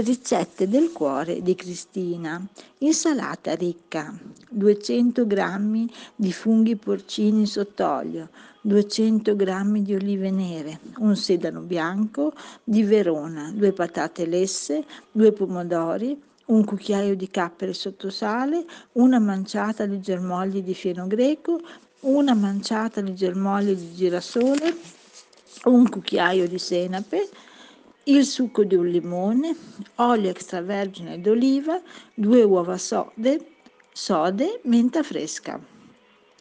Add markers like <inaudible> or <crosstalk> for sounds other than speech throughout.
Le ricette del cuore di Cristina. Insalata ricca. 200 g di funghi porcini sott'olio, 200 g di olive nere, un sedano bianco di Verona, due patate lesse, due pomodori, un cucchiaio di capperi sotto sale, una manciata di germogli di fieno greco, una manciata di germogli di girasole, un cucchiaio di senape, il succo di un limone, olio extravergine d'oliva, due uova sode, sode, menta fresca.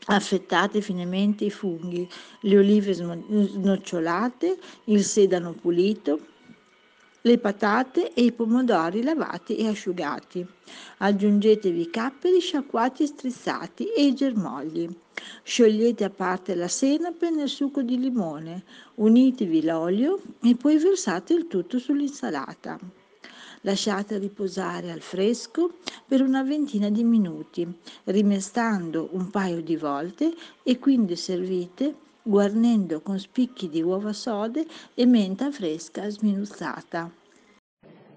Affettate finemente i funghi, le olive snocciolate, il sedano pulito, le patate e i pomodori lavati e asciugati. Aggiungetevi i capperi sciacquati e strizzati e i germogli. Sciogliete a parte la senape nel succo di limone, unitevi l'olio e poi versate il tutto sull'insalata. Lasciate riposare al fresco per una ventina di minuti, rimestando un paio di volte e quindi servite guarnendo con spicchi di uova sode e menta fresca sminuzzata.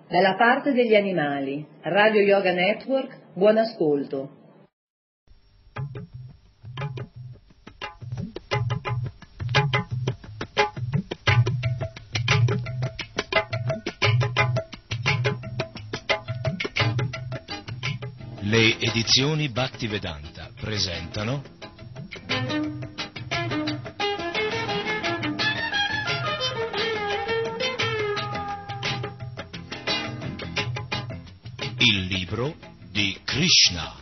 Dalla parte degli animali, Radio Yoga Network, buon ascolto. Le edizioni Bhaktivedanta presentano Il libro di Krishna.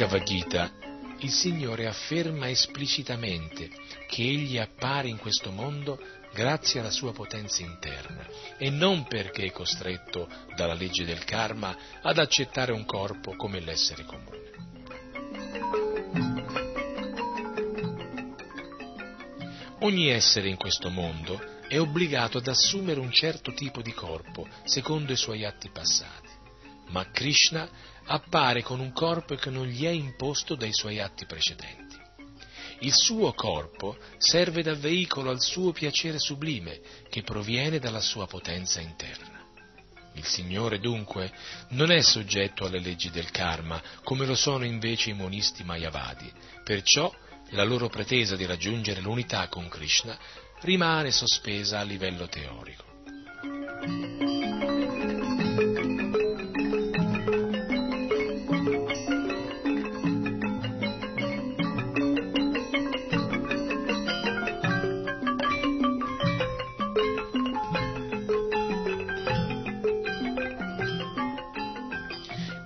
Bhagavad Gita il Signore afferma esplicitamente che Egli appare in questo mondo grazie alla sua potenza interna e non perché è costretto dalla legge del karma ad accettare un corpo come l'essere comune. Ogni essere in questo mondo è obbligato ad assumere un certo tipo di corpo secondo i suoi atti passati, ma Krishna appare con un corpo che non gli è imposto dai suoi atti precedenti. Il suo corpo serve da veicolo al suo piacere sublime che proviene dalla sua potenza interna. Il Signore dunque non è soggetto alle leggi del karma come lo sono invece i monisti mayavadi, perciò la loro pretesa di raggiungere l'unità con Krishna rimane sospesa a livello teorico.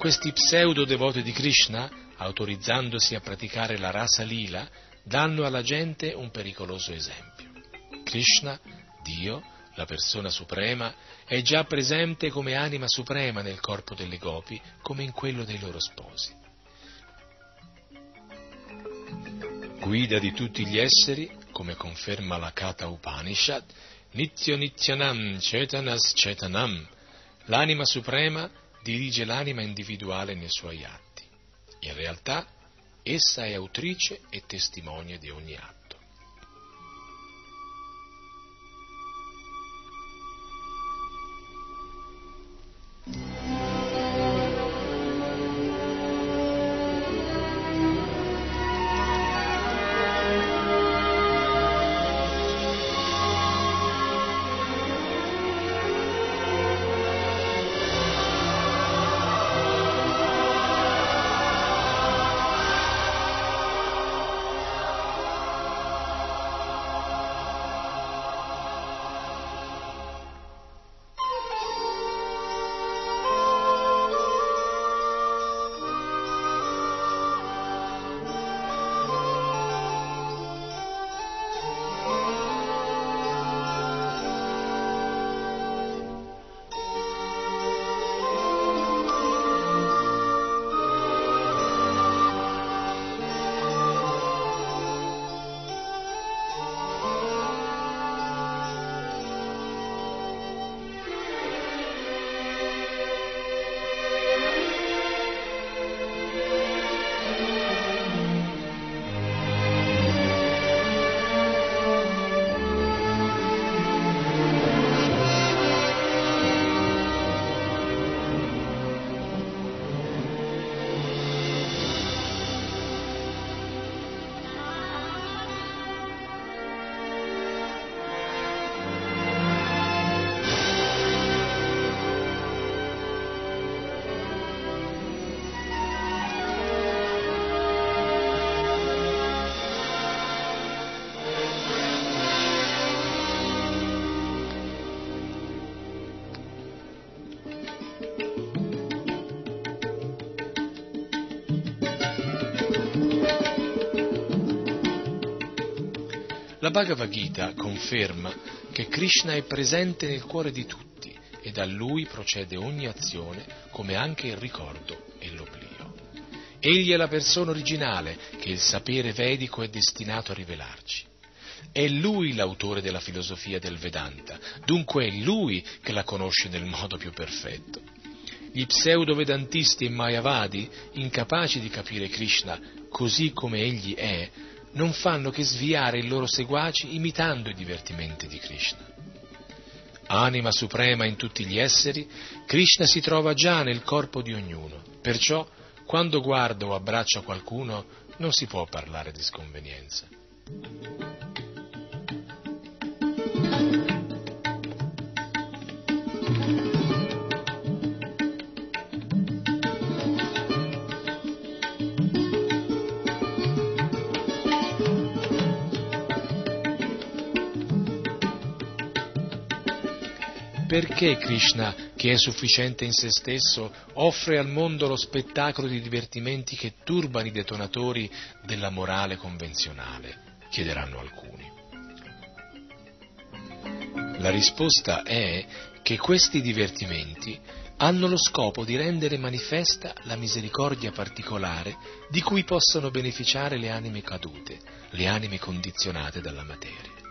Questi pseudo devoti di Krishna, autorizzandosi a praticare la rasa lila, danno alla gente un pericoloso esempio. Krishna, Dio, la persona suprema, è già presente come anima suprema nel corpo delle gopi, come in quello dei loro sposi. Guida di tutti gli esseri, come conferma la Kata Upanishad, Nityo Nityanam Chetanas Chetanam, l'anima suprema dirige l'anima individuale nei suoi atti. In realtà essa è autrice e testimonia di ogni atto. Bhagavad Gita conferma che Krishna è presente nel cuore di tutti e da lui procede ogni azione come anche il ricordo e l'oblio. Egli è la persona originale che il sapere vedico è destinato a rivelarci. È lui l'autore della filosofia del Vedanta, dunque è lui che la conosce nel modo più perfetto. Gli pseudo-vedantisti e mayavadi, incapaci di capire Krishna così come egli è, non fanno che sviare i loro seguaci imitando i divertimenti di Krishna. Anima suprema in tutti gli esseri, Krishna si trova già nel corpo di ognuno, perciò quando guarda o abbraccia qualcuno non si può parlare di sconvenienza. Perché Krishna, che è sufficiente in se stesso, offre al mondo lo spettacolo di divertimenti che turbano i detonatori della morale convenzionale? chiederanno alcuni. La risposta è che questi divertimenti hanno lo scopo di rendere manifesta la misericordia particolare di cui possono beneficiare le anime cadute, le anime condizionate dalla materia.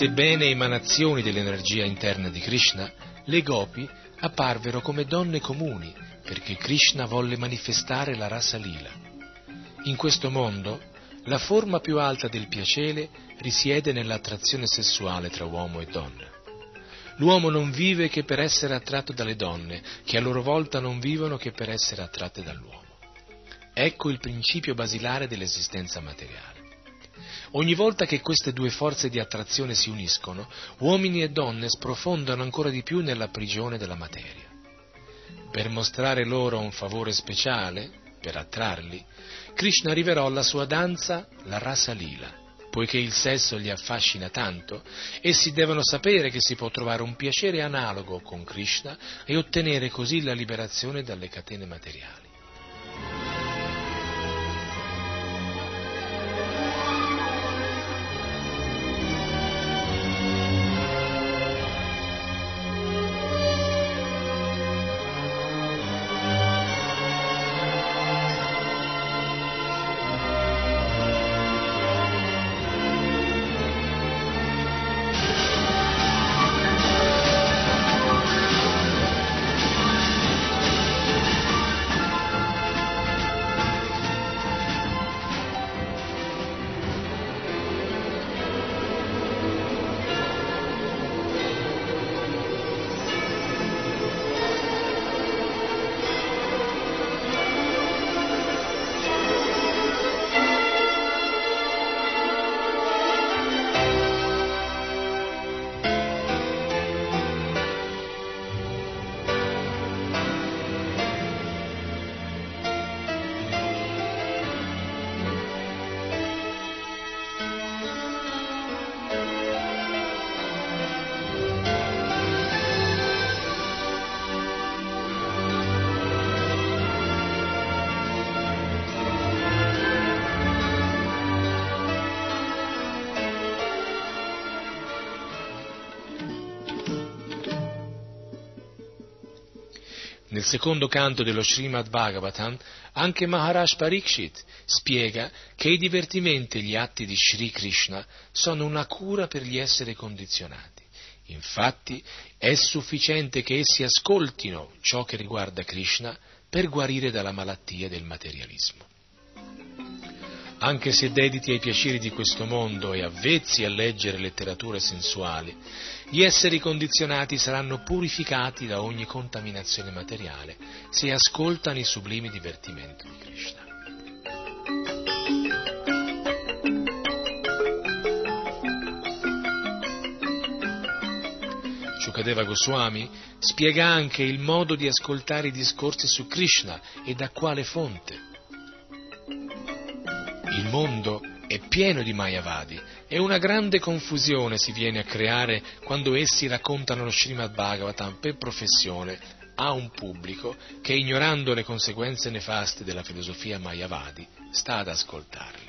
Sebbene emanazioni dell'energia interna di Krishna, le gopi apparvero come donne comuni perché Krishna volle manifestare la rasa lila. In questo mondo, la forma più alta del piacere risiede nell'attrazione sessuale tra uomo e donna. L'uomo non vive che per essere attratto dalle donne, che a loro volta non vivono che per essere attratte dall'uomo. Ecco il principio basilare dell'esistenza materiale. Ogni volta che queste due forze di attrazione si uniscono, uomini e donne sprofondano ancora di più nella prigione della materia. Per mostrare loro un favore speciale, per attrarli, Krishna rivelò la sua danza, la rasa lila. Poiché il sesso li affascina tanto, essi devono sapere che si può trovare un piacere analogo con Krishna e ottenere così la liberazione dalle catene materiali. Secondo canto dello Srimad Bhagavatam, anche Maharaj Parikshit spiega che i divertimenti e gli atti di Sri Krishna sono una cura per gli esseri condizionati. Infatti è sufficiente che essi ascoltino ciò che riguarda Krishna per guarire dalla malattia del materialismo. Anche se dediti ai piaceri di questo mondo e avvezzi a leggere letterature sensuali, gli esseri condizionati saranno purificati da ogni contaminazione materiale se ascoltano i sublimi divertimenti di Krishna. Shukadeva Goswami spiega anche il modo di ascoltare i discorsi su Krishna e da quale fonte. Il mondo è pieno di Mayavadi e una grande confusione si viene a creare quando essi raccontano lo Srimad Bhagavatam per professione a un pubblico che, ignorando le conseguenze nefaste della filosofia Mayavadi, sta ad ascoltarli.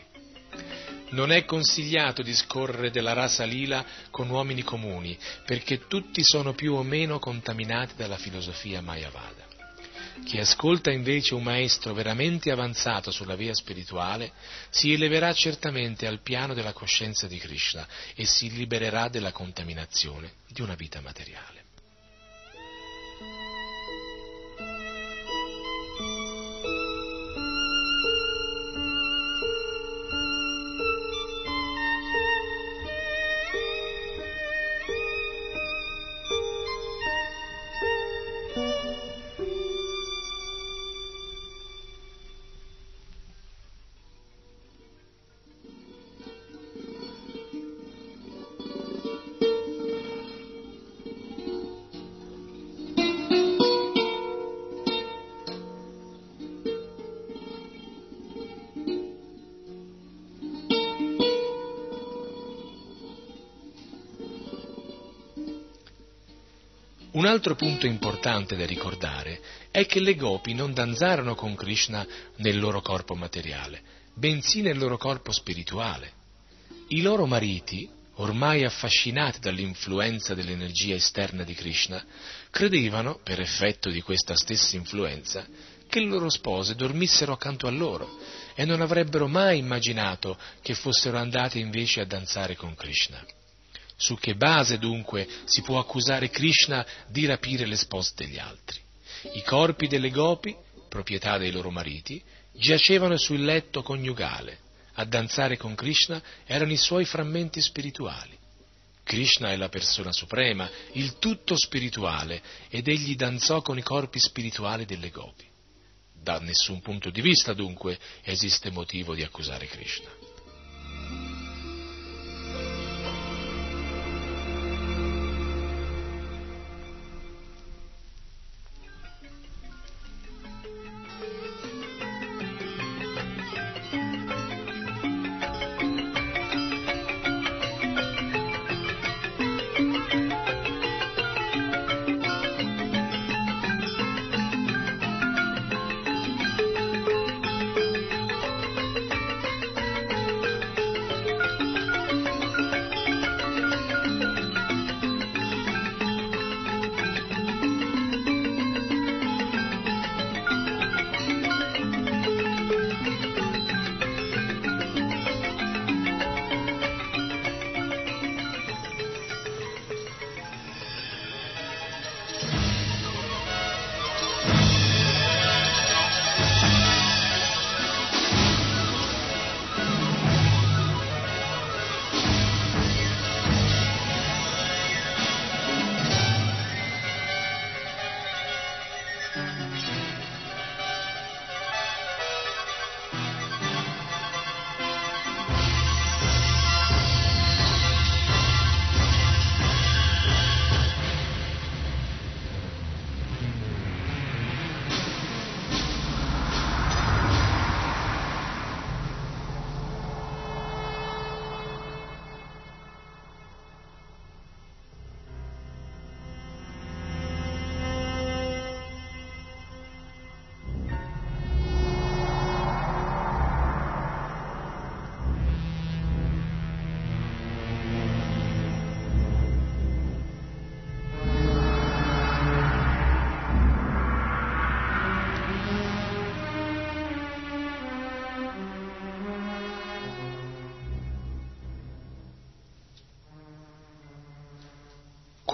Non è consigliato discorrere della rasa lila con uomini comuni, perché tutti sono più o meno contaminati dalla filosofia Mayavada. Chi ascolta invece un maestro veramente avanzato sulla via spirituale si eleverà certamente al piano della coscienza di Krishna e si libererà della contaminazione di una vita materiale. Altro punto importante da ricordare è che le gopi non danzarono con Krishna nel loro corpo materiale, bensì nel loro corpo spirituale. I loro mariti, ormai affascinati dall'influenza dell'energia esterna di Krishna, credevano, per effetto di questa stessa influenza, che le loro spose dormissero accanto a loro e non avrebbero mai immaginato che fossero andate invece a danzare con Krishna. Su che base dunque si può accusare Krishna di rapire le spose degli altri? I corpi delle gopi, proprietà dei loro mariti, giacevano sul letto coniugale. A danzare con Krishna erano i suoi frammenti spirituali. Krishna è la persona suprema, il tutto spirituale, ed egli danzò con i corpi spirituali delle gopi. Da nessun punto di vista, dunque, esiste motivo di accusare Krishna.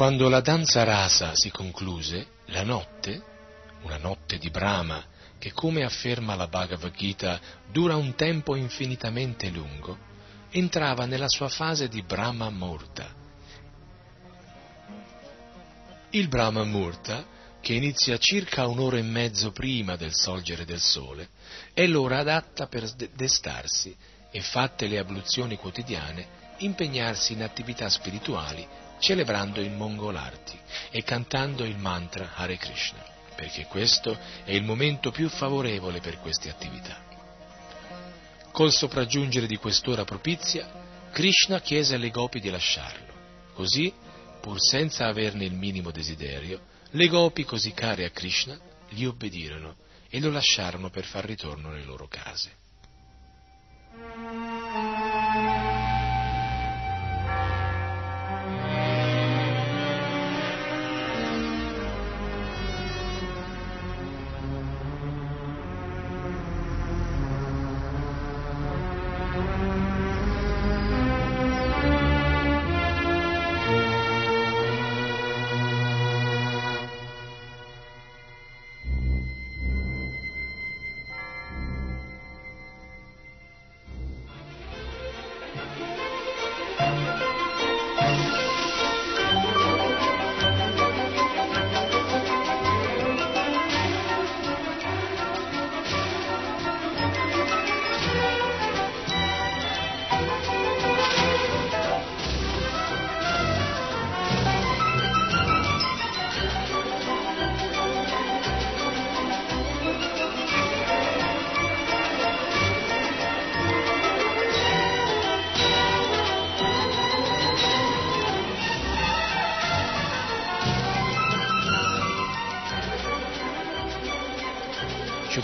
Quando la danza rasa si concluse, la notte, una notte di Brahma, che come afferma la Bhagavad Gita dura un tempo infinitamente lungo, entrava nella sua fase di Brahma Murta. Il Brahma Murta, che inizia circa un'ora e mezzo prima del sorgere del sole, è l'ora adatta per destarsi e, fatte le abluzioni quotidiane, impegnarsi in attività spirituali celebrando il Mongolarti e cantando il mantra Hare Krishna, perché questo è il momento più favorevole per queste attività. Col sopraggiungere di quest'ora propizia, Krishna chiese alle gopi di lasciarlo. Così, pur senza averne il minimo desiderio, le gopi così care a Krishna gli obbedirono e lo lasciarono per far ritorno alle loro case.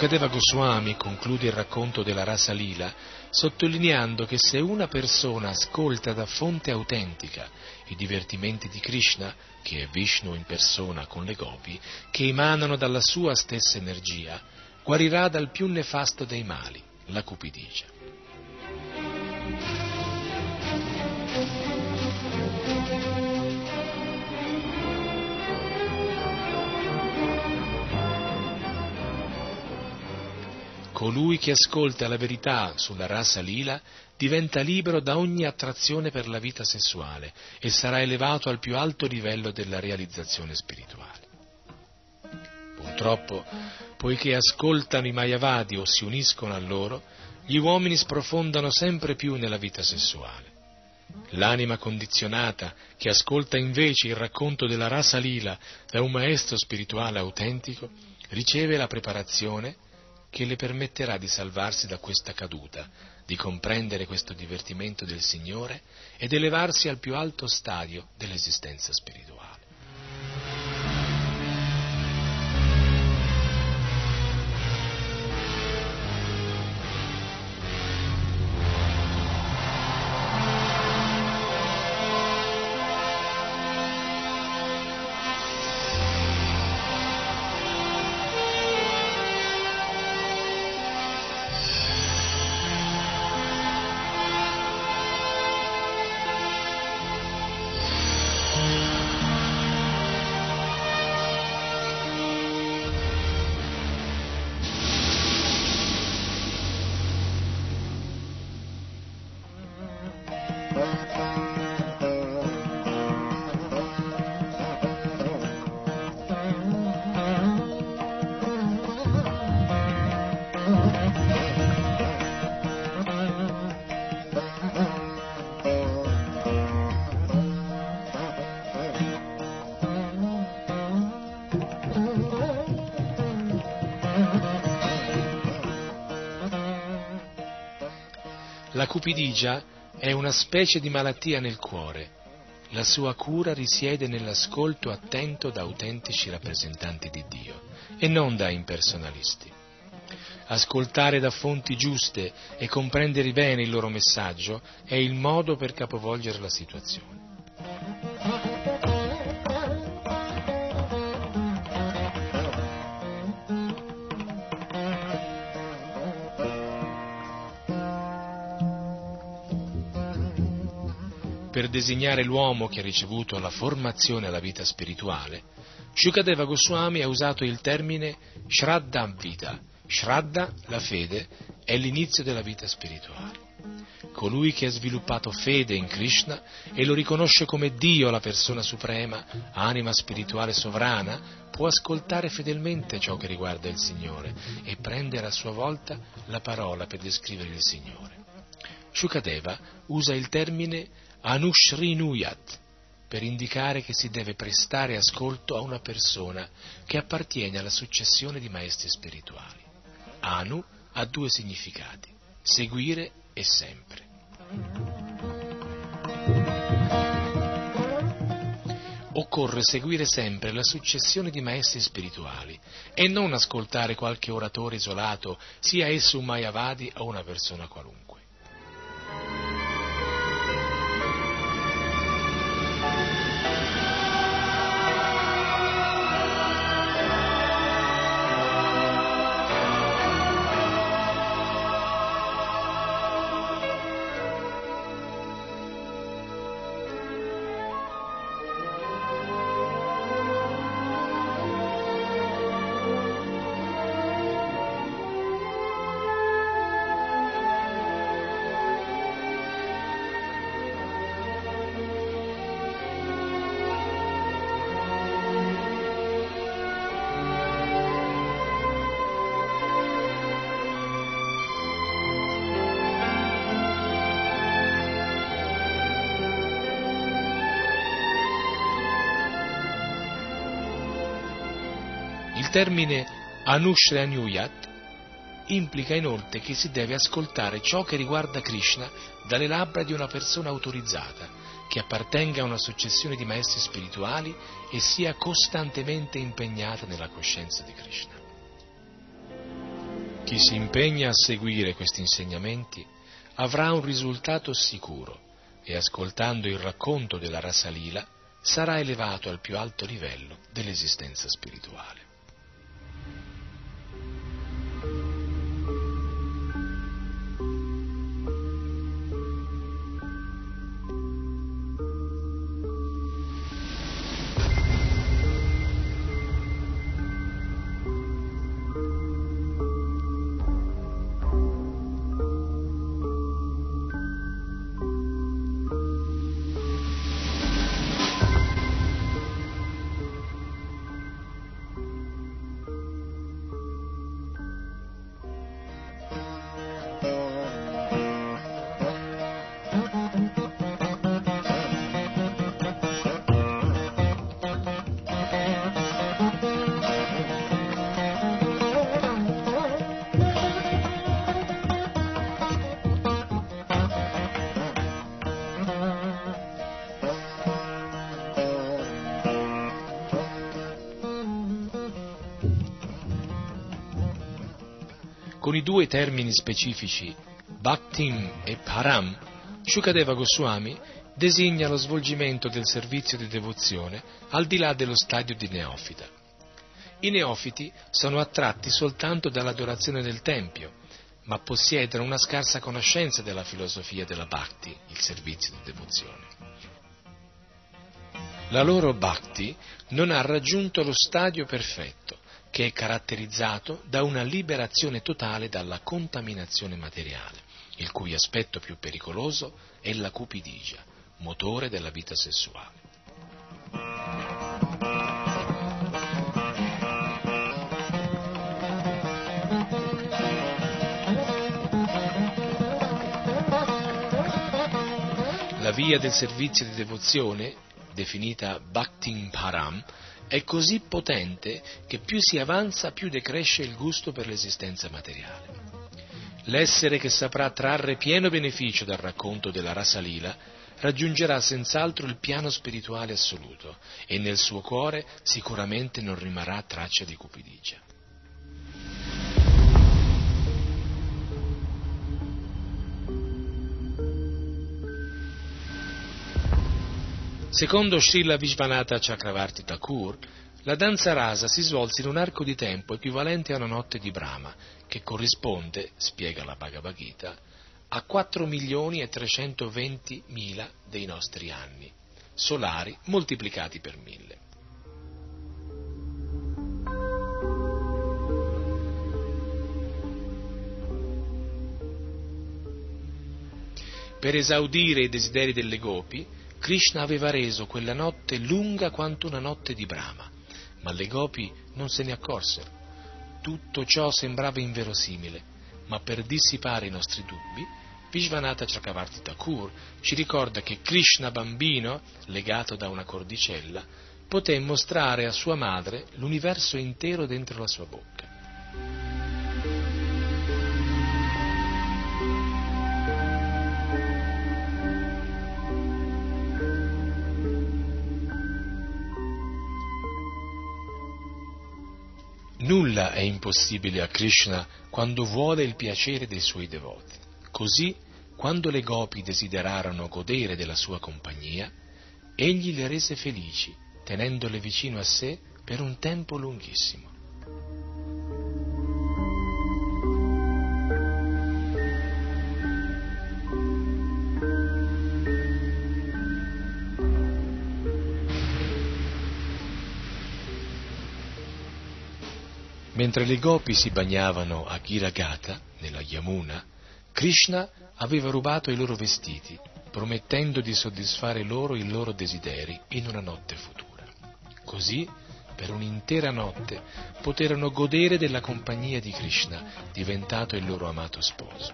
Shukadeva Goswami conclude il racconto della rasa lila sottolineando che se una persona ascolta da fonte autentica i divertimenti di Krishna, che è Vishnu in persona con le gopi, che emanano dalla sua stessa energia, guarirà dal più nefasto dei mali, la cupidigia. Colui che ascolta la verità sulla rasa lila diventa libero da ogni attrazione per la vita sessuale e sarà elevato al più alto livello della realizzazione spirituale. Purtroppo, poiché ascoltano i Mayavadi o si uniscono a loro, gli uomini sprofondano sempre più nella vita sessuale. L'anima condizionata, che ascolta invece il racconto della rasa lila da un maestro spirituale autentico, riceve la preparazione che le permetterà di salvarsi da questa caduta, di comprendere questo divertimento del Signore ed elevarsi al più alto stadio dell'esistenza spirituale. Cupidigia è una specie di malattia nel cuore. La sua cura risiede nell'ascolto attento da autentici rappresentanti di Dio e non da impersonalisti. Ascoltare da fonti giuste e comprendere bene il loro messaggio è il modo per capovolgere la situazione. Designare l'uomo che ha ricevuto la formazione alla vita spirituale, Shukadeva Goswami ha usato il termine Shraddha Vita. Shraddha, la fede, è l'inizio della vita spirituale. Colui che ha sviluppato fede in Krishna e lo riconosce come Dio, la persona suprema, anima spirituale sovrana, può ascoltare fedelmente ciò che riguarda il Signore e prendere a sua volta la parola per descrivere il Signore. Shukadeva usa il termine Anushrinuyat, per indicare che si deve prestare ascolto a una persona che appartiene alla successione di maestri spirituali. Anu ha due significati, seguire e sempre. Occorre seguire sempre la successione di maestri spirituali e non ascoltare qualche oratore isolato, sia esso un Mayavadi o una persona qualunque. Termine Anushranuyat implica inoltre che si deve ascoltare ciò che riguarda Krishna dalle labbra di una persona autorizzata, che appartenga a una successione di maestri spirituali e sia costantemente impegnata nella coscienza di Krishna. Chi si impegna a seguire questi insegnamenti avrà un risultato sicuro e ascoltando il racconto della Rasalila sarà elevato al più alto livello dell'esistenza spirituale. Termini specifici Bhaktim e Param, Shukadeva Goswami designa lo svolgimento del servizio di devozione al di là dello stadio di neofita. I neofiti sono attratti soltanto dall'adorazione del Tempio, ma possiedono una scarsa conoscenza della filosofia della Bhakti, il servizio di devozione. La loro Bhakti non ha raggiunto lo stadio perfetto, che è caratterizzato da una liberazione totale dalla contaminazione materiale, il cui aspetto più pericoloso è la cupidigia, motore della vita sessuale. La via del servizio di devozione, definita Bhaktin Param, è così potente che più si avanza più decresce il gusto per l'esistenza materiale. L'essere che saprà trarre pieno beneficio dal racconto della Rasalila raggiungerà senz'altro il piano spirituale assoluto e nel suo cuore sicuramente non rimarrà traccia di cupidigia. Secondo Srila Vishvanatha Chakravarti Thakur, la danza rasa si svolse in un arco di tempo equivalente a una notte di Brahma, che corrisponde, spiega la Bhagavad Gita, a 4 milioni e 320 mila dei nostri anni, solari moltiplicati per mille. Per esaudire i desideri delle gopi, Krishna aveva reso quella notte lunga quanto una notte di Brahma, ma le gopi non se ne accorsero. Tutto ciò sembrava inverosimile, ma per dissipare i nostri dubbi, Vishvanatha Chakravarti Thakur ci ricorda che Krishna bambino, legato da una cordicella, poté mostrare a sua madre l'universo intero dentro la sua bocca. Nulla è impossibile a Krishna quando vuole il piacere dei suoi devoti. Così, quando le gopi desiderarono godere della sua compagnia, egli le rese felici, tenendole vicino a sé per un tempo lunghissimo. Mentre le gopi si bagnavano a Giragata, nella Yamuna, Krishna aveva rubato i loro vestiti, promettendo di soddisfare loro i loro desideri in una notte futura. Così, per un'intera notte, poterono godere della compagnia di Krishna, diventato il loro amato sposo.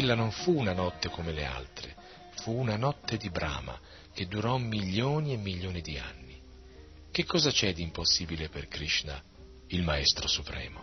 Quella non fu una notte come le altre, fu una notte di Brahma che durò milioni e milioni di anni. Che cosa c'è di impossibile per Krishna, il Maestro Supremo?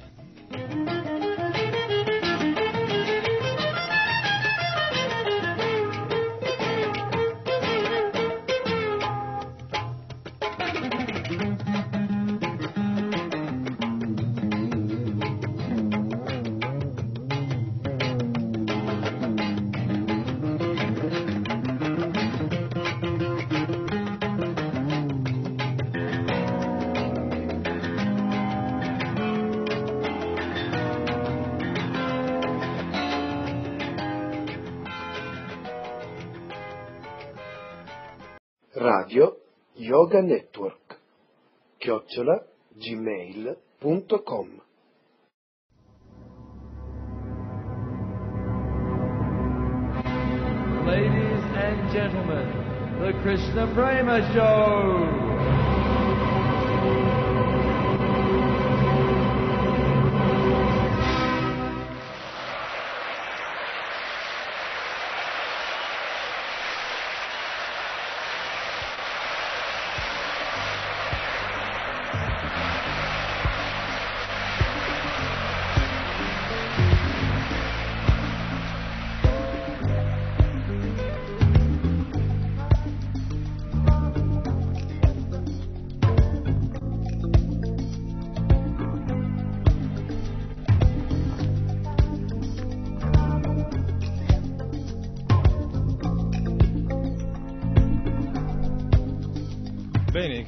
Radio Yoga Network chiocciola gmail.com Ladies and gentlemen, the Krishna Prema Show.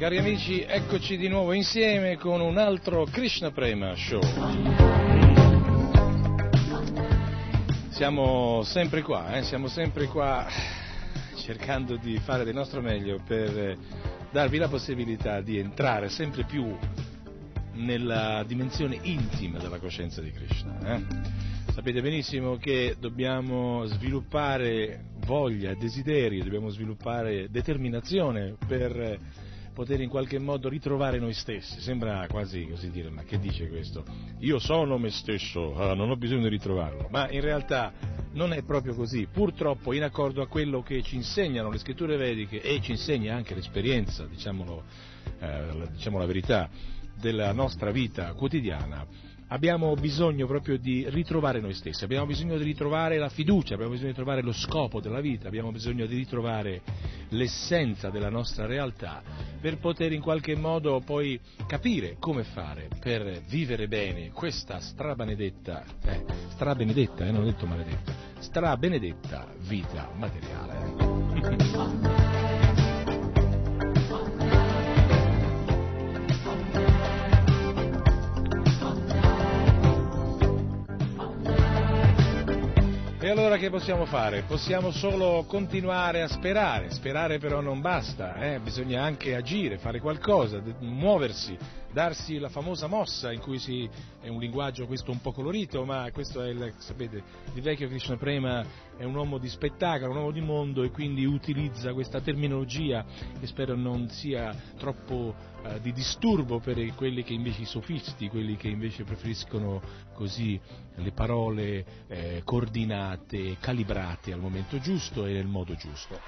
Cari amici, eccoci di nuovo insieme con un altro Krishna Prema Show. Siamo sempre qua, eh? siamo sempre qua cercando di fare del nostro meglio per eh, darvi la possibilità di entrare sempre più nella dimensione intima della coscienza di Krishna. eh. Sapete benissimo che dobbiamo sviluppare voglia, desiderio, dobbiamo sviluppare determinazione per poter in qualche modo ritrovare noi stessi. Sembra quasi così dire, ma che dice questo? Io sono me stesso, ah, non ho bisogno di ritrovarlo, ma in realtà non è proprio così. Purtroppo, in accordo a quello che ci insegnano le scritture vediche e ci insegna anche l'esperienza, diciamolo, eh, la- diciamo la verità, della nostra vita quotidiana, abbiamo bisogno proprio di ritrovare noi stessi, abbiamo bisogno di ritrovare la fiducia, abbiamo bisogno di trovare lo scopo della vita, abbiamo bisogno di ritrovare l'essenza della nostra realtà per poter in qualche modo poi capire come fare per vivere bene questa strabenedetta, eh, strabenedetta, eh, non ho detto maledetta, strabenedetta vita materiale. <laughs> allora che possiamo fare? Possiamo solo continuare a sperare, sperare però non basta, eh? bisogna anche agire, fare qualcosa, muoversi, darsi la famosa mossa in cui si, è un linguaggio questo un po' colorito, ma questo è il, sapete, il vecchio Krishna Prema è un uomo di spettacolo, un uomo di mondo e quindi utilizza questa terminologia che spero non sia troppo eh, di disturbo per quelli che invece i sofisti, quelli che invece preferiscono così le parole eh, coordinate, calibrate al momento giusto e nel modo giusto.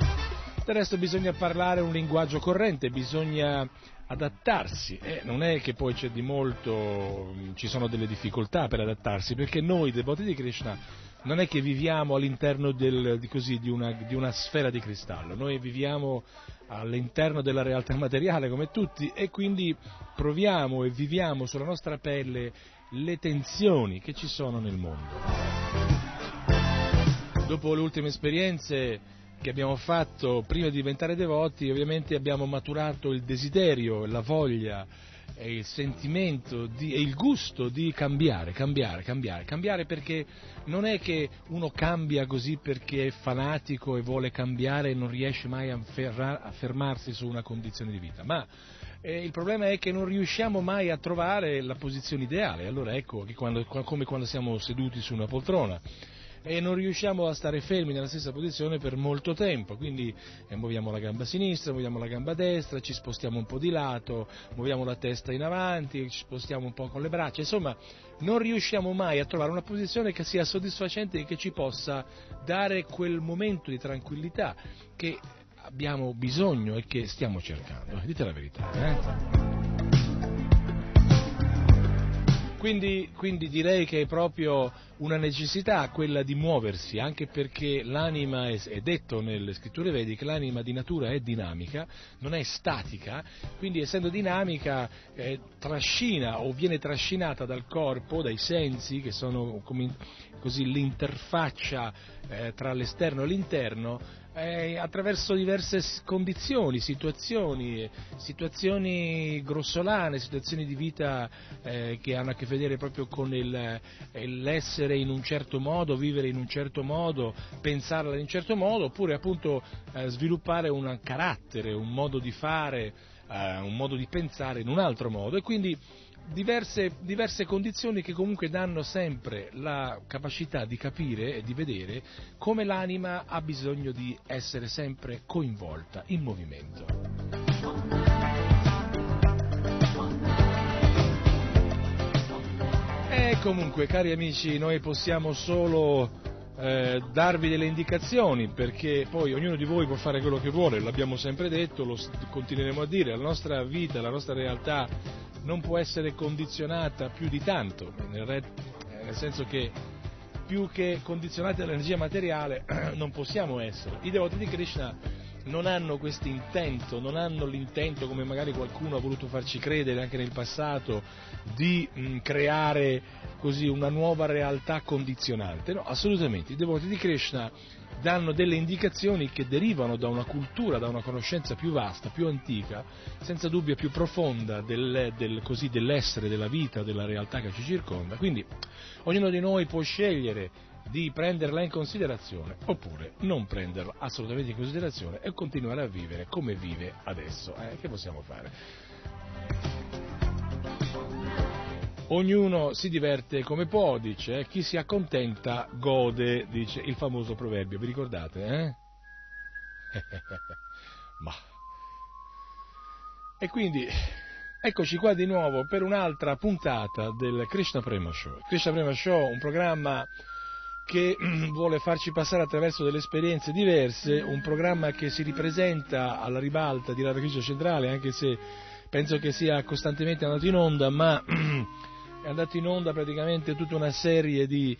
Del resto bisogna parlare un linguaggio corrente, bisogna adattarsi, eh, non è che poi c'è di molto, mh, ci sono delle difficoltà per adattarsi, perché noi devoti di Krishna non è che viviamo all'interno del- di, così, di una, di una sfera di cristallo, noi viviamo all'interno della realtà <laughs> materiale come tutti e quindi proviamo e viviamo sulla nostra pelle le tensioni che ci sono nel mondo. Dopo le ultime esperienze che abbiamo fatto prima di diventare devoti, ovviamente abbiamo maturato il desiderio, la voglia e il sentimento di- e il gusto di cambiare, cambiare, cambiare, cambiare perché non è che uno cambia così perché è fanatico e vuole cambiare e non riesce mai a, ferra- a fermarsi su una condizione di vita, ma eh, il problema è che non riusciamo mai a trovare la posizione ideale, allora ecco che quando, come quando siamo seduti su una poltrona e non riusciamo a stare fermi nella stessa posizione per molto tempo, quindi eh, muoviamo la gamba sinistra, muoviamo la gamba destra, ci spostiamo un po' di lato, muoviamo la testa in avanti, ci spostiamo un po' con le braccia, insomma non riusciamo mai a trovare una posizione che sia soddisfacente e che ci possa dare quel momento di tranquillità che abbiamo bisogno e che stiamo cercando. Dite la verità. Eh? Quindi, quindi, direi che è proprio una necessità quella di muoversi, anche perché l'anima, è, è, detto nelle scritture vediche, l'anima di natura è dinamica, non è statica, quindi essendo dinamica eh, trascina o viene trascinata dal corpo, dai sensi, che sono come, così l'interfaccia eh, tra l'esterno e l'interno, eh, attraverso diverse condizioni, situazioni, situazioni grossolane, situazioni di vita eh, che hanno a che vedere proprio con il, eh, l'essere in un certo modo, vivere in un certo modo, pensarla in un certo modo, oppure appunto eh, sviluppare un carattere, un modo di fare, eh, un modo di pensare in un altro modo. E quindi diverse, diverse, condizioni che comunque danno sempre la capacità di capire e di vedere come l'anima ha bisogno di essere sempre coinvolta in movimento. E comunque, cari amici, noi possiamo solo eh, darvi delle indicazioni perché poi ognuno di voi può fare quello che vuole, l'abbiamo sempre detto, lo continueremo a dire, la nostra vita, la nostra realtà non può essere condizionata più di tanto, nel, senso che più che condizionati dall'energia materiale <clears throat> non possiamo essere. I devoti di Krishna non hanno questo intento, non hanno l'intento, come magari qualcuno ha voluto farci credere anche nel passato, di mh, creare così una nuova realtà condizionante. No, assolutamente. I devoti di Krishna danno delle indicazioni che derivano da una cultura, da una conoscenza più vasta, più antica, senza dubbio più profonda del, del, così, dell'essere, della vita, della realtà che ci circonda. Quindi ognuno di noi può scegliere di prenderla in considerazione oppure non prenderla assolutamente in considerazione e continuare a vivere come vive adesso. Eh? Che possiamo fare? Ognuno si diverte come può, dice, eh? chi si accontenta gode, dice il famoso proverbio, vi ricordate? Eh? <laughs> Ma. E quindi eccoci qua di nuovo per un'altra puntata del Krishna Prema Show. Krishna Prema Show, un programma che <clears throat> vuole farci passare attraverso delle esperienze diverse, un programma che si ripresenta alla ribalta di Radha Krishna Centrale, anche se penso che sia costantemente andato in onda, ma <clears throat> è andato in onda praticamente tutta una serie di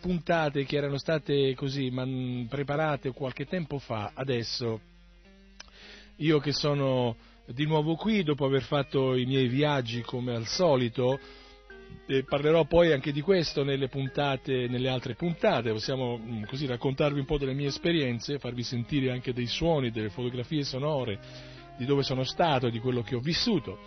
puntate che erano state così man, preparate qualche tempo fa, adesso io che sono di nuovo qui dopo aver fatto i miei viaggi come al solito, e parlerò poi anche di questo nelle, puntate, nelle altre puntate, possiamo mm, così raccontarvi un po' delle mie esperienze, farvi sentire anche dei suoni, delle fotografie sonore, di dove sono stato, di quello che ho vissuto.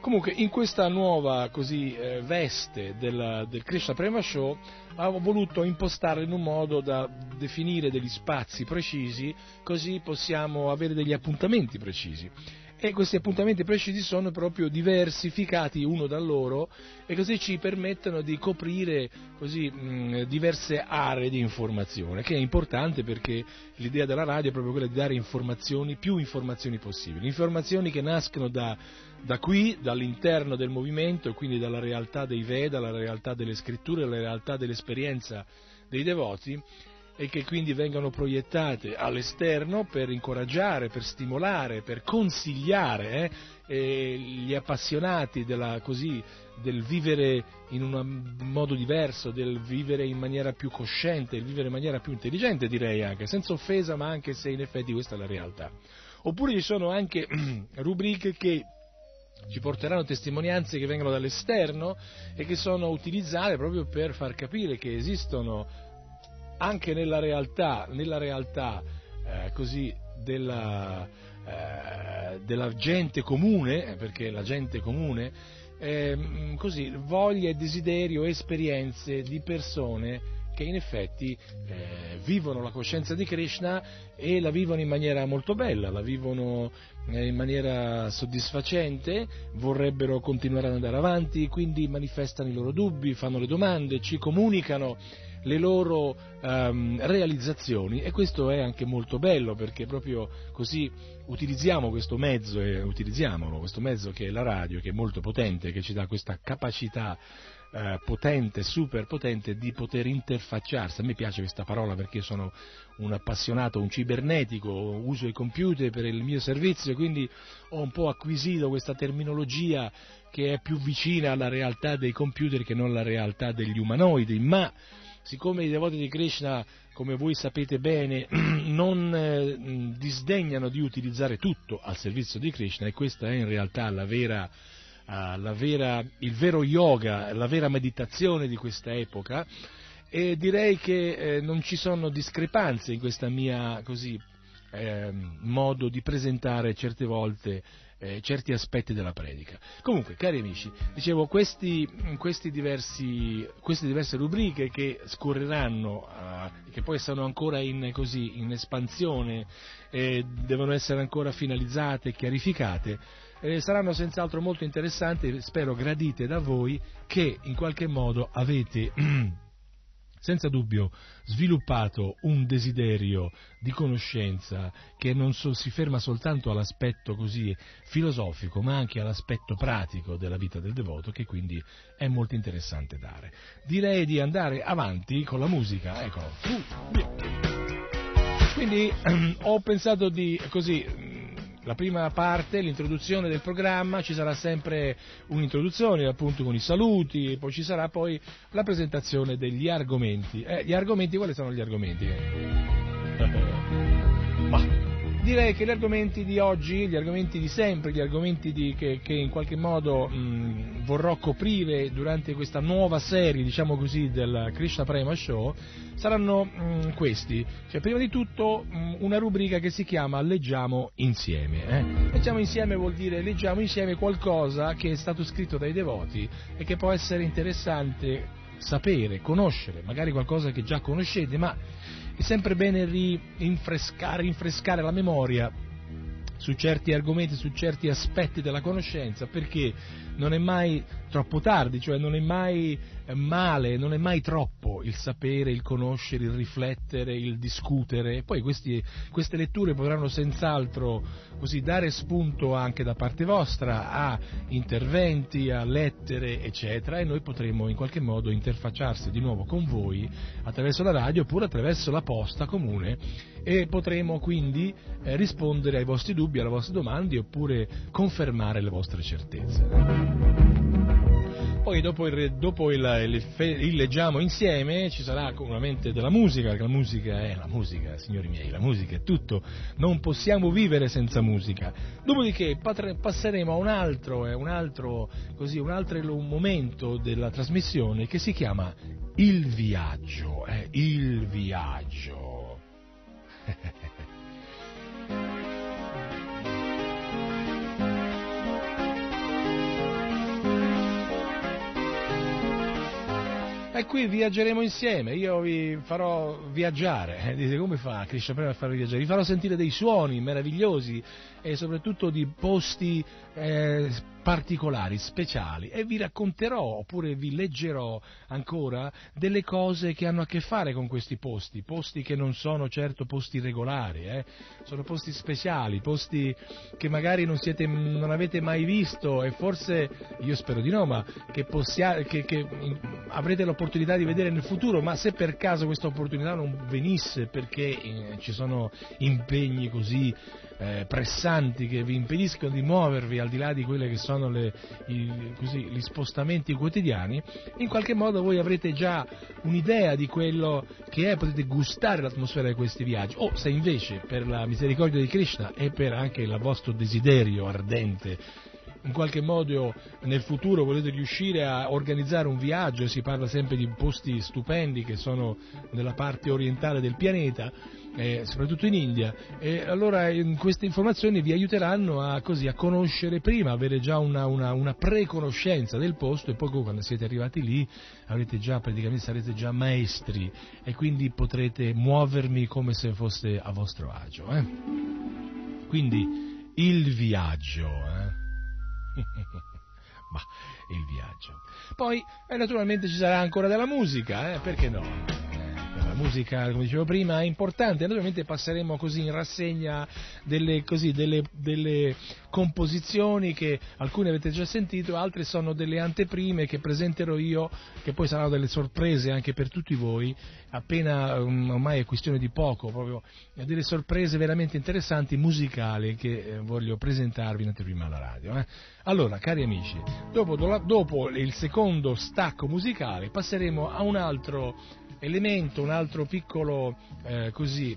Comunque, in questa nuova così, eh, veste del, del Krishna Prema Show, ho voluto impostare in un modo da definire degli spazi precisi, così possiamo avere degli appuntamenti precisi. E questi appuntamenti precisi sono proprio diversificati uno dall'altro e così ci permettono di coprire così, mh, diverse aree di informazione, che è importante perché l'idea della radio è proprio quella di dare informazioni, più informazioni possibili, informazioni che nascono da, da qui, dall'interno del movimento e quindi dalla realtà dei Veda, dalla realtà delle scritture, dalla realtà dell'esperienza dei devoti e che quindi vengano proiettate all'esterno per incoraggiare, per stimolare, per consigliare eh, gli appassionati della, così, del vivere in un modo diverso, del vivere in maniera più cosciente, del vivere in maniera più intelligente direi anche, senza offesa ma anche se in effetti questa è la realtà. Oppure ci sono anche <clears throat> rubriche che ci porteranno testimonianze che vengono dall'esterno e che sono utilizzate proprio per far capire che esistono anche nella realtà, nella realtà eh, così della, eh, della, gente comune, eh, perché la gente comune, eh, così, voglia e desiderio, esperienze di persone che in effetti eh, vivono la coscienza di Krishna e la vivono in maniera molto bella, la vivono eh, in maniera soddisfacente, vorrebbero continuare ad andare avanti, quindi manifestano i loro dubbi, fanno le domande, ci comunicano le loro um, realizzazioni e questo è anche molto bello perché proprio così utilizziamo questo mezzo e utilizziamolo, questo mezzo che è la radio, che è molto potente, che ci dà questa capacità eh, potente, super potente di poter interfacciarsi. A me piace questa parola perché sono un appassionato, un cibernetico, uso i computer per il mio servizio, quindi ho un po' acquisito questa terminologia che è più vicina alla realtà dei computer che non alla realtà degli umanoidi, ma siccome i devoti di Krishna, come voi sapete bene, <clears throat> non eh, disdegnano di utilizzare tutto al servizio di Krishna e questa è in realtà la vera, vera, il vero yoga, la vera meditazione di questa epoca, e direi che eh, non ci sono discrepanze in questo mio eh, modo di presentare certe volte eh, certi aspetti della predica. Comunque, cari amici, dicevo, questi, questi diversi, queste diverse rubriche che scorreranno, eh, che poi sono ancora in, così, in espansione, eh, devono essere ancora finalizzate, chiarificate, eh, saranno senz'altro molto interessanti, spero gradite da voi che in qualche modo avete <clears throat> senza dubbio sviluppato un desiderio di conoscenza che non so, si ferma soltanto all'aspetto così filosofico, ma anche all'aspetto pratico della vita del devoto, che quindi è molto interessante dare. Direi di andare avanti con la musica, eccolo. Quindi <clears throat> ho pensato di così la prima parte, l'introduzione del programma, ci sarà sempre un'introduzione appunto con i saluti, poi ci sarà poi la presentazione degli argomenti. Eh, gli argomenti, quali sono gli argomenti? Direi che gli argomenti di oggi, gli argomenti di sempre, gli argomenti di, che, che, in qualche modo mh, vorrò coprire durante questa nuova serie, diciamo così, del Krishna Prema Show, saranno mh, questi. Cioè, prima di tutto mh, una rubrica che si chiama Leggiamo insieme. Eh? Leggiamo insieme vuol dire leggiamo insieme qualcosa che è stato scritto dai devoti e che può essere interessante sapere, conoscere, magari qualcosa che già conoscete, ma è sempre bene rinfrescare, rinfrescare la memoria su certi argomenti, su certi aspetti della conoscenza, perché non è mai troppo tardi, cioè non è mai eh, male, non è mai troppo il sapere, il conoscere, il riflettere, il discutere. Poi questi, queste letture potranno senz'altro così dare spunto anche da parte vostra a interventi, a lettere, eccetera, e noi potremo in qualche modo interfacciarsi di nuovo con voi attraverso la radio oppure attraverso la posta comune e potremo quindi eh, rispondere ai vostri dubbi, alle vostre domande oppure confermare le vostre certezze. Poi dopo, il, dopo il, il, il, leggiamo insieme ci sarà ovviamente della musica, perché la musica è la musica, signori miei, la musica è tutto, non possiamo vivere senza musica. Dopodiché passeremo a un altro, eh, un altro, così, un altro momento della trasmissione che si chiama Il viaggio, eh, il viaggio. <laughs> E qui viaggeremo insieme, io vi farò viaggiare. <laughs> Dite come fa Krishna Prema a farvi viaggiare? Vi farò sentire dei suoni meravigliosi e soprattutto di posti eh, particolari, speciali e vi racconterò oppure vi leggerò ancora delle cose che hanno a che fare con questi posti, posti che non sono certo posti regolari, eh? sono posti speciali, posti che magari non, siete, non, avete mai visto e forse, io spero di no, ma che, possia, che, che avrete l'opportunità di vedere nel futuro, ma se per caso questa opportunità non venisse perché eh, ci sono impegni così eh, pressanti che vi impediscono di muovervi al di là di quelli che sono le, i, così, gli spostamenti quotidiani, in qualche modo voi avrete già un'idea di quello che è, potete gustare l'atmosfera di questi viaggi. O se invece per la misericordia di Krishna e per anche il vostro desiderio ardente in qualche modo nel futuro volete riuscire a organizzare un viaggio, si parla sempre di posti stupendi che sono nella parte orientale del pianeta, eh, soprattutto in India, e allora in queste informazioni vi aiuteranno a, così, a conoscere prima, avere già una, una, una preconoscenza del posto e poi quando siete arrivati lì già, praticamente sarete già maestri e quindi potrete muovermi come se foste a vostro agio. Eh? Quindi il viaggio. Eh? <laughs> Ma il viaggio. Poi eh, naturalmente ci sarà ancora della musica, eh? perché no? La musica, come dicevo prima, è importante. Naturalmente passeremo così in rassegna delle, così, delle, delle, composizioni che alcune avete già sentito, altre sono delle anteprime che presenterò io, che poi saranno delle sorprese anche per tutti voi, appena um, ormai è questione di poco, proprio delle sorprese veramente interessanti musicali che eh, voglio presentarvi in anteprima alla radio. Eh. Allora, cari amici, dopo, dopo il secondo stacco musicale passeremo a un altro elemento, un altro piccolo eh, così,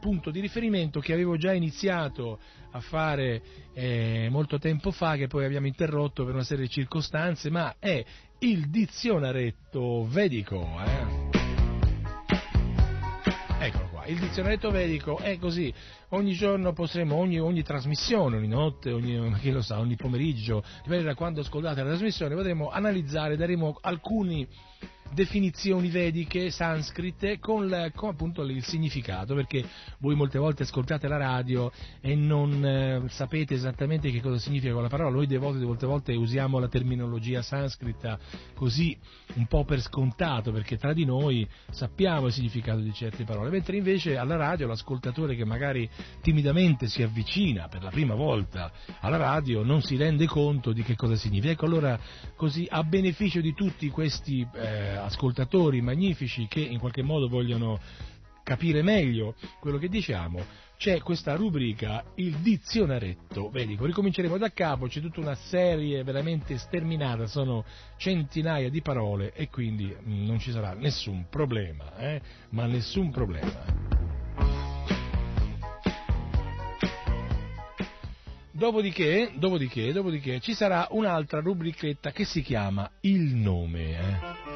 punto di riferimento che avevo già iniziato a fare eh, molto tempo fa, che poi abbiamo interrotto per una serie di circostanze, ma è il dizionaretto vedico. Eh? Eccolo qua, il dizionaretto vedico è così, ogni giorno potremo, ogni, ogni trasmissione, ogni notte, ogni, <laughs> chi lo sa, ogni pomeriggio, dipende da quando ascoltate la trasmissione, potremo analizzare, daremo alcuni definizioni vediche, sanscrite, con, la, con appunto il significato, perché voi molte volte ascoltate la radio e non eh, sapete esattamente che cosa significa quella parola, noi volte, molte volte usiamo la terminologia sanscrita così un po' per scontato, perché tra di noi sappiamo il significato di certe parole, mentre invece alla radio l'ascoltatore che magari timidamente si avvicina per la prima volta alla radio non si rende conto di che cosa significa. Ecco allora così a beneficio di tutti questi eh, ascoltatori magnifici che in qualche modo vogliono capire meglio quello che diciamo, c'è questa rubrica, il dizionaretto vedico. Ricominceremo da capo, c'è tutta una serie veramente sterminata, sono centinaia di parole e quindi mm, non ci sarà nessun problema, eh? ma nessun problema. Dopodiché, dopodiché, dopodiché, ci sarà un'altra rubrichetta che si chiama Il nome. Eh?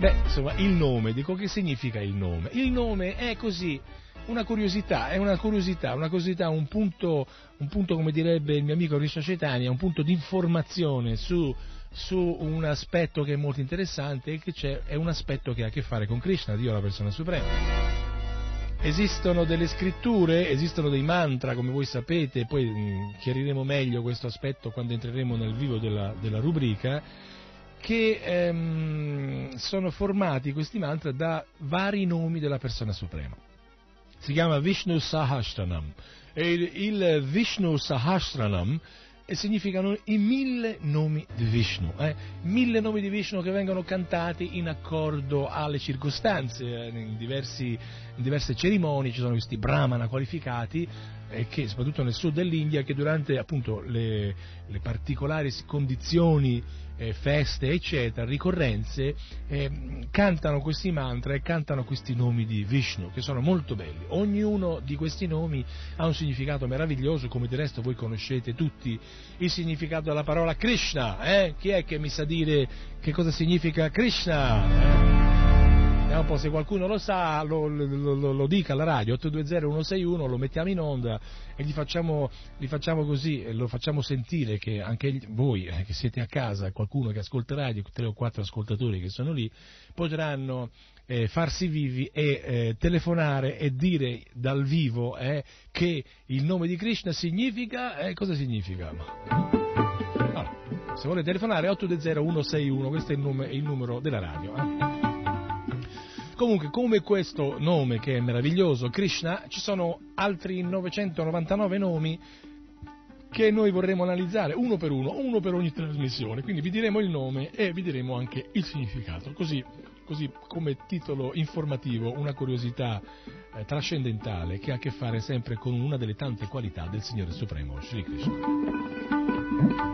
Beh, insomma, il nome, dico che significa il nome? Il nome è così, una curiosità, è una curiosità, una curiosità, un punto, un punto come direbbe il mio amico Risto Cetania, un punto di informazione su, su, un aspetto che è molto interessante e che è un aspetto che ha a che fare con Krishna, Dio la persona suprema. Esistono delle scritture, esistono dei mantra, come voi sapete, poi mm, chiariremo meglio questo aspetto quando entreremo nel vivo della, della rubrica, che ehm, sono formati questi mantra da vari nomi della persona suprema. Si chiama Vishnu Sahasranam e il, il Vishnu Sahasranam e significano i mille nomi di Vishnu, eh? mille nomi di Vishnu che vengono cantati in accordo alle circostanze, eh? in, diversi, in, diverse cerimonie ci sono questi brahmana qualificati eh, che soprattutto nel sud dell'India che durante appunto le, le particolari condizioni eh, feste, eccetera, ricorrenze, eh, cantano questi mantra e cantano questi nomi di Vishnu, che sono molto belli. Ognuno di questi nomi ha un significato meraviglioso, come del resto voi conoscete tutti il significato della parola Krishna. Eh? Chi è che mi sa dire che cosa significa Krishna? Eh? Vediamo un po' se qualcuno lo sa, lo, lo, lo, lo dica alla radio, 820-161, lo mettiamo in onda e gli facciamo, gli facciamo così, lo facciamo sentire che anche voi eh, che siete a casa, qualcuno che ascolta radio, tre o quattro ascoltatori che sono lì, potranno eh, farsi vivi e eh, telefonare e dire dal vivo eh, che il nome di Krishna significa, eh, cosa significa? Allora, se volete telefonare 820 161, questo è il, nome, il numero della radio. Comunque, come questo nome che è meraviglioso, Krishna, ci sono altri 999 nomi che noi vorremmo analizzare uno per uno, uno per ogni trasmissione. Quindi vi diremo il nome e vi diremo anche il significato. Così, così come titolo informativo, una curiosità eh, trascendentale che ha a che fare sempre con una delle tante qualità del Signore Supremo, Sri Krishna.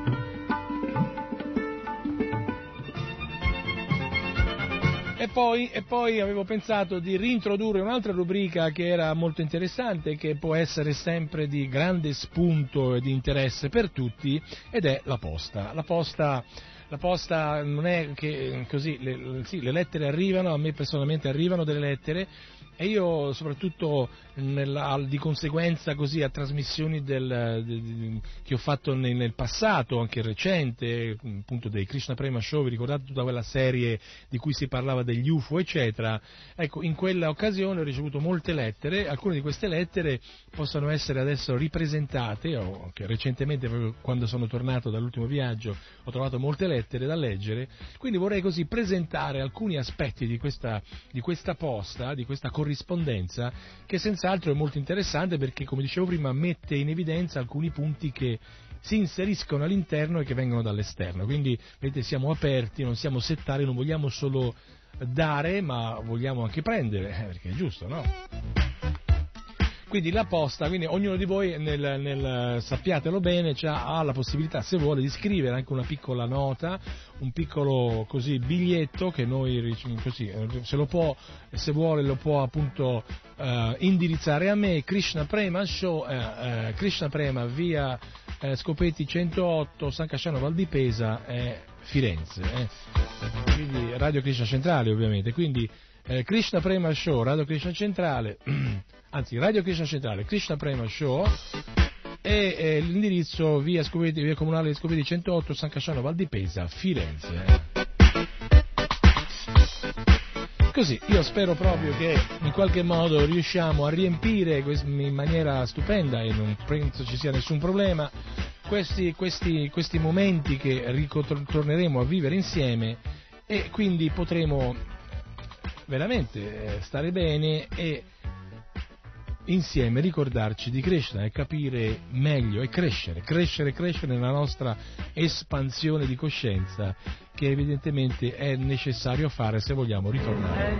Poi, e poi avevo pensato di reintrodurre un'altra rubrica che era molto interessante, che può essere sempre di grande spunto e di interesse per tutti, ed è la posta. La posta la posta non è che così, le, sì, le lettere arrivano, a me personalmente arrivano delle lettere, e io soprattutto nella, di conseguenza così a trasmissioni del, de, de, che ho fatto nel, nel, passato, anche recente, appunto dei Krishna Prema Show, vi ricordate tutta quella serie di cui si parlava degli UFO eccetera, ecco in quella occasione ho ricevuto molte lettere, alcune di queste lettere possono essere adesso ripresentate, o che recentemente quando sono tornato dall'ultimo viaggio ho trovato molte lettere da leggere, quindi vorrei così presentare alcuni aspetti di questa, di questa posta, di questa corrispondenza che senz'altro è molto interessante perché, come dicevo prima, mette in evidenza alcuni punti che si inseriscono all'interno e che vengono dall'esterno. Quindi, vedete, siamo aperti, non siamo settari, non vogliamo solo dare, ma vogliamo anche prendere, eh, perché è giusto, no? Quindi la posta, quindi ognuno di voi, nel, nel, sappiatelo bene, ha la possibilità, se vuole, di scrivere anche una piccola nota, un piccolo così, biglietto che noi, così, se, lo può, se vuole, lo può appunto eh, indirizzare a me, Krishna Prema Show, eh, eh, Krishna Prema via eh, Scopetti 108, San Casciano Valdipesa, Firenze. Eh. Quindi Radio Krishna Centrale ovviamente. Quindi Krishna Prema Show, Radio Krishna Centrale, <clears throat> anzi Radio Krishna Centrale, Krishna Prema Show e l'indirizzo via, via Comunale Scopeti 108 San Casciano Valdipesa, Firenze. Così, io spero proprio che in qualche modo riusciamo a riempire in maniera stupenda e non penso ci sia nessun problema questi, questi, questi momenti che ritorneremo a vivere insieme e quindi potremo veramente eh, stare bene e insieme ricordarci di crescere e capire meglio e crescere, crescere, crescere nella nostra espansione di coscienza che evidentemente è necessario fare se vogliamo ritornare.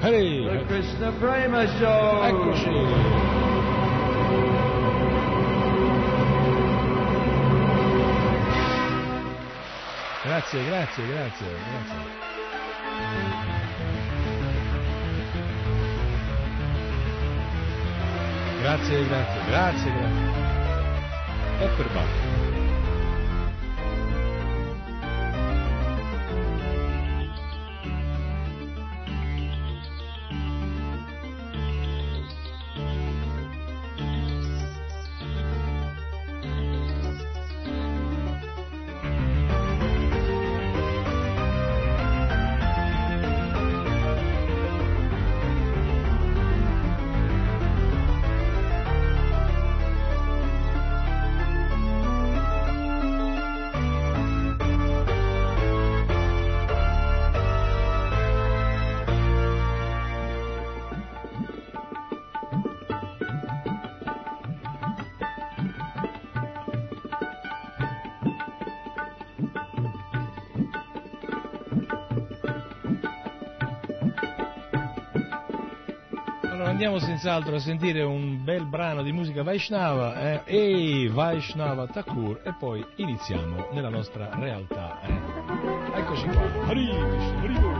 Hey, Eccoci! Grazie, grazie, grazie, grazie. Grazie, grazie, grazie, grazie. E per andiamo senz'altro a sentire un bel brano di musica Vaishnava, eh? Ehi, Vaishnava Thakur, e poi iniziamo nella nostra realtà. Eh? Eccoci qua. Harish, কি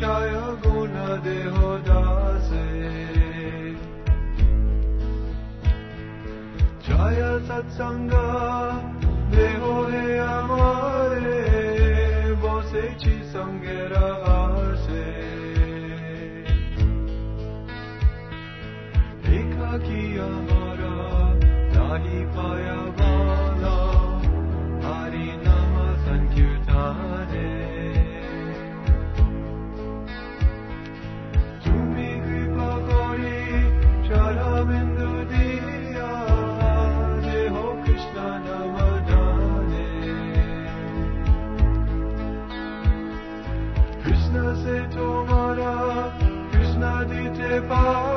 شایا گناده ها دازه چایا ساتسانگا دیو ہے ہمارے بوسے چی سنگے رہا سے دیکھا کیا ہمارا نہیں پایا far.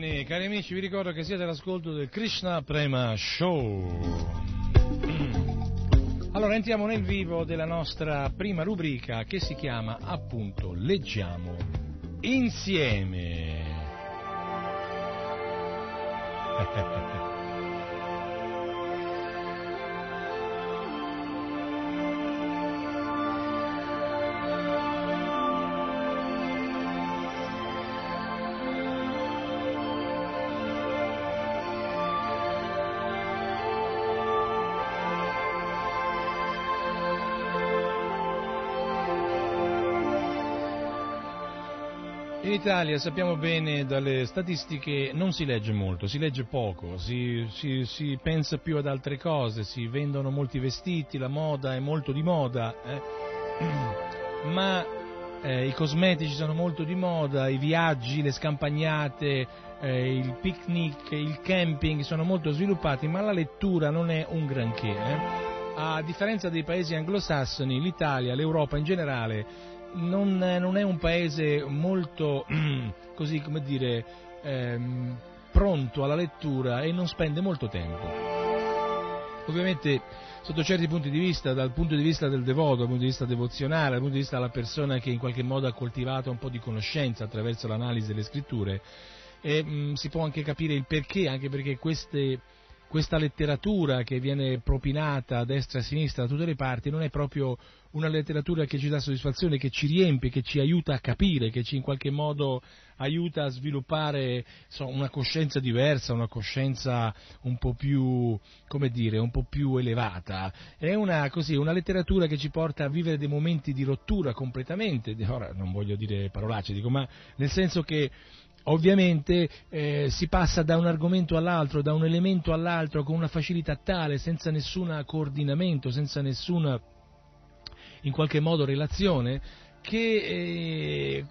Bene, cari amici, vi ricordo che siete all'ascolto del Krishna Prema Show. Allora entriamo nel vivo della nostra prima rubrica che si chiama appunto Leggiamo insieme. <laughs> Italia sappiamo bene dalle statistiche non si legge molto, si legge poco, si, si- si pensa più ad altre cose, si vendono molti vestiti, la moda è molto di moda, eh. <clears throat> ma eh, i cosmetici sono molto di moda, i viaggi, le scampagnate, eh, il picnic, il camping sono molto sviluppati, ma la lettura non è un granché. eh. A differenza dei paesi anglosassoni, l'Italia, l'Europa in generale, non, non è un paese molto, <clears throat> così come dire, ehm, pronto alla lettura e non spende molto tempo. Ovviamente sotto certi punti di vista, dal punto di vista del devoto, dal punto di vista devozionale, dal punto di vista della persona che in qualche modo ha coltivato un po' di conoscenza attraverso l'analisi delle scritture, e, mh, si può anche capire il perché, anche perché queste, questa letteratura che viene propinata a destra e a sinistra da tutte le parti non è proprio una letteratura che ci dà soddisfazione, che ci riempie, che ci aiuta a capire, che ci in qualche modo aiuta a sviluppare insomma, una coscienza diversa, una coscienza un po' più, dire, un po' più elevata. È una, così, una letteratura che ci porta a vivere dei momenti di rottura completamente, ora non voglio dire parolacce, dico, ma nel senso che Ovviamente eh, si passa da un argomento all'altro, da un elemento all'altro con una facilità tale, senza nessun coordinamento, senza nessuna in qualche modo relazione, che eh,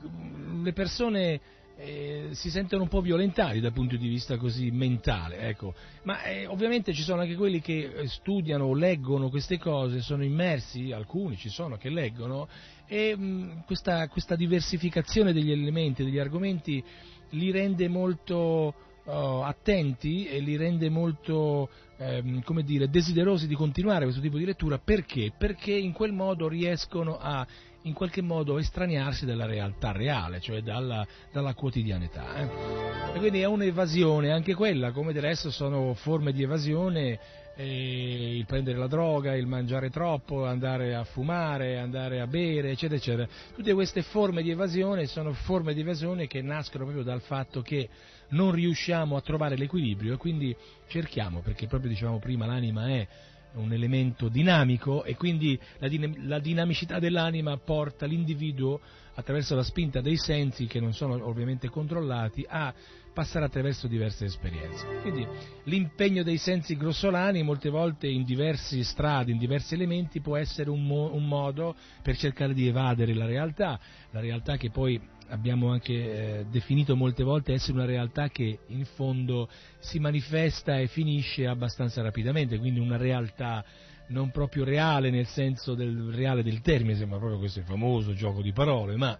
le persone eh, si sentono un po' violentati dal punto di vista così mentale, ecco. ma eh, ovviamente ci sono anche quelli che eh, studiano leggono queste cose, sono immersi, alcuni ci sono che leggono, e mh, questa, questa diversificazione degli elementi, degli argomenti, li rende molto oh, attenti e li rende molto ehm, come dire, desiderosi di continuare questo tipo di lettura perché? Perché in quel modo riescono a in qualche modo estraniarsi dalla realtà reale, cioè dalla, dalla quotidianità. eh. E quindi è un'evasione, anche quella, come del resto sono forme di evasione il prendere la droga, il mangiare troppo, andare a fumare, andare a bere, eccetera, eccetera. Tutte queste forme di evasione sono forme di evasione che nascono proprio dal fatto che non riusciamo a trovare l'equilibrio e quindi cerchiamo, perché proprio dicevamo prima l'anima è un elemento dinamico e quindi la, din- la, dinamicità dell'anima porta l'individuo attraverso la spinta dei sensi che non sono ovviamente controllati a passare attraverso diverse esperienze. Quindi l'impegno dei sensi grossolani molte volte in diversi strati, in diversi elementi può essere un, mo- un modo per cercare di evadere la realtà, la realtà che poi abbiamo anche eh, definito molte volte essere una realtà che in fondo si manifesta e finisce abbastanza rapidamente, quindi una realtà non proprio reale nel senso del reale del termine, sembra proprio questo famoso gioco di parole, ma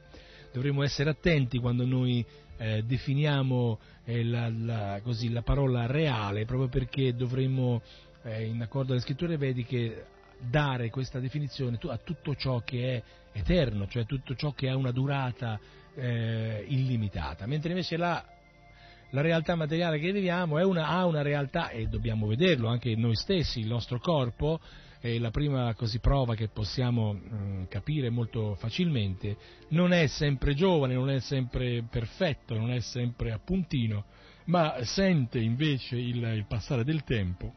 dovremmo essere attenti quando noi eh, definiamo eh, la, la, così, la, parola reale, proprio perché dovremmo, eh, in accordo alle scritture vediche, dare questa definizione a tutto ciò che è eterno, cioè tutto ciò che ha una durata eh, illimitata, mentre invece la, la, realtà materiale che viviamo una, ha una realtà, e dobbiamo vederlo anche noi stessi, il nostro corpo, è la prima così, prova che possiamo mh, mm, capire molto facilmente, non è sempre giovane, non è sempre perfetto, non è sempre appuntino, ma sente invece il, il passare del tempo.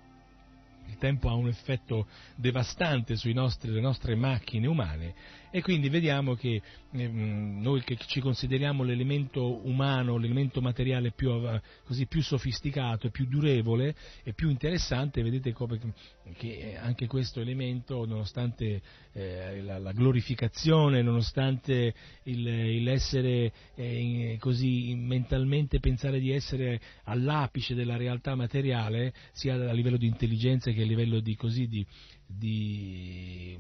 Il tempo ha un effetto devastante sulle nostre macchine umane e quindi vediamo che eh, noi che ci consideriamo l'elemento umano, l'elemento materiale più, così, più sofisticato più durevole e più interessante, vedete come, che anche questo elemento, nonostante eh, la, la, glorificazione, nonostante il, il essere eh, così mentalmente pensare di essere all'apice della realtà materiale, sia a livello di intelligenza che a livello di, così, di, di,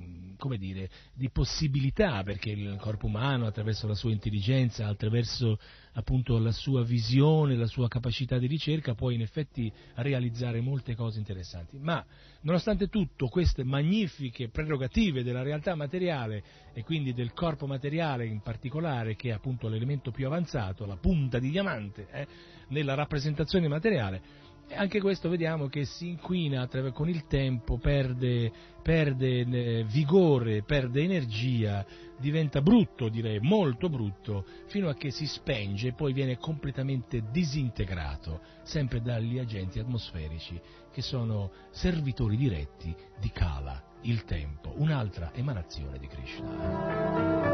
dire, di, possibilità, perché il corpo umano attraverso la sua intelligenza, attraverso appunto la sua visione, la sua capacità di ricerca, può in effetti realizzare molte cose interessanti. Ma nonostante tutto queste magnifiche prerogative della realtà materiale e quindi del corpo materiale in particolare, che è appunto l'elemento più avanzato, la punta di diamante eh, nella rappresentazione materiale, anche questo vediamo che si inquina con il tempo, perde, perde eh, vigore, perde energia, diventa brutto, direi molto brutto, fino a che si spenge e poi viene completamente disintegrato, sempre dagli agenti atmosferici che sono servitori diretti di Kala, il tempo, un'altra emanazione di Krishna.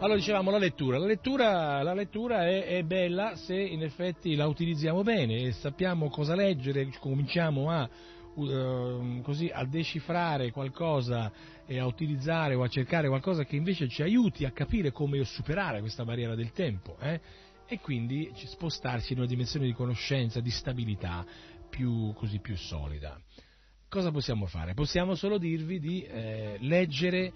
Allora dicevamo la lettura, la lettura, la lettura è, è, bella se in effetti la utilizziamo bene e sappiamo cosa leggere, cominciamo a, uh, così, a decifrare qualcosa e a utilizzare o a cercare qualcosa che invece ci aiuti a capire come superare questa barriera del tempo eh? e quindi spostarsi in una dimensione di conoscenza, di stabilità più, così, più solida. Cosa possiamo fare? Possiamo solo dirvi di eh, leggere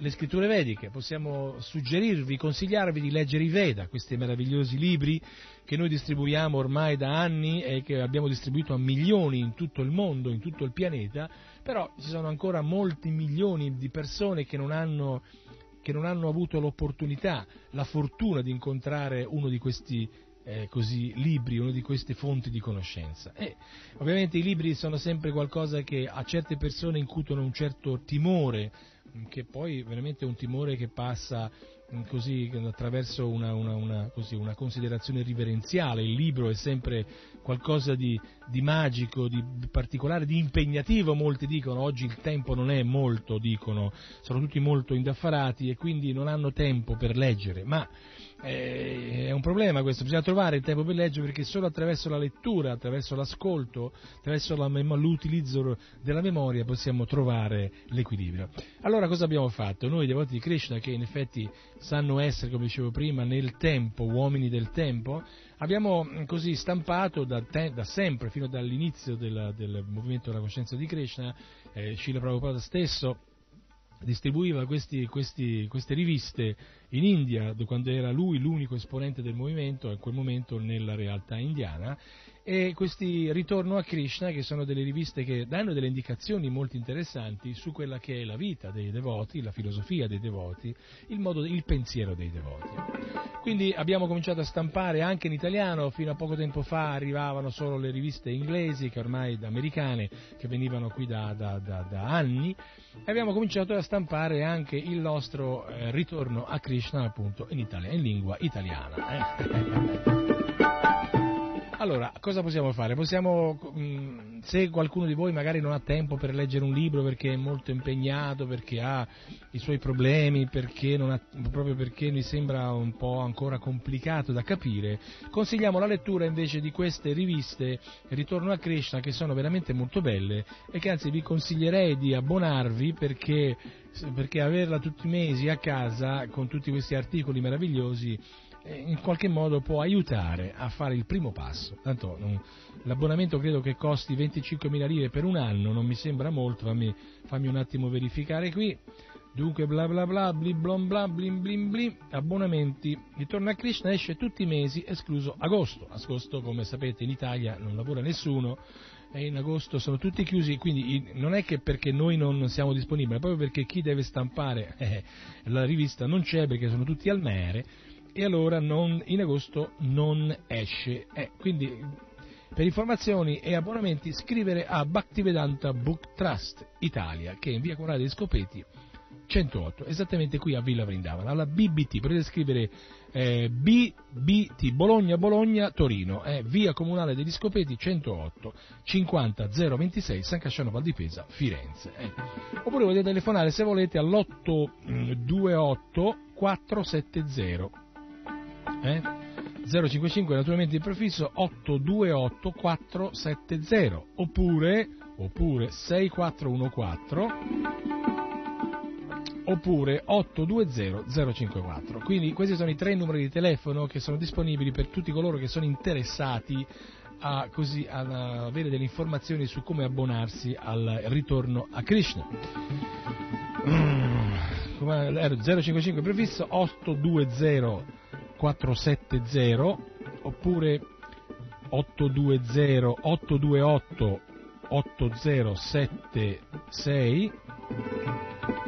le scritture vediche, possiamo suggerirvi, consigliarvi di leggere i Veda, questi meravigliosi libri che noi distribuiamo ormai da anni e che abbiamo distribuito a milioni in tutto il mondo, in tutto il pianeta, però ci sono ancora molti milioni di persone che non hanno, che non hanno avuto l'opportunità, la fortuna di incontrare uno di questi eh, così, libri, una di queste fonti di conoscenza. E, ovviamente i libri sono sempre qualcosa che a certe persone incutono un certo timore, che poi veramente è un timore che passa mm, così, attraverso una, una, una, così, una, considerazione riverenziale, il libro è sempre qualcosa di, di, magico, di particolare, di impegnativo, molti dicono, oggi il tempo non è molto, dicono, sono tutti molto indaffarati e quindi non hanno tempo per leggere, ma eh, è un problema questo, bisogna trovare il tempo per leggere perché solo attraverso la lettura, attraverso l'ascolto, attraverso la mem- l'utilizzo della memoria possiamo trovare l'equilibrio. Allora cosa abbiamo fatto? Noi devoti di Krishna che in effetti sanno essere, come dicevo prima, nel tempo, uomini del tempo, abbiamo mm, così stampato da, te- da sempre, fino dall'inizio della, del movimento della coscienza di Krishna, eh, Srila Prabhupada stesso distribuiva questi, questi, queste riviste in India, quando era lui l'unico esponente del movimento, in quel momento nella realtà indiana, e questi Ritorno a Krishna, che sono delle riviste che danno delle indicazioni molto interessanti su quella che è la vita dei devoti, la filosofia dei devoti, il, modo, il pensiero dei devoti. Quindi abbiamo cominciato a stampare anche in italiano, fino a poco tempo fa arrivavano solo le riviste inglesi, che ormai americane, che venivano qui da, da, da, da anni, e abbiamo cominciato a stampare anche il nostro eh, Ritorno a Krishna, appunto, in, Italia, in lingua italiana. Eh? <laughs> Allora, cosa possiamo fare? Possiamo mm, se qualcuno di voi magari non ha tempo per leggere un libro perché è molto impegnato, perché ha i suoi problemi, perché ha, proprio perché mi sembra un po' ancora complicato da capire, consigliamo la lettura invece di queste riviste Ritorno a Krishna che sono veramente molto belle e che anzi vi consiglierei di abbonarvi perché, perché averla tutti i mesi a casa con tutti questi articoli meravigliosi in qualche modo può aiutare a fare il primo passo. Tanto l'abbonamento credo che costi 25.000 lire per un anno, non mi sembra molto, fammi, fammi un attimo verificare qui. Dunque bla bla bla, bli blom bla, blim blim blim, abbonamenti. Ritorno a Krishna esce tutti i mesi, escluso agosto. Agosto, come sapete, in Italia non lavora nessuno e in agosto sono tutti chiusi, quindi non è che perché noi non siamo disponibili, ma proprio perché chi deve stampare <laughs> eh, la rivista non c'è perché sono tutti al mare e allora non, in agosto non esce. Eh, quindi per informazioni e abbonamenti scrivere a Bhaktivedanta Book Trust Italia che è in via Comunale dei Scopeti 108, esattamente qui a Villa Vrindavana, alla BBT, potete scrivere eh, BBT Bologna Bologna Torino, eh, via Comunale degli Scopeti 108 50 026 San Casciano Valdipesa Firenze. Eh. Oppure potete telefonare se volete all'828 470 eh? 055 naturalmente il prefisso 828 470 oppure, oppure 6414 oppure 820 054 quindi questi sono i tre numeri di telefono che sono disponibili per tutti coloro che sono interessati a, così, ad avere delle informazioni su come abbonarsi al ritorno a Krishna mm, 055 prefisso 820 470 oppure 820 828 8076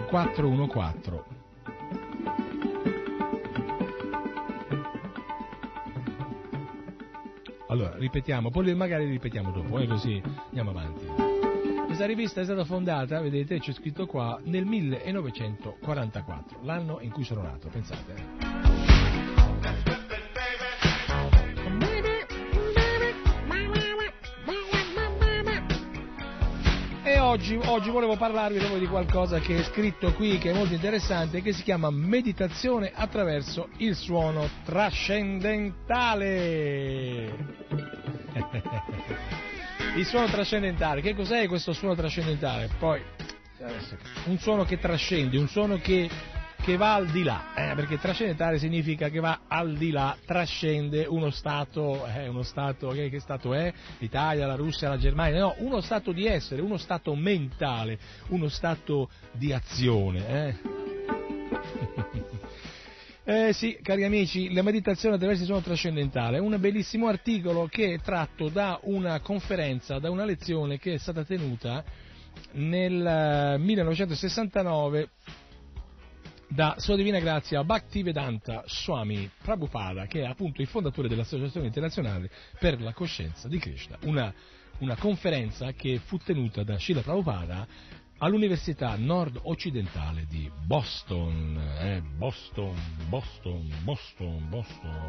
414 allora ripetiamo poi magari ripetiamo dopo eh, così andiamo avanti questa rivista è stata fondata, vedete, c'è scritto qua, nel 1944, l'anno in cui sono nato, pensate. Oggi, oggi, volevo parlarvi proprio di qualcosa che è scritto qui, che è molto interessante, che si chiama meditazione attraverso il suono trascendentale. <laughs> il suono trascendentale, che cos'è questo suono trascendentale? Poi, un suono che trascende, un suono che che va al di là, eh, perché trascendentale significa che va al di là, trascende uno Stato, eh, uno Stato che, che, Stato è? L'Italia, la Russia, la Germania, no, uno Stato di essere, uno Stato mentale, uno Stato di azione. Eh. <laughs> Eh sì, cari amici, la meditazione attraverso il suono trascendentale un bellissimo articolo che è tratto da una conferenza, da una lezione che è stata tenuta nel 1969 eh, da Sua Divina Grazia Bhaktivedanta Swami Prabhupada, che è appunto il fondatore dell'Associazione Internazionale per la Coscienza di Krishna, una, una conferenza che fu tenuta da Srila Prabhupada all'Università Nord-Occidentale di Boston, eh, Boston, Boston, Boston, Boston,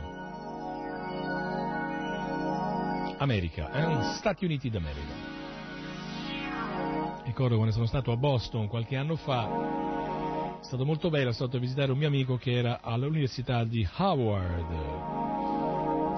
America, eh, Stati Uniti d'America. Ricordo quando sono stato a Boston qualche anno fa, è stato molto bello, sono stato a visitare un mio amico che era all'università di Howard.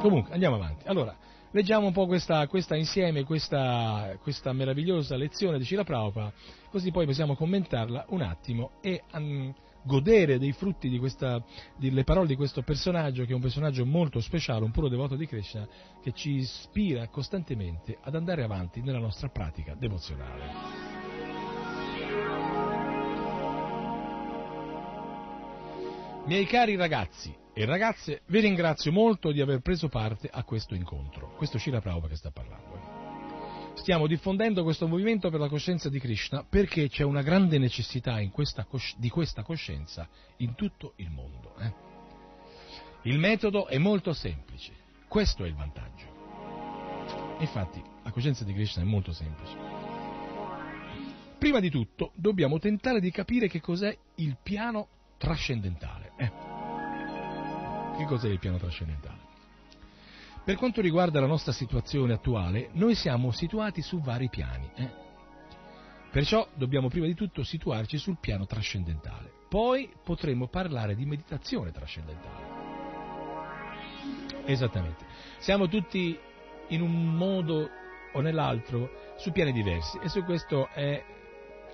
Comunque, andiamo avanti. Allora, leggiamo un po' questa, questa insieme, questa, questa, meravigliosa lezione di Cila Prabhupada, così poi possiamo commentarla un attimo e um, godere dei frutti di questa, delle parole di questo personaggio, che è un personaggio molto speciale, un puro devoto di Krishna, che ci ispira costantemente ad andare avanti nella nostra pratica devozionale. Miei cari ragazzi e ragazze, vi ringrazio molto di aver preso parte a questo incontro. Questo Shila Prabhupada che sta parlando. Stiamo diffondendo questo movimento per la coscienza di Krishna perché c'è una grande necessità questa cosci- di questa coscienza in tutto il mondo. Eh? Il metodo è molto semplice, questo è il vantaggio. Infatti, la coscienza di Krishna è molto semplice. Prima di tutto dobbiamo tentare di capire che cos'è il piano trascendentale. Eh. Che cos'è il piano trascendentale? Per quanto riguarda la nostra situazione attuale, noi siamo situati su vari piani. Eh? Perciò dobbiamo prima di tutto situarci sul piano trascendentale. Poi potremo parlare di meditazione trascendentale. Esattamente. Siamo tutti in un modo o nell'altro su piani diversi e su questo è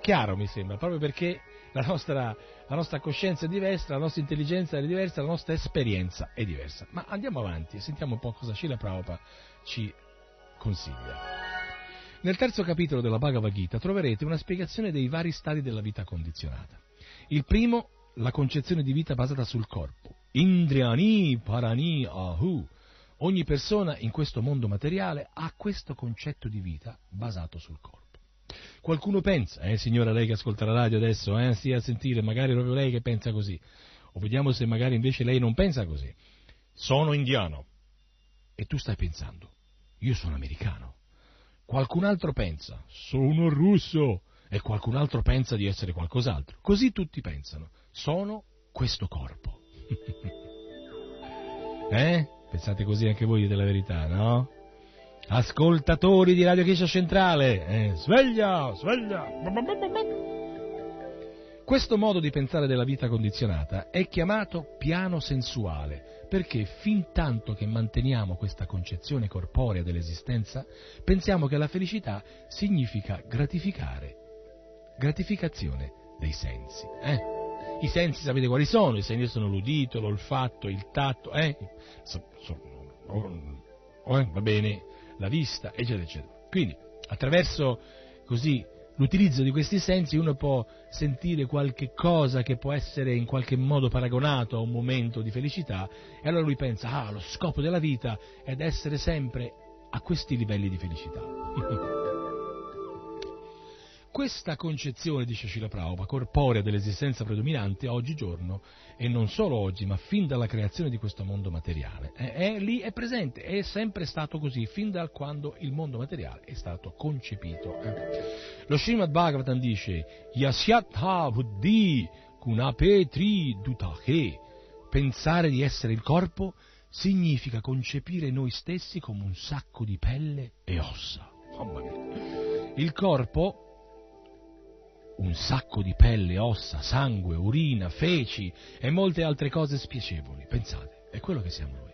chiaro, mi sembra, proprio perché la nostra, la nostra, coscienza è diversa, la nostra intelligenza è diversa, la nostra esperienza è diversa. Ma andiamo avanti e sentiamo un po' cosa Scila Prabhupada ci consiglia. Nel terzo capitolo della Bhagavad Gita troverete una spiegazione dei vari stadi della vita condizionata. Il primo, la concezione di vita basata sul corpo. Indriani parani ahu. Ogni persona in questo mondo materiale ha questo concetto di vita basato sul corpo. Qualcuno pensa, eh signora lei che ascolta la radio adesso, eh, stia a sentire, magari proprio lei che pensa così. O vediamo se magari invece lei non pensa così. Sono indiano. E tu stai pensando, io sono americano. Qualcun altro pensa, sono russo. E qualcun altro pensa di essere qualcos'altro. Così tutti pensano, sono questo corpo. <laughs> eh? Pensate così anche voi della verità, no? Ascoltatori di Radio Chiesa Centrale, eh, sveglia, sveglia. Questo modo di pensare della vita condizionata è chiamato piano sensuale, perché fin tanto che manteniamo questa concezione corporea dell'esistenza, pensiamo che la felicità significa gratificare, gratificazione dei sensi. Eh? I sensi sapete quali sono? I sensi sono l'udito, l'olfatto, il tatto, eh? So, so, oh, oh, va bene, la vista, eccetera, eccetera. Quindi, attraverso così l'utilizzo di questi sensi uno può sentire qualche cosa che può essere in qualche modo paragonato a un momento di felicità e allora lui pensa, ah, lo scopo della vita è essere sempre a questi livelli di felicità. <laughs> Questa concezione, dice Scila Prabhupada, corporea dell'esistenza predominante oggigiorno, e non solo oggi, ma fin dalla creazione di questo mondo materiale, è, è lì, è presente, è sempre stato così, fin da quando il mondo materiale è stato concepito. Eh. Lo Srimad Bhagavatam dice, Yasyatha buddhi kunapetri dutahe, pensare di essere il corpo significa concepire noi stessi come un sacco di pelle e ossa. Il corpo un sacco di pelle, ossa, sangue, urina, feci e molte altre cose spiacevoli. Pensate, è quello che siamo noi.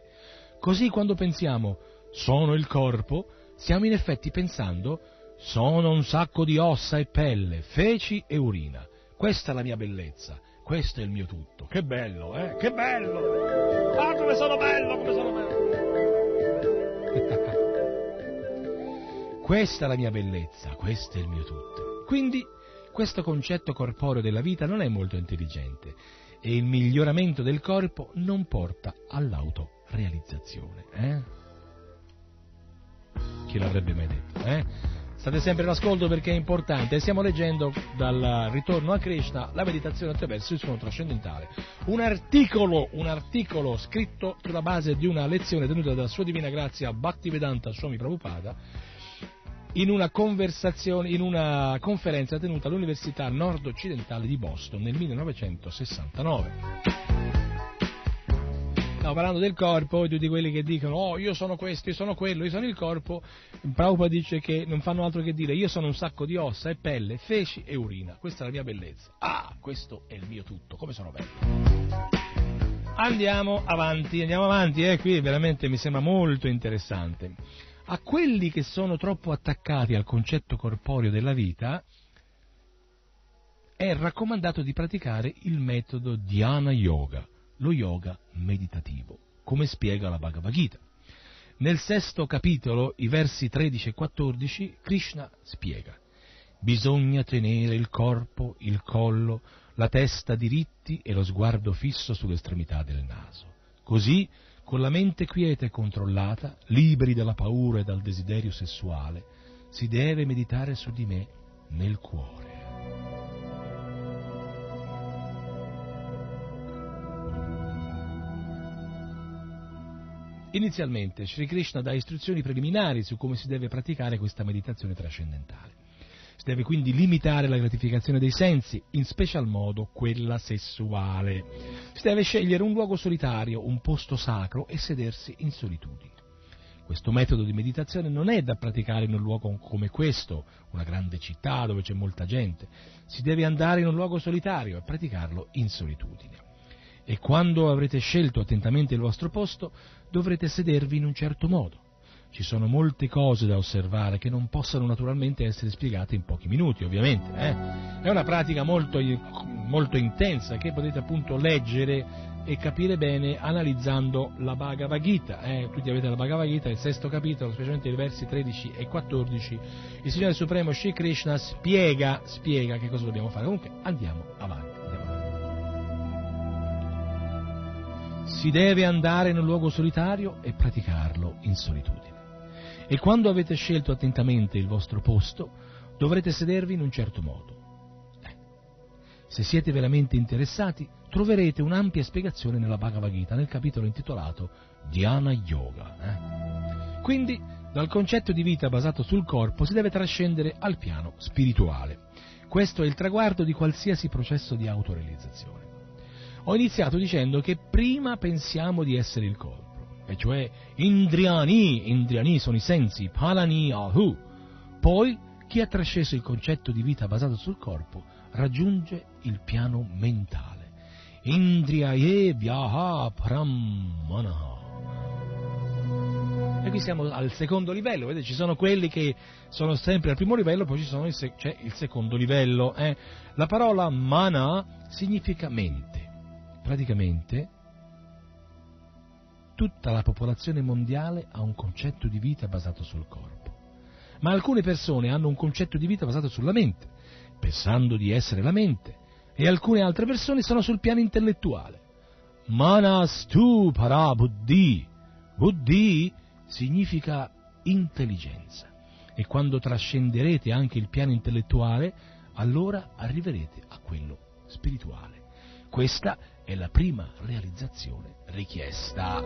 Così quando pensiamo sono il corpo, stiamo in effetti pensando sono un sacco di ossa e pelle, feci e urina. Questa è la mia bellezza, questo è il mio tutto. Che bello, eh? Che bello! Ah, come sono bello, come sono bello! <laughs> Questa è la mia bellezza, questo è il mio tutto. Quindi questo concetto corporeo della vita non è molto intelligente e il miglioramento del corpo non porta all'autorealizzazione. Eh? Chi l'avrebbe mai detto? Eh? State sempre in ascolto perché è importante. Stiamo leggendo dal ritorno a Krishna la meditazione attraverso il suono trascendentale. Un articolo, un articolo scritto sulla base di una lezione tenuta dalla sua divina grazia Bhaktivedanta Swami Prabhupada in una in una conferenza tenuta all'Università Nord-Occidentale di Boston nel 1969. Stiamo parlando del corpo e tutti quelli che dicono oh io sono questo, io sono quello, io sono il corpo. Prabhupada dice che non fanno altro che dire io sono un sacco di ossa e pelle, feci e urina. Questa è la mia bellezza. Ah, questo è il mio tutto, come sono bello. Andiamo avanti, andiamo avanti, eh, qui veramente mi sembra molto interessante a quelli che sono troppo attaccati al concetto corporeo della vita è raccomandato di praticare il metodo Dhyana Yoga, lo yoga meditativo, come spiega la Bhagavad Gita. Nel sesto capitolo, i versi 13 e 14, Krishna spiega Bisogna tenere il corpo, il collo, la testa diritti e lo sguardo fisso sull'estremità del naso. Così con la mente quieta e controllata, liberi dalla paura e dal desiderio sessuale, si deve meditare su di me nel cuore. Inizialmente Sri Krishna dà istruzioni preliminari su come si deve praticare questa meditazione trascendentale. Deve quindi limitare la gratificazione dei sensi, in special modo quella sessuale. Si deve scegliere un luogo solitario, un posto sacro e sedersi in solitudine. Questo metodo di meditazione non è da praticare in un luogo come questo, una grande città dove c'è molta gente. Si deve andare in un luogo solitario e praticarlo in solitudine. E quando avrete scelto attentamente il vostro posto, dovrete sedervi in un certo modo. Ci sono molte cose da osservare che non possono naturalmente essere spiegate in pochi minuti, ovviamente. Eh? È una pratica molto, molto intensa che potete appunto leggere e capire bene analizzando la Bhagavad Gita. Eh? Tutti avete la Bhagavad Gita, il sesto capitolo, specialmente i versi 13 e 14. Il Signore Supremo Shri Krishna spiega, spiega che cosa dobbiamo fare. Comunque andiamo avanti. Andiamo avanti. Si deve andare in un luogo solitario e praticarlo in solitudine. E quando avete scelto attentamente il vostro posto, dovrete sedervi in un certo modo. Eh. Se siete veramente interessati, troverete un'ampia spiegazione nella Bhagavad Gita, nel capitolo intitolato Dhyana Yoga. Eh. Quindi, dal concetto di vita basato sul corpo si deve trascendere al piano spirituale. Questo è il traguardo di qualsiasi processo di autorealizzazione. Ho iniziato dicendo che prima pensiamo di essere il corpo e cioè Indriani, Indriani sono i sensi, Palani Ahu. Poi chi ha trasceso il concetto di vita basato sul corpo raggiunge il piano mentale. Indriaye Vyaha Brahmanaha. E qui siamo al secondo livello, vedete, ci sono quelli che sono sempre al primo livello, poi il se- c'è il secondo livello. Eh. La parola mana significa mente. Praticamente tutta la popolazione mondiale ha un concetto di vita basato sul corpo. Ma alcune persone hanno un concetto di vita basato sulla mente, pensando di essere la mente, e alcune altre persone sono sul piano intellettuale. Manastu para buddhi. Buddhi significa intelligenza. E quando trascenderete anche il piano intellettuale, allora arriverete a quello spirituale. Questa è la prima realizzazione richiesta.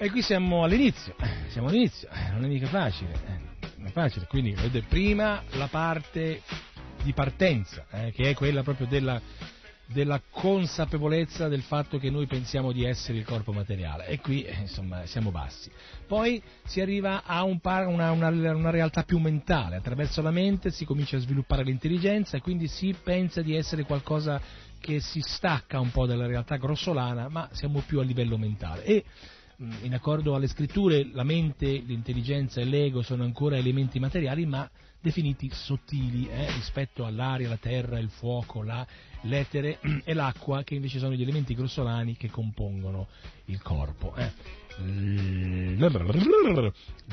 E qui siamo all'inizio, siamo all'inizio, non è mica facile, non è facile, quindi vedete prima la parte di partenza, eh, che è quella proprio della della consapevolezza del fatto che noi pensiamo di essere il corpo materiale e qui eh, insomma siamo bassi. Poi si arriva a un par, una, una, una, realtà più mentale, attraverso la mente si comincia a sviluppare l'intelligenza e quindi si pensa di essere qualcosa che si stacca un po' dalla realtà grossolana ma siamo più a livello mentale. E, in accordo alle scritture la mente, l'intelligenza e l'ego sono ancora elementi materiali ma definiti sottili eh, rispetto all'aria, la terra, il fuoco, la, l'etere <clears throat> e l'acqua che invece sono gli elementi grossolani che compongono il corpo. Eh.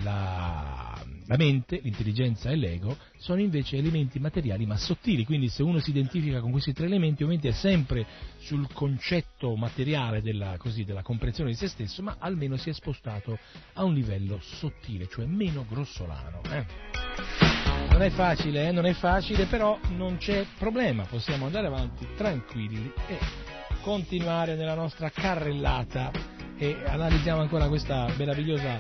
La, la, mente, l'intelligenza e l'ego sono invece elementi materiali ma sottili, quindi se uno si identifica con questi tre elementi ovviamente è sempre sul concetto materiale della, così, della comprensione di se stesso, ma almeno si è spostato a un livello sottile, cioè meno grossolano. Eh. Non è facile, eh? non è facile, però non c'è problema, possiamo andare avanti tranquilli e continuare nella nostra carrellata e analizziamo ancora questa meravigliosa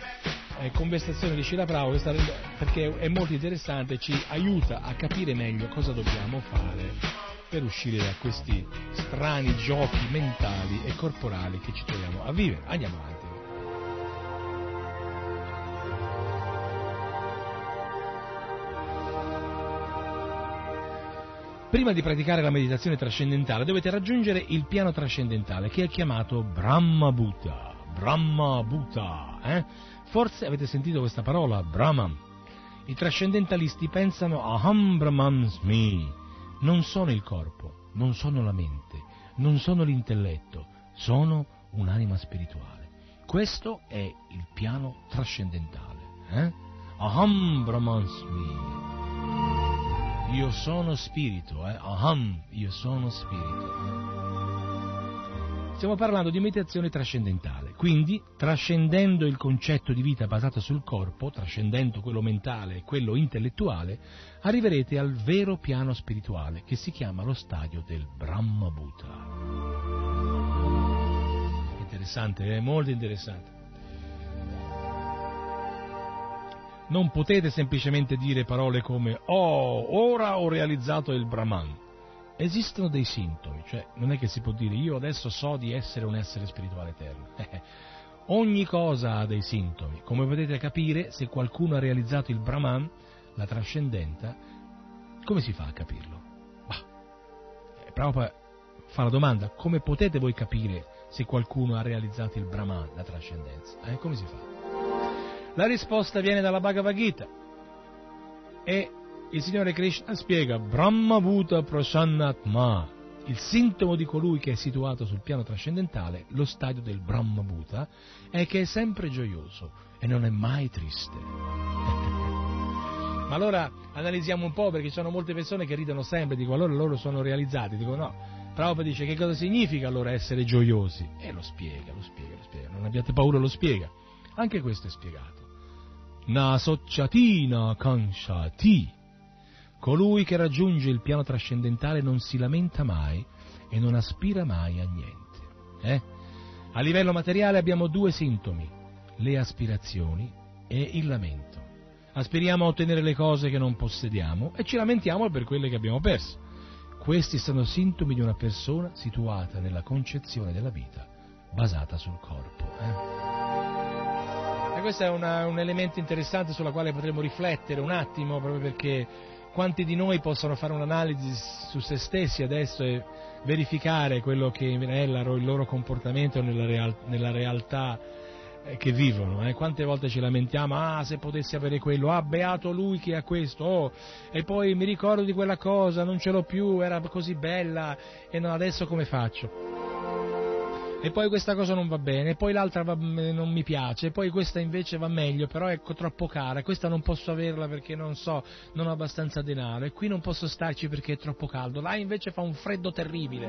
eh, conversazione di Scila Bravo questa, perché è molto interessante ci aiuta a capire meglio cosa dobbiamo fare per uscire da questi strani giochi mentali e corporali che ci troviamo a vivere. Andiamo avanti. Prima di praticare la meditazione trascendentale dovete raggiungere il piano trascendentale che è chiamato Brahma Bhuta. Brahma Bhuta, eh? Forse avete sentito questa parola, Brahman. I trascendentalisti pensano Aham Brahmansmi. Non sono il corpo, non sono la mente, non sono l'intelletto, sono un'anima spirituale. Questo è il piano trascendentale. Eh? Aham Brahmansmi. Io sono spirito, eh? Aham, io sono spirito. Stiamo parlando di meditazione trascendentale, quindi trascendendo il concetto di vita basato sul corpo, trascendendo quello mentale e quello intellettuale, arriverete al vero piano spirituale che si chiama lo stadio del Brahma Bhuta. Interessante, eh? molto interessante. Non potete semplicemente dire parole come oh, ora ho realizzato il Brahman. Esistono dei sintomi, cioè non è che si può dire io adesso so di essere un essere spirituale eterno. <laughs> Ogni cosa ha dei sintomi. Come potete capire, se qualcuno ha realizzato il Brahman, la trascendenza, come si fa a capirlo? Bah, Prabhupada fa la domanda, come potete voi capire se qualcuno ha realizzato il Brahman, la trascendenza? Eh, come si fa? La risposta viene dalla Bhagavad Gita e il Signore Krishna spiega Brahma Bhuta Prasannatma, il sintomo di colui che è situato sul piano trascendentale, lo stadio del Brahma Bhuta, è che è sempre gioioso e non è mai triste. <laughs> Ma allora analizziamo un po' perché ci sono molte persone che ridono sempre, dicono allora loro sono realizzati, dico no, Prabhupada dice che cosa significa allora essere gioiosi? E lo spiega, lo spiega, lo spiega, non abbiate paura, lo spiega. Anche questo è spiegato. Na socciatina kanshati. Colui che raggiunge il piano trascendentale non si lamenta mai e non aspira mai a niente. Eh? A livello materiale abbiamo due sintomi, le aspirazioni e il lamento. Aspiriamo a ottenere le cose che non possediamo e ci lamentiamo per quelle che abbiamo perso. Questi sono sintomi di una persona situata nella concezione della vita basata sul corpo. Eh? Questo è una, un elemento interessante sulla quale potremmo riflettere un attimo, proprio perché quanti di noi possono fare un'analisi su se stessi adesso e verificare quello che è il loro comportamento nella, real, nella realtà che vivono. Eh? Quante volte ci lamentiamo, ah se potessi avere quello, ah beato lui che ha questo, oh, e poi mi ricordo di quella cosa, non ce l'ho più, era così bella, e no, adesso come faccio? E poi questa cosa non va bene, e poi l'altra va, non mi piace, e poi questa invece va meglio, però è troppo cara, questa non posso averla perché non so, non ho abbastanza denaro, e qui non posso starci perché è troppo caldo, là invece fa un freddo terribile,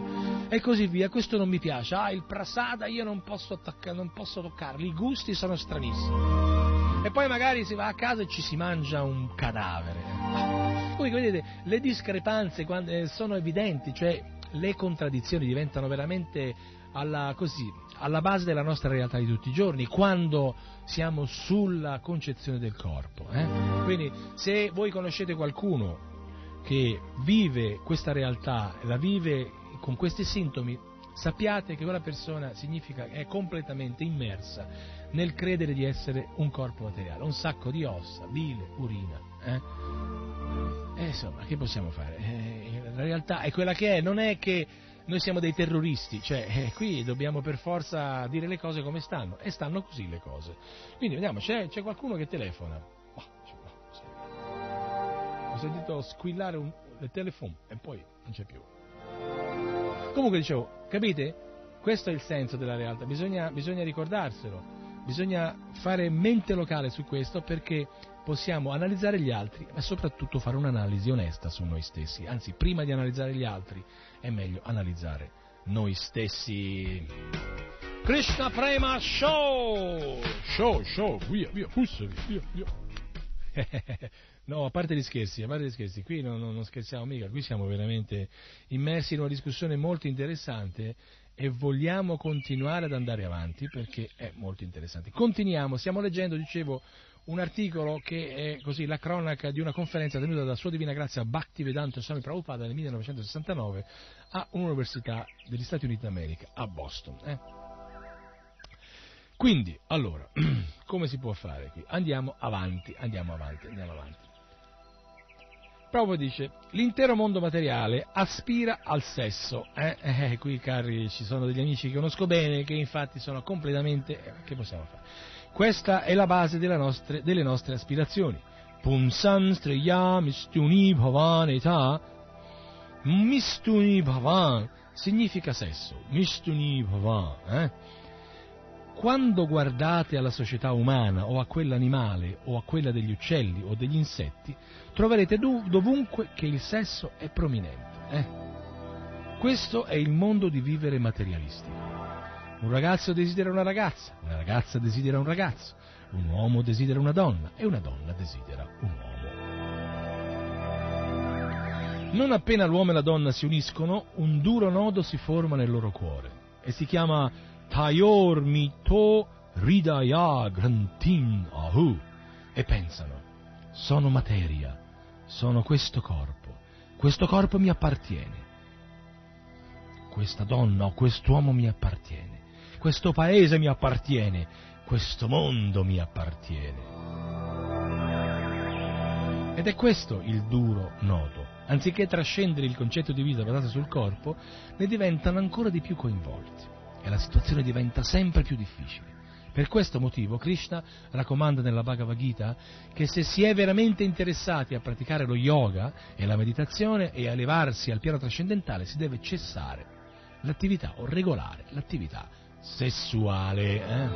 e così via, questo non mi piace, ah il prasada io non posso, attacca, non posso toccarlo, i gusti sono stranissimi. E poi magari si va a casa e ci si mangia un cadavere. Voi vedete, le discrepanze sono evidenti, cioè le contraddizioni diventano veramente alla, così, alla base della nostra realtà di tutti i giorni, quando siamo sulla concezione del corpo. Eh? Quindi se voi conoscete qualcuno che vive questa realtà, la vive con questi sintomi, sappiate che quella persona significa è completamente immersa nel credere di essere un corpo materiale, un sacco di ossa, bile, urina. Eh? E insomma, che possiamo fare? Eh, la realtà è quella che è, non è che noi siamo dei terroristi, cioè eh, qui dobbiamo per forza dire le cose come stanno, e stanno così le cose. Quindi vediamo, c'è, c'è qualcuno che telefona. Ho sentito squillare un, il telefono e poi non c'è più. Comunque dicevo, capite? Questo è il senso della realtà, bisogna, bisogna ricordarselo, bisogna fare mente locale su questo perché possiamo analizzare gli altri, ma soprattutto fare un'analisi onesta su noi stessi. Anzi, prima di analizzare gli altri, è meglio analizzare noi stessi. Krishna Prema Show! Show, show, via, via, fussoli, via, via. <laughs> no, a parte gli scherzi, a parte gli scherzi, qui non, non, non scherziamo mica, qui siamo veramente immersi in una discussione molto interessante e vogliamo continuare ad andare avanti perché è molto interessante. Continuiamo, stiamo leggendo, dicevo, un articolo che è così la cronaca di una conferenza tenuta da Sua Divina Grazia Bhaktivedanta Swami Prabhupada nel 1969 a un'università degli Stati Uniti d'America, a Boston. Eh? Quindi, allora, <clears throat> come si può fare qui? Andiamo avanti, andiamo avanti, andiamo avanti. Prabhupada dice, l'intero mondo materiale aspira al sesso. Eh? <laughs> Eh, qui, cari, ci sono degli amici che conosco bene, che infatti sono completamente... Eh, che possiamo fare? Questa è la base nostre, delle nostre aspirazioni. Punsam striya mistuni bhavan età. Mistuni bhavan significa sesso. Mistuni bhavan. Eh? Quando guardate alla società umana o a quella animale o a quella degli uccelli o degli insetti, troverete dovunque che il sesso è prominente. Eh? Questo è il mondo di vivere materialistico. Un ragazzo desidera una ragazza, una ragazza desidera un ragazzo, un uomo desidera una donna e una donna desidera un uomo. Non appena l'uomo e la donna si uniscono, un duro nodo si forma nel loro cuore e si chiama Tayor Mito Ridaya Grantin Ahu e pensano sono materia, sono questo corpo, questo corpo mi appartiene, questa donna o quest'uomo mi appartiene, questo paese mi appartiene, questo mondo mi appartiene. Ed è questo il duro nodo. Anziché trascendere il concetto di vita basato sul corpo, ne diventano ancora di più coinvolti e la situazione diventa sempre più difficile. Per questo motivo Krishna raccomanda nella Bhagavad Gita che se si è veramente interessati a praticare lo yoga e la meditazione e a elevarsi al piano trascendentale si deve cessare l'attività o regolare l'attività sessuale. Eh?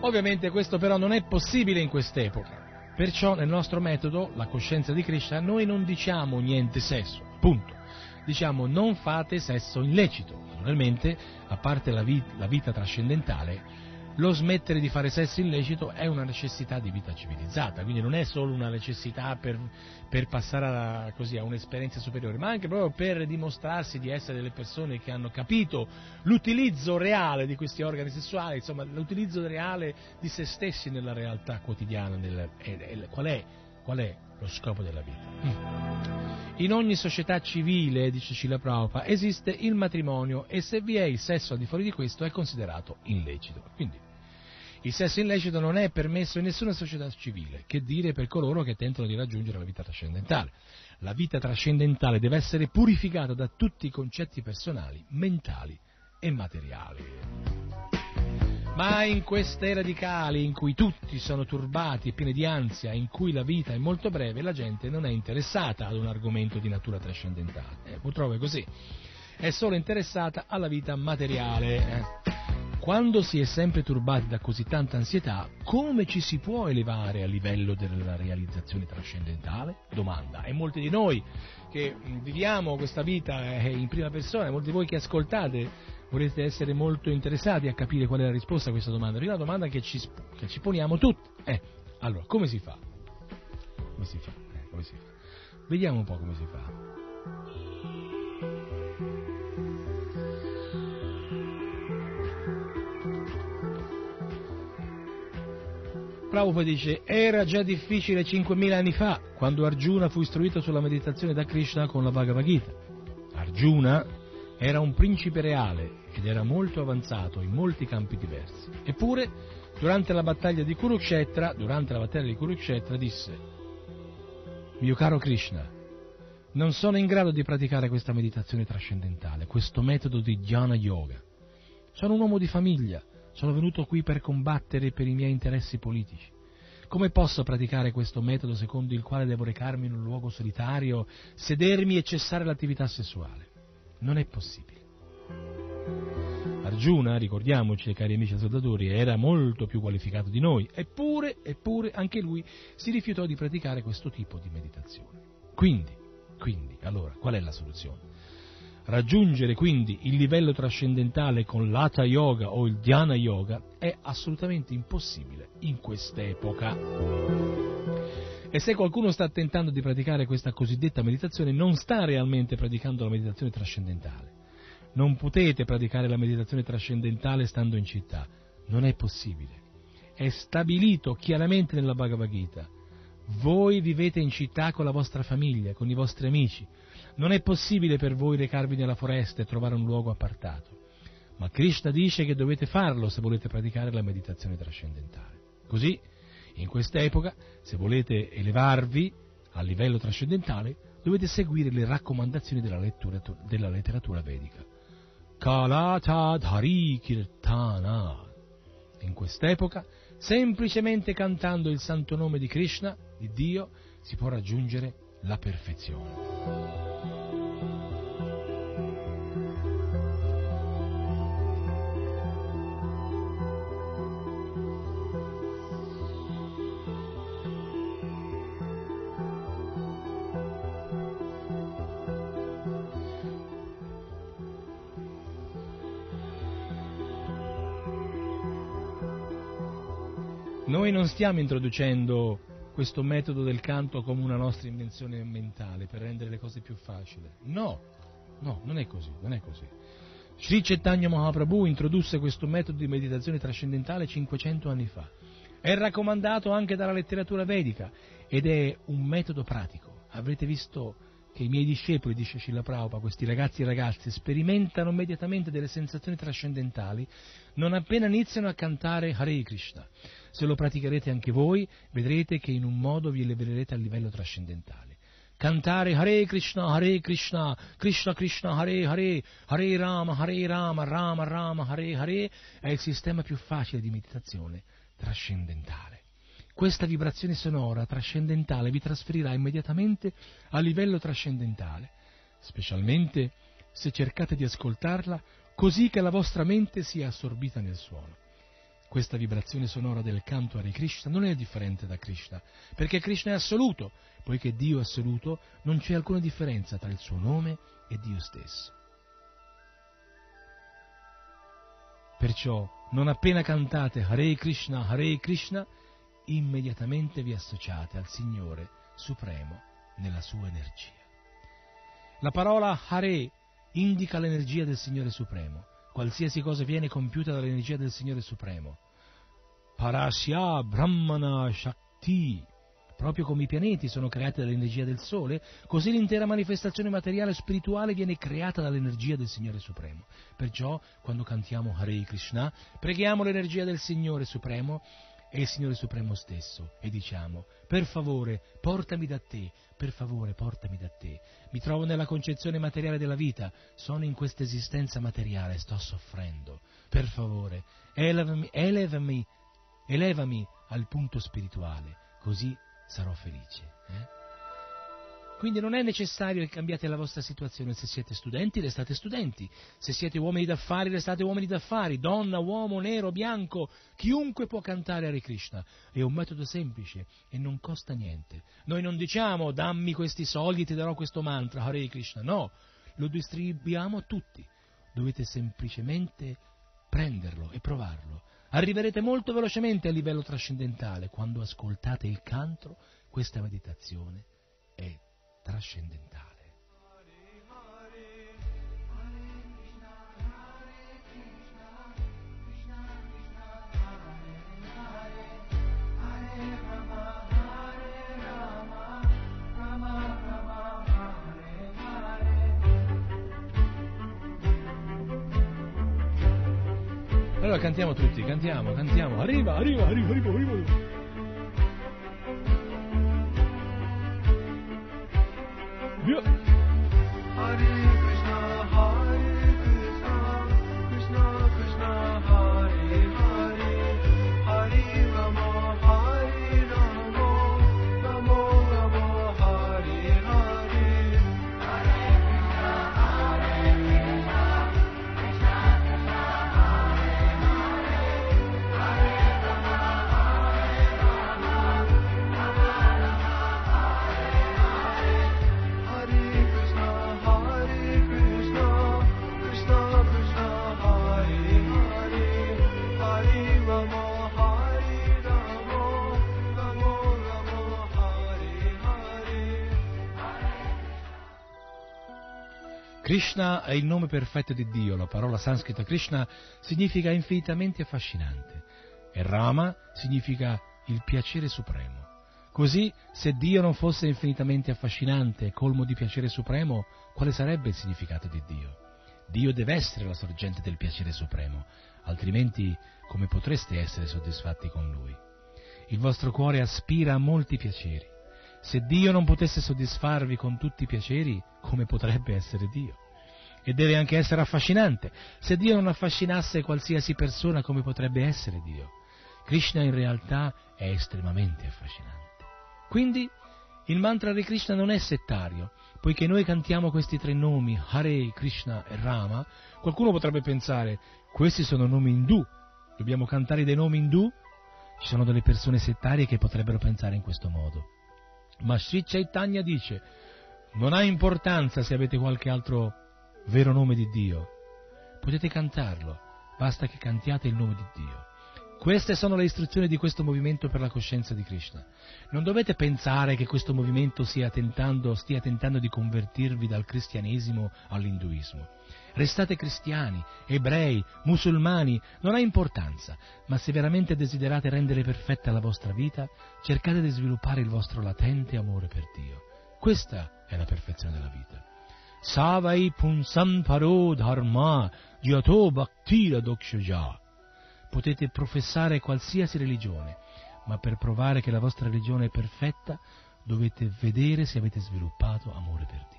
Ovviamente questo però non è possibile in quest'epoca. Perciò nel nostro metodo, la coscienza di Krishna, noi non diciamo niente sesso, punto. Diciamo non fate sesso illecito. Naturalmente, a parte la, vita, la vita trascendentale, lo smettere di fare sesso illecito è una necessità di vita civilizzata, quindi non è solo una necessità per, per passare a, così, a, un'esperienza superiore, ma anche proprio per dimostrarsi di essere delle persone che hanno capito l'utilizzo reale di questi organi sessuali, insomma l'utilizzo reale di se stessi nella realtà quotidiana, nel, e, e, qual, è, qual, è, lo scopo della vita. Mm. In ogni società civile, dice Cila Prabhupada, esiste il matrimonio e se vi è il sesso al di fuori di questo è considerato illecito. Quindi il sesso illecito non è permesso in nessuna società civile, che dire per coloro che tentano di raggiungere la vita trascendentale. La vita trascendentale deve essere purificata da tutti i concetti personali, mentali e materiali. Ma in queste radicali in cui tutti sono turbati e pieni di ansia, in cui la vita è molto breve, la gente non è interessata ad un argomento di natura trascendentale. Eh, purtroppo è così. È solo interessata alla vita materiale. Eh. Quando si è sempre turbati da così tanta ansietà, come ci si può elevare a livello della realizzazione trascendentale? Domanda. E molti di noi che viviamo questa vita eh, in prima persona, molti di voi che ascoltate, vorrete essere molto interessati a capire qual è la risposta a questa domanda. È una domanda che ci, che ci poniamo tutti. Eh, allora, come si fa? Come si fa? Eh, come si fa? Vediamo un po' come si fa. Prabhupada dice, era già difficile 5.000 anni fa, quando Arjuna fu istruito sulla meditazione da Krishna con la Bhagavad Gita. Arjuna era un principe reale ed era molto avanzato in molti campi diversi. Eppure, durante la battaglia di Kurukshetra, durante la battaglia di Kurukshetra disse, mio caro Krishna, non sono in grado di praticare questa meditazione trascendentale, questo metodo di dhyana yoga. Sono un uomo di famiglia, sono venuto qui per combattere per i miei interessi politici. Come posso praticare questo metodo secondo il quale devo recarmi in un luogo solitario, sedermi e cessare l'attività sessuale? Non è possibile. Arjuna, ricordiamoci, cari amici ascoltatori, era molto più qualificato di noi, eppure, eppure anche lui si rifiutò di praticare questo tipo di meditazione. Quindi, quindi, allora, qual è la soluzione? Raggiungere quindi il livello trascendentale con l'Hatha Yoga o il Dhyana Yoga è assolutamente impossibile in quest'epoca. E se qualcuno sta tentando di praticare questa cosiddetta meditazione, non sta realmente praticando la meditazione trascendentale. Non potete praticare la meditazione trascendentale stando in città. Non è possibile. È stabilito chiaramente nella Bhagavad Gita. Voi vivete in città con la vostra famiglia, con i vostri amici non è possibile per voi recarvi nella foresta e trovare un luogo appartato, ma Krishna dice che dovete farlo se volete praticare la meditazione trascendentale. Così, in quest'epoca, se volete elevarvi a livello trascendentale, dovete seguire le raccomandazioni della, lettura, della letteratura vedica. Kalata Dhari Kirtana. In quest'epoca, semplicemente cantando il santo nome di Krishna, di Dio, si può raggiungere la perfezione. Noi non stiamo introducendo questo metodo del canto come una nostra invenzione mentale per rendere le cose più facili. No, no, non è così, non è così. Sri Chaitanya Mahaprabhu introdusse questo metodo di meditazione trascendentale 500 anni fa. è raccomandato anche dalla letteratura vedica ed è un metodo pratico. Avrete visto che i miei discepoli, dice Scilla Prabhupada, questi ragazzi e ragazze, sperimentano immediatamente delle sensazioni trascendentali non appena iniziano a cantare Hare Krishna. Se lo praticherete anche voi, vedrete che in un modo vi eleverete a livello trascendentale. Cantare Hare Krishna, Hare Krishna, Krishna Krishna, Hare Hare, Hare Rama, Hare Rama, Rama Rama, Hare Hare è il sistema più facile di meditazione trascendentale. Questa vibrazione sonora trascendentale vi trasferirà immediatamente a livello trascendentale, specialmente se cercate di ascoltarla così che la vostra mente sia assorbita nel suono. Questa vibrazione sonora del canto Hare Krishna non è differente da Krishna, perché Krishna è assoluto, poiché Dio è assoluto non c'è alcuna differenza tra il suo nome e Dio stesso. Perciò, non appena cantate Hare Krishna, Hare Krishna, immediatamente vi associate al Signore Supremo nella sua energia. La parola Hare indica l'energia del Signore Supremo. Qualsiasi cosa viene compiuta dall'energia del Signore Supremo. Parasya Brahmana Shakti. Proprio come i pianeti sono creati dall'energia del Sole, così l'intera manifestazione materiale e spirituale viene creata dall'energia del Signore Supremo. Perciò, quando cantiamo Hare Krishna, preghiamo l'energia del Signore Supremo e il Signore Supremo stesso e diciamo, per favore, portami da te, per favore, portami da te. Mi trovo nella concezione materiale della vita, sono in questa esistenza materiale, sto soffrendo. Per favore, elevami, elevami, elevami al punto spirituale, così sarò felice. Eh? Quindi non è necessario che cambiate la vostra situazione, se siete studenti restate studenti, se siete uomini d'affari restate uomini d'affari, donna, uomo, nero, bianco, chiunque può cantare Hare Krishna. È un metodo semplice e non costa niente. Noi non diciamo dammi questi soldi e ti darò questo mantra Hare Krishna, no, lo distribuiamo a tutti. Dovete semplicemente prenderlo e provarlo. Arriverete molto velocemente a livello trascendentale quando ascoltate il canto, questa meditazione è trascendentale. Allora cantiamo tutti, cantiamo, cantiamo. Arriva, arriva, arriva, arriva, arriva. Via. Krishna è il nome perfetto di Dio, la parola sanscrita Krishna significa infinitamente affascinante e Rama significa il piacere supremo. Così, se Dio non fosse infinitamente affascinante e colmo di piacere supremo, quale sarebbe il significato di Dio? Dio deve essere la sorgente del piacere supremo, altrimenti come potreste essere soddisfatti con Lui? Il vostro cuore aspira a molti piaceri. Se Dio non potesse soddisfarvi con tutti i piaceri, come potrebbe essere Dio? E deve anche essere affascinante. Se Dio non affascinasse qualsiasi persona, come potrebbe essere Dio? Krishna in realtà è estremamente affascinante. Quindi il mantra di Krishna non è settario, poiché noi cantiamo questi tre nomi, Hare, Krishna e Rama, qualcuno potrebbe pensare, questi sono nomi indù, dobbiamo cantare dei nomi indù? Ci sono delle persone settarie che potrebbero pensare in questo modo. Ma Sri Chaitanya dice, non ha importanza se avete qualche altro vero nome di Dio, potete cantarlo, basta che cantiate il nome di Dio. Queste sono le istruzioni di questo movimento per la coscienza di Krishna. Non dovete pensare che questo movimento tentando, stia tentando di convertirvi dal cristianesimo all'induismo. Restate cristiani, ebrei, musulmani, non ha importanza, ma se veramente desiderate rendere perfetta la vostra vita, cercate di sviluppare il vostro latente amore per Dio. Questa è la perfezione della vita. Savai punsam paro dharma gyato bhaktira. Potete professare qualsiasi religione, ma per provare che la vostra religione è perfetta dovete vedere se avete sviluppato amore per Dio.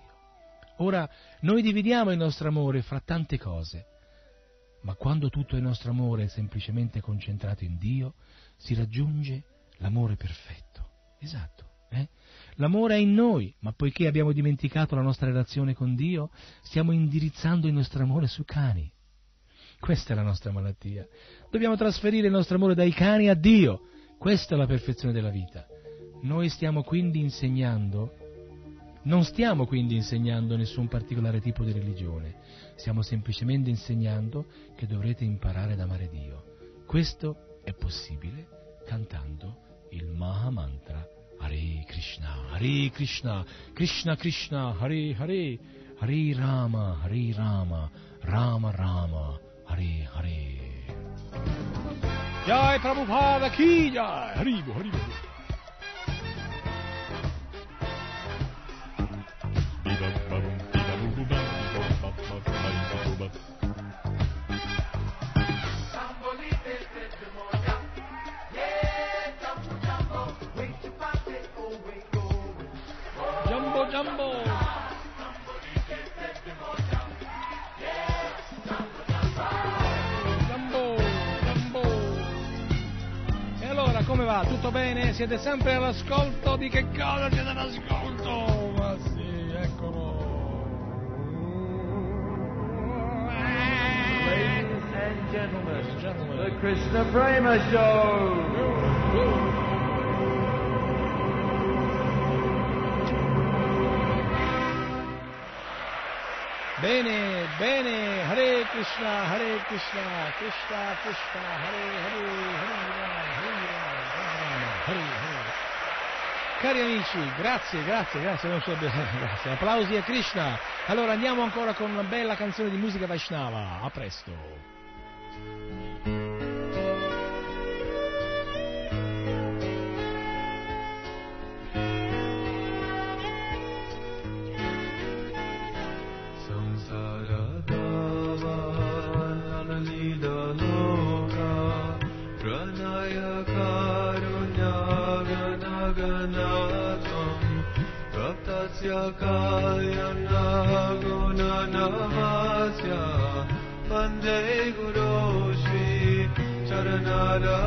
Ora, noi dividiamo il nostro amore fra tante cose, ma quando tutto il nostro amore è semplicemente concentrato in Dio, si raggiunge l'amore perfetto. Esatto. L'amore è in noi, ma poiché abbiamo dimenticato la nostra relazione con Dio, stiamo indirizzando il nostro amore sui cani. Questa è la nostra malattia. Dobbiamo trasferire il nostro amore dai cani a Dio. Questa è la perfezione della vita. Noi stiamo quindi insegnando, non stiamo quindi insegnando nessun particolare tipo di religione, stiamo semplicemente insegnando che dovrete imparare ad amare Dio. Questo è possibile cantando il Maha Mantra Hare Krishna, Hare Krishna, Krishna Krishna, Hare Hare, Hare Rama, Hare Rama, Rama Rama, Hare Hare. Jai Prabhupada Ki Jai, Haribo, Haribo. Jumbo. E come va? Tutto bene? Siete sempre all'ascolto? Di che cosa siete all'ascolto? Ma sì, eccolo. Ladies and gentlemen, the Krishna Prema Show. Bene, bene, Hare Krishna, Hare Krishna, Krishna Krishna, Hare Hare, Hare Rama, Hare Rama, Hare Hare. Cari amici, grazie, grazie, grazie, non so, <laughs> grazie, applausi a Krishna. Allora andiamo ancora con una bella canzone di musica Vaishnava, a presto. कायन्द गुणनास्या वन्दे गुरो श्री चरनारा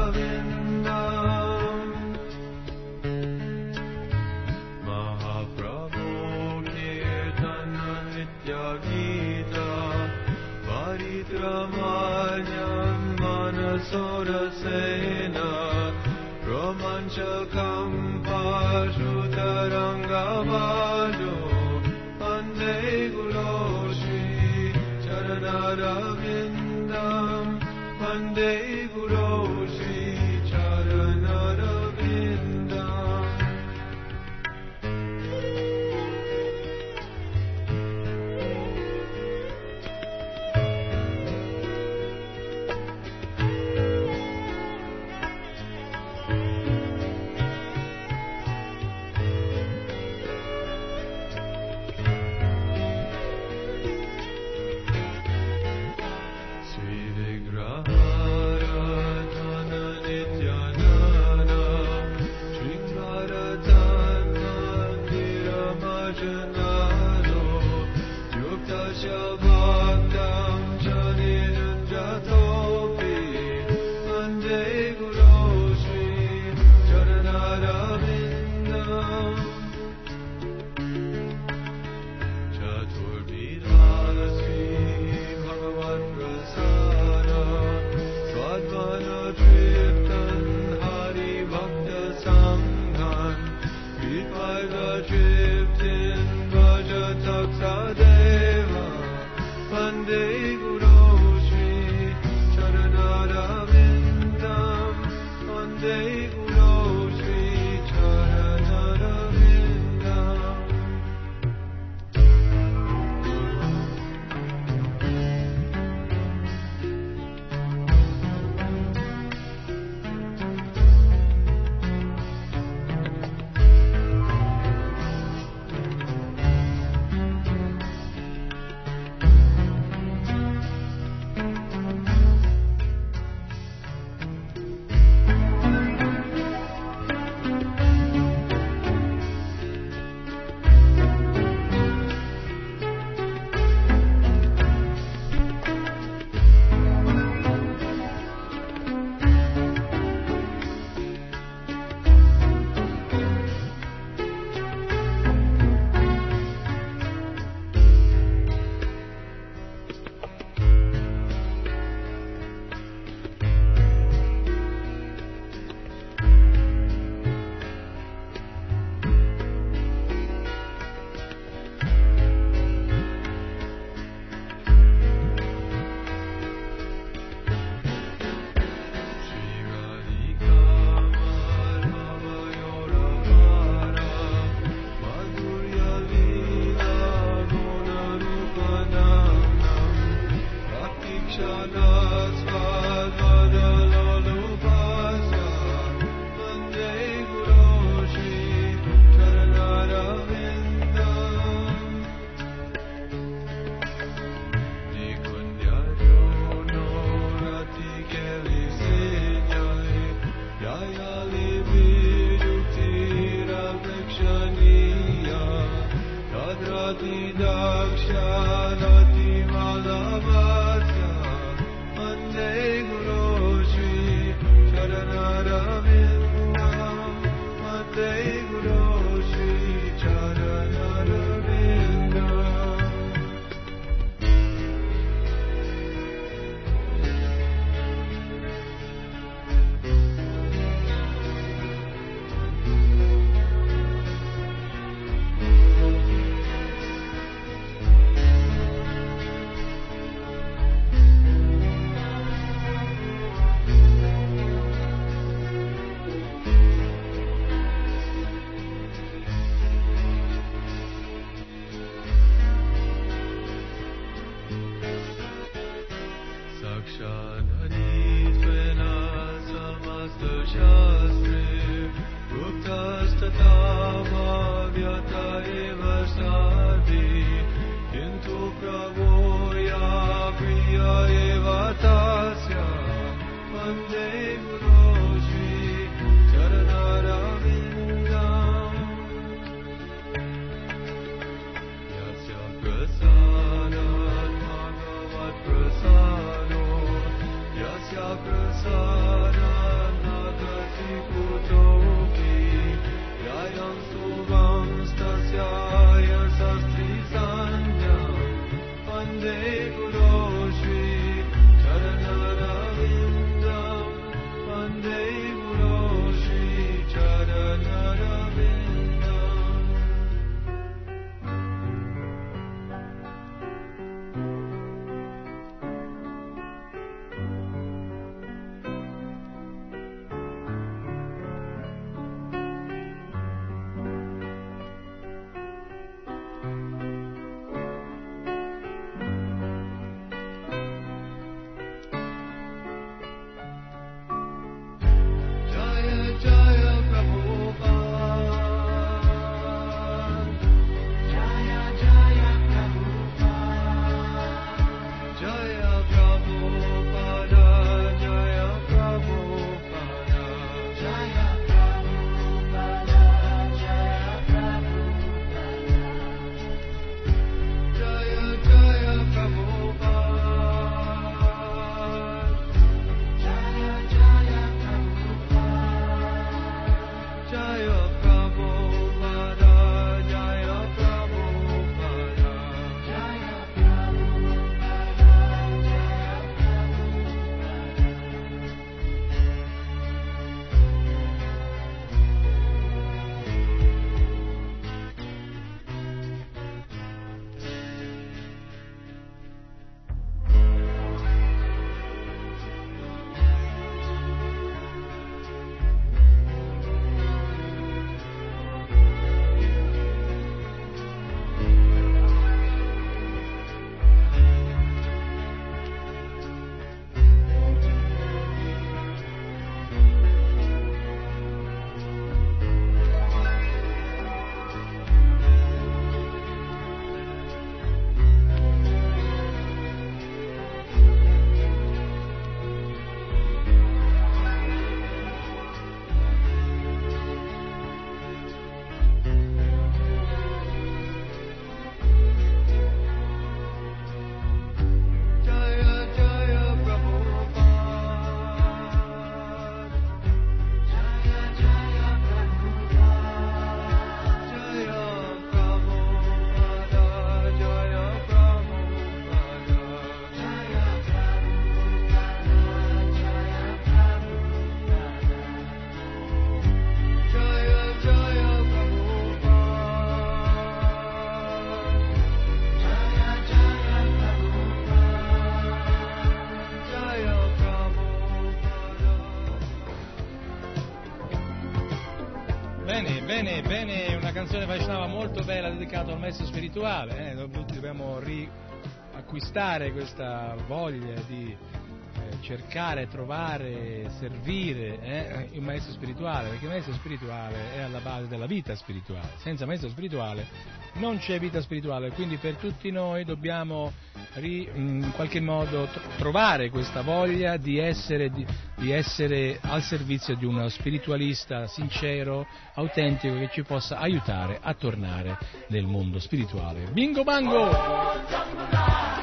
Bene, bene, una canzone Vaishnava molto bella dedicata al maestro spirituale, eh, dobbiamo riacquistare questa voglia di eh, cercare, trovare, servire eh, il maestro spirituale, perché il maestro spirituale è alla base della vita spirituale, senza maestro spirituale non c'è vita spirituale, quindi per tutti noi dobbiamo ri- in qualche modo tro- trovare questa voglia di essere, di, di essere al servizio di uno spiritualista sincero, autentico, che ci possa aiutare a tornare nel mondo spirituale. Bingo bango!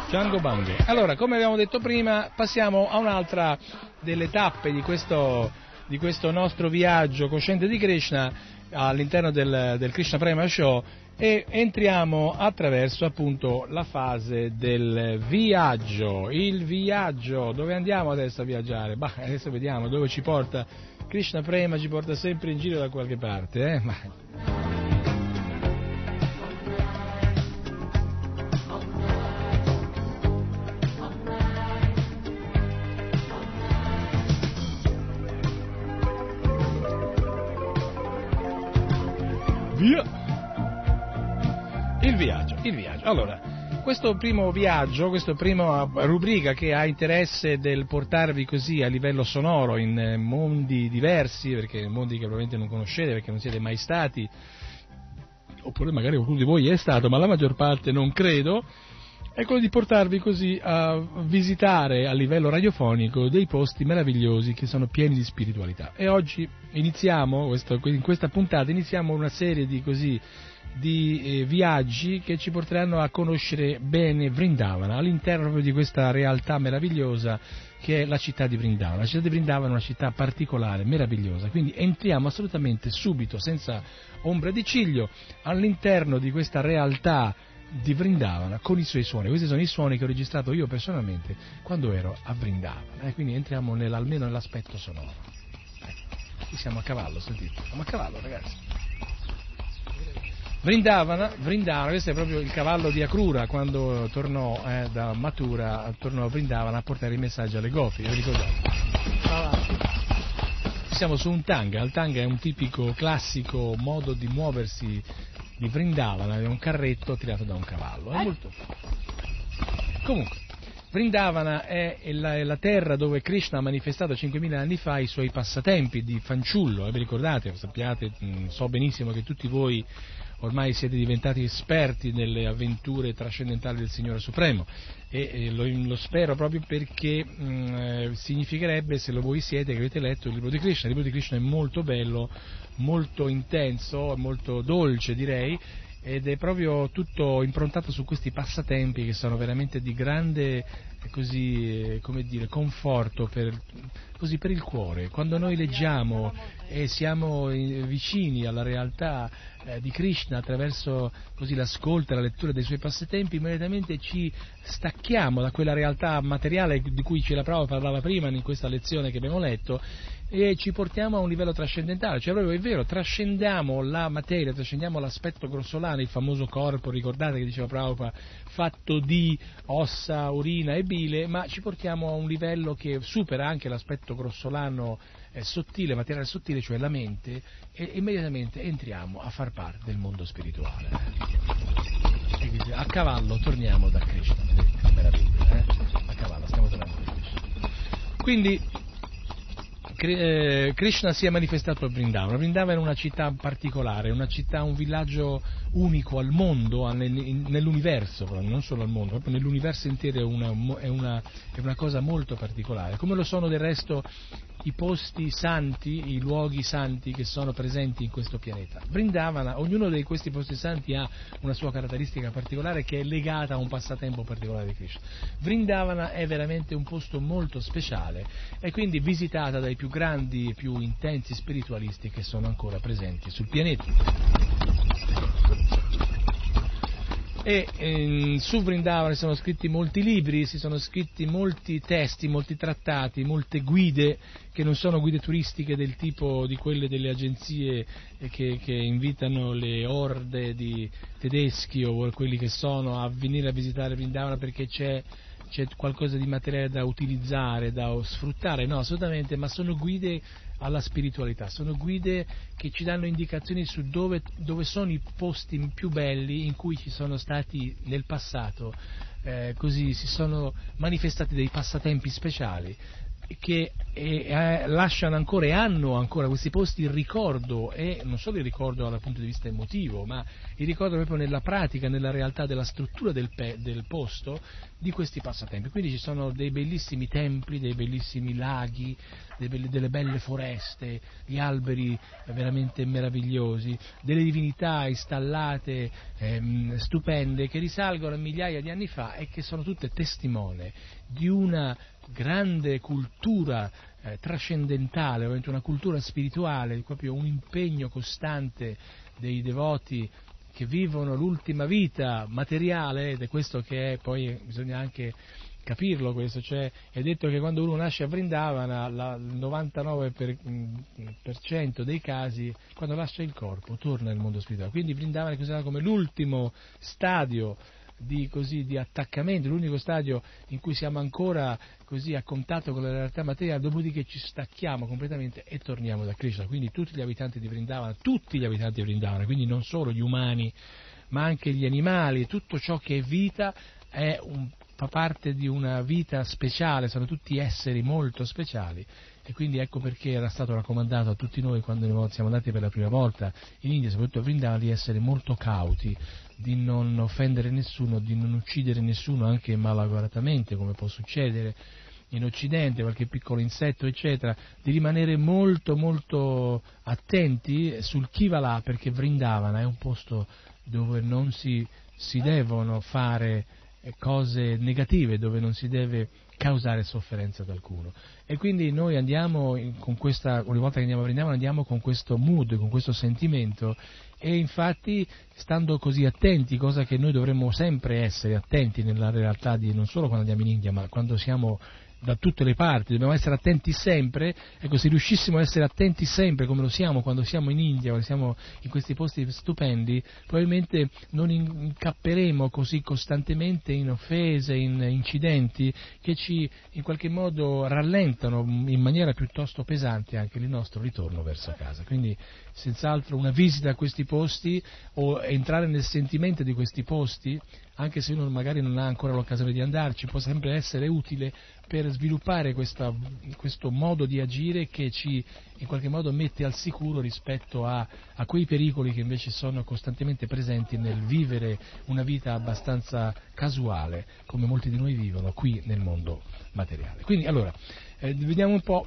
Django Bango. Allora, come abbiamo detto prima, passiamo a un'altra delle tappe di questo, di questo nostro viaggio cosciente di Krishna all'interno del, del Krishna Prema Show e entriamo attraverso appunto la fase del viaggio, il viaggio, dove andiamo adesso a viaggiare? Bah, adesso vediamo dove ci porta Krishna Prema, ci porta sempre in giro da qualche parte, eh? Viaggio, il viaggio. Allora, questo primo viaggio, questa prima rubrica che ha interesse del portarvi così a livello sonoro in eh, mondi diversi, perché mondi che probabilmente non conoscete, perché non siete mai stati, oppure magari qualcuno di voi è stato, ma la maggior parte non credo, è quello di portarvi così a visitare a livello radiofonico dei posti meravigliosi che sono pieni di spiritualità. E oggi iniziamo, in questa puntata, iniziamo una serie di, così, di eh, viaggi che ci porteranno a conoscere bene Vrindavana, all'interno proprio di questa realtà meravigliosa che è la città di Vrindavana. La città di Vrindavana è una città particolare, meravigliosa, quindi entriamo assolutamente subito, senza ombra di ciglio, all'interno di questa realtà di Vrindavana con i suoi suoni. Questi sono i suoni che ho registrato io personalmente quando ero a Vrindavana. Eh, quindi entriamo nel, almeno nell'aspetto sonoro. Ecco, qui siamo a cavallo, sentite. Siamo a cavallo, ragazzi. Vrindavana, Vrindavana, questo è proprio il cavallo di Akrura quando tornò eh, da Matura, tornò a Vrindavana a portare i messaggi alle gofi, vi ricordate? Siamo su un tanga, il tanga è un tipico classico modo di muoversi di Vrindavana, è un carretto tirato da un cavallo, è molto Comunque, Vrindavana è la, è la, terra dove Krishna ha manifestato 5.000 anni fa i suoi passatempi di fanciullo, e vi ricordate, sappiate, so benissimo che tutti voi ormai siete diventati esperti nelle avventure trascendentali del Signore Supremo e, e lo, lo, spero proprio perché mh, eh, significherebbe, se lo voi siete, che avete letto il libro di Krishna, il libro di Krishna è molto bello, molto intenso, molto dolce direi, ed è proprio tutto improntato su questi passatempi che sono veramente di grande così, dire, conforto per, così, per, il cuore. Quando noi leggiamo e siamo vicini alla realtà eh, di Krishna attraverso così, l'ascolto e la lettura dei suoi passatempi, immediatamente ci stacchiamo da quella realtà materiale di cui ce la prova parlava prima in questa lezione che abbiamo letto e ci portiamo a un livello trascendentale, cioè proprio è vero, trascendiamo la materia, trascendiamo l'aspetto grossolano, il famoso corpo, ricordate che diceva Prabhupada, fatto di ossa, urina e bile, ma ci portiamo a un livello che supera anche l'aspetto grossolano eh, sottile, materiale sottile, cioè la mente, e immediatamente entriamo a far parte del mondo spirituale. A cavallo torniamo da Krishna, meraviglia, eh? a cavallo stiamo tornando da Krishna. Quindi eh, Krishna si è manifestato a Vrindavana. Vrindavana è una città particolare, una città, un villaggio unico al mondo, nell'universo, non solo al mondo, proprio nell'universo intero è una, è, una, è una, cosa molto particolare, come lo sono del resto i posti santi, i luoghi santi che sono presenti in questo pianeta. Vrindavana, ognuno di questi posti santi ha una sua caratteristica particolare che è legata a un passatempo particolare di Krishna. Vrindavana è veramente un posto molto speciale e quindi visitata dai più grandi e più intensi spiritualisti che sono ancora presenti sul pianeta e eh, su Vrindavana si sono scritti molti libri, si sono scritti molti testi, molti trattati, molte guide che non sono guide turistiche del tipo di quelle delle agenzie che, che invitano le orde di tedeschi o quelli che sono a venire a visitare Vrindavana perché c'è c'è qualcosa di materiale da utilizzare, da sfruttare, no, assolutamente, ma sono guide alla spiritualità, sono guide che ci danno indicazioni su dove, dove sono i posti più belli in cui ci sono stati nel passato, eh, così si sono manifestati dei passatempi speciali che eh, lasciano ancora e hanno ancora questi posti il ricordo e non solo il ricordo dal punto di vista emotivo ma il ricordo proprio nella pratica, nella realtà della struttura del, pe- del posto di questi passatempi. Quindi ci sono dei bellissimi templi, dei bellissimi laghi be- delle belle foreste gli alberi veramente meravigliosi delle divinità installate ehm, stupende che risalgono a migliaia di anni fa e che sono tutte testimone di una grande cultura eh, trascendentale, una cultura spirituale, proprio un impegno costante dei devoti che vivono l'ultima vita materiale, ed è questo che è, poi bisogna anche capirlo questo, cioè è detto che quando uno nasce a Vrindavana la, il 99% dei casi quando lascia il corpo torna nel mondo spirituale, quindi Vrindavana è considerato come l'ultimo stadio di, così, di, attaccamento, l'unico stadio in cui siamo ancora così a contatto con la realtà materiale, dopodiché ci stacchiamo completamente e torniamo da Krishna. Quindi tutti gli abitanti di Vrindavana, tutti gli abitanti di Vrindavana, quindi non solo gli umani, ma anche gli animali, tutto ciò che è vita è un, fa parte di una vita speciale, sono tutti esseri molto speciali e quindi ecco perché era stato raccomandato a tutti noi quando siamo andati per la prima volta in India, soprattutto a Vrindavan, di essere molto cauti, di non offendere nessuno, di non uccidere nessuno anche malauguratamente come può succedere in Occidente, qualche piccolo insetto, eccetera, di rimanere molto molto attenti sul chi va là, perché Vrindavana è un posto dove non si, si devono fare cose negative, dove non si deve causare sofferenza ad alcuno. E quindi noi andiamo con questa, ogni volta che andiamo a Vrindavana andiamo con questo mood, con questo sentimento e infatti stando così attenti, cosa che noi dovremmo sempre essere attenti nella realtà di non solo quando andiamo in India, ma quando siamo da tutte le parti, dobbiamo essere attenti sempre, ecco se riuscissimo a essere attenti sempre come lo siamo quando siamo in India, quando siamo in questi posti stupendi, probabilmente non incapperemo così costantemente in offese, in incidenti che ci in qualche modo rallentano in maniera piuttosto pesante anche il nostro ritorno verso casa. Quindi senz'altro una visita a questi posti o entrare nel sentimento di questi posti, anche se uno magari non ha ancora l'occasione di andarci, può sempre essere utile per sviluppare questa, questo modo di agire che ci in qualche modo mette al sicuro rispetto a, a, quei pericoli che invece sono costantemente presenti nel vivere una vita abbastanza casuale, come molti di noi vivono qui nel mondo materiale. Quindi allora, eh, vediamo un po'.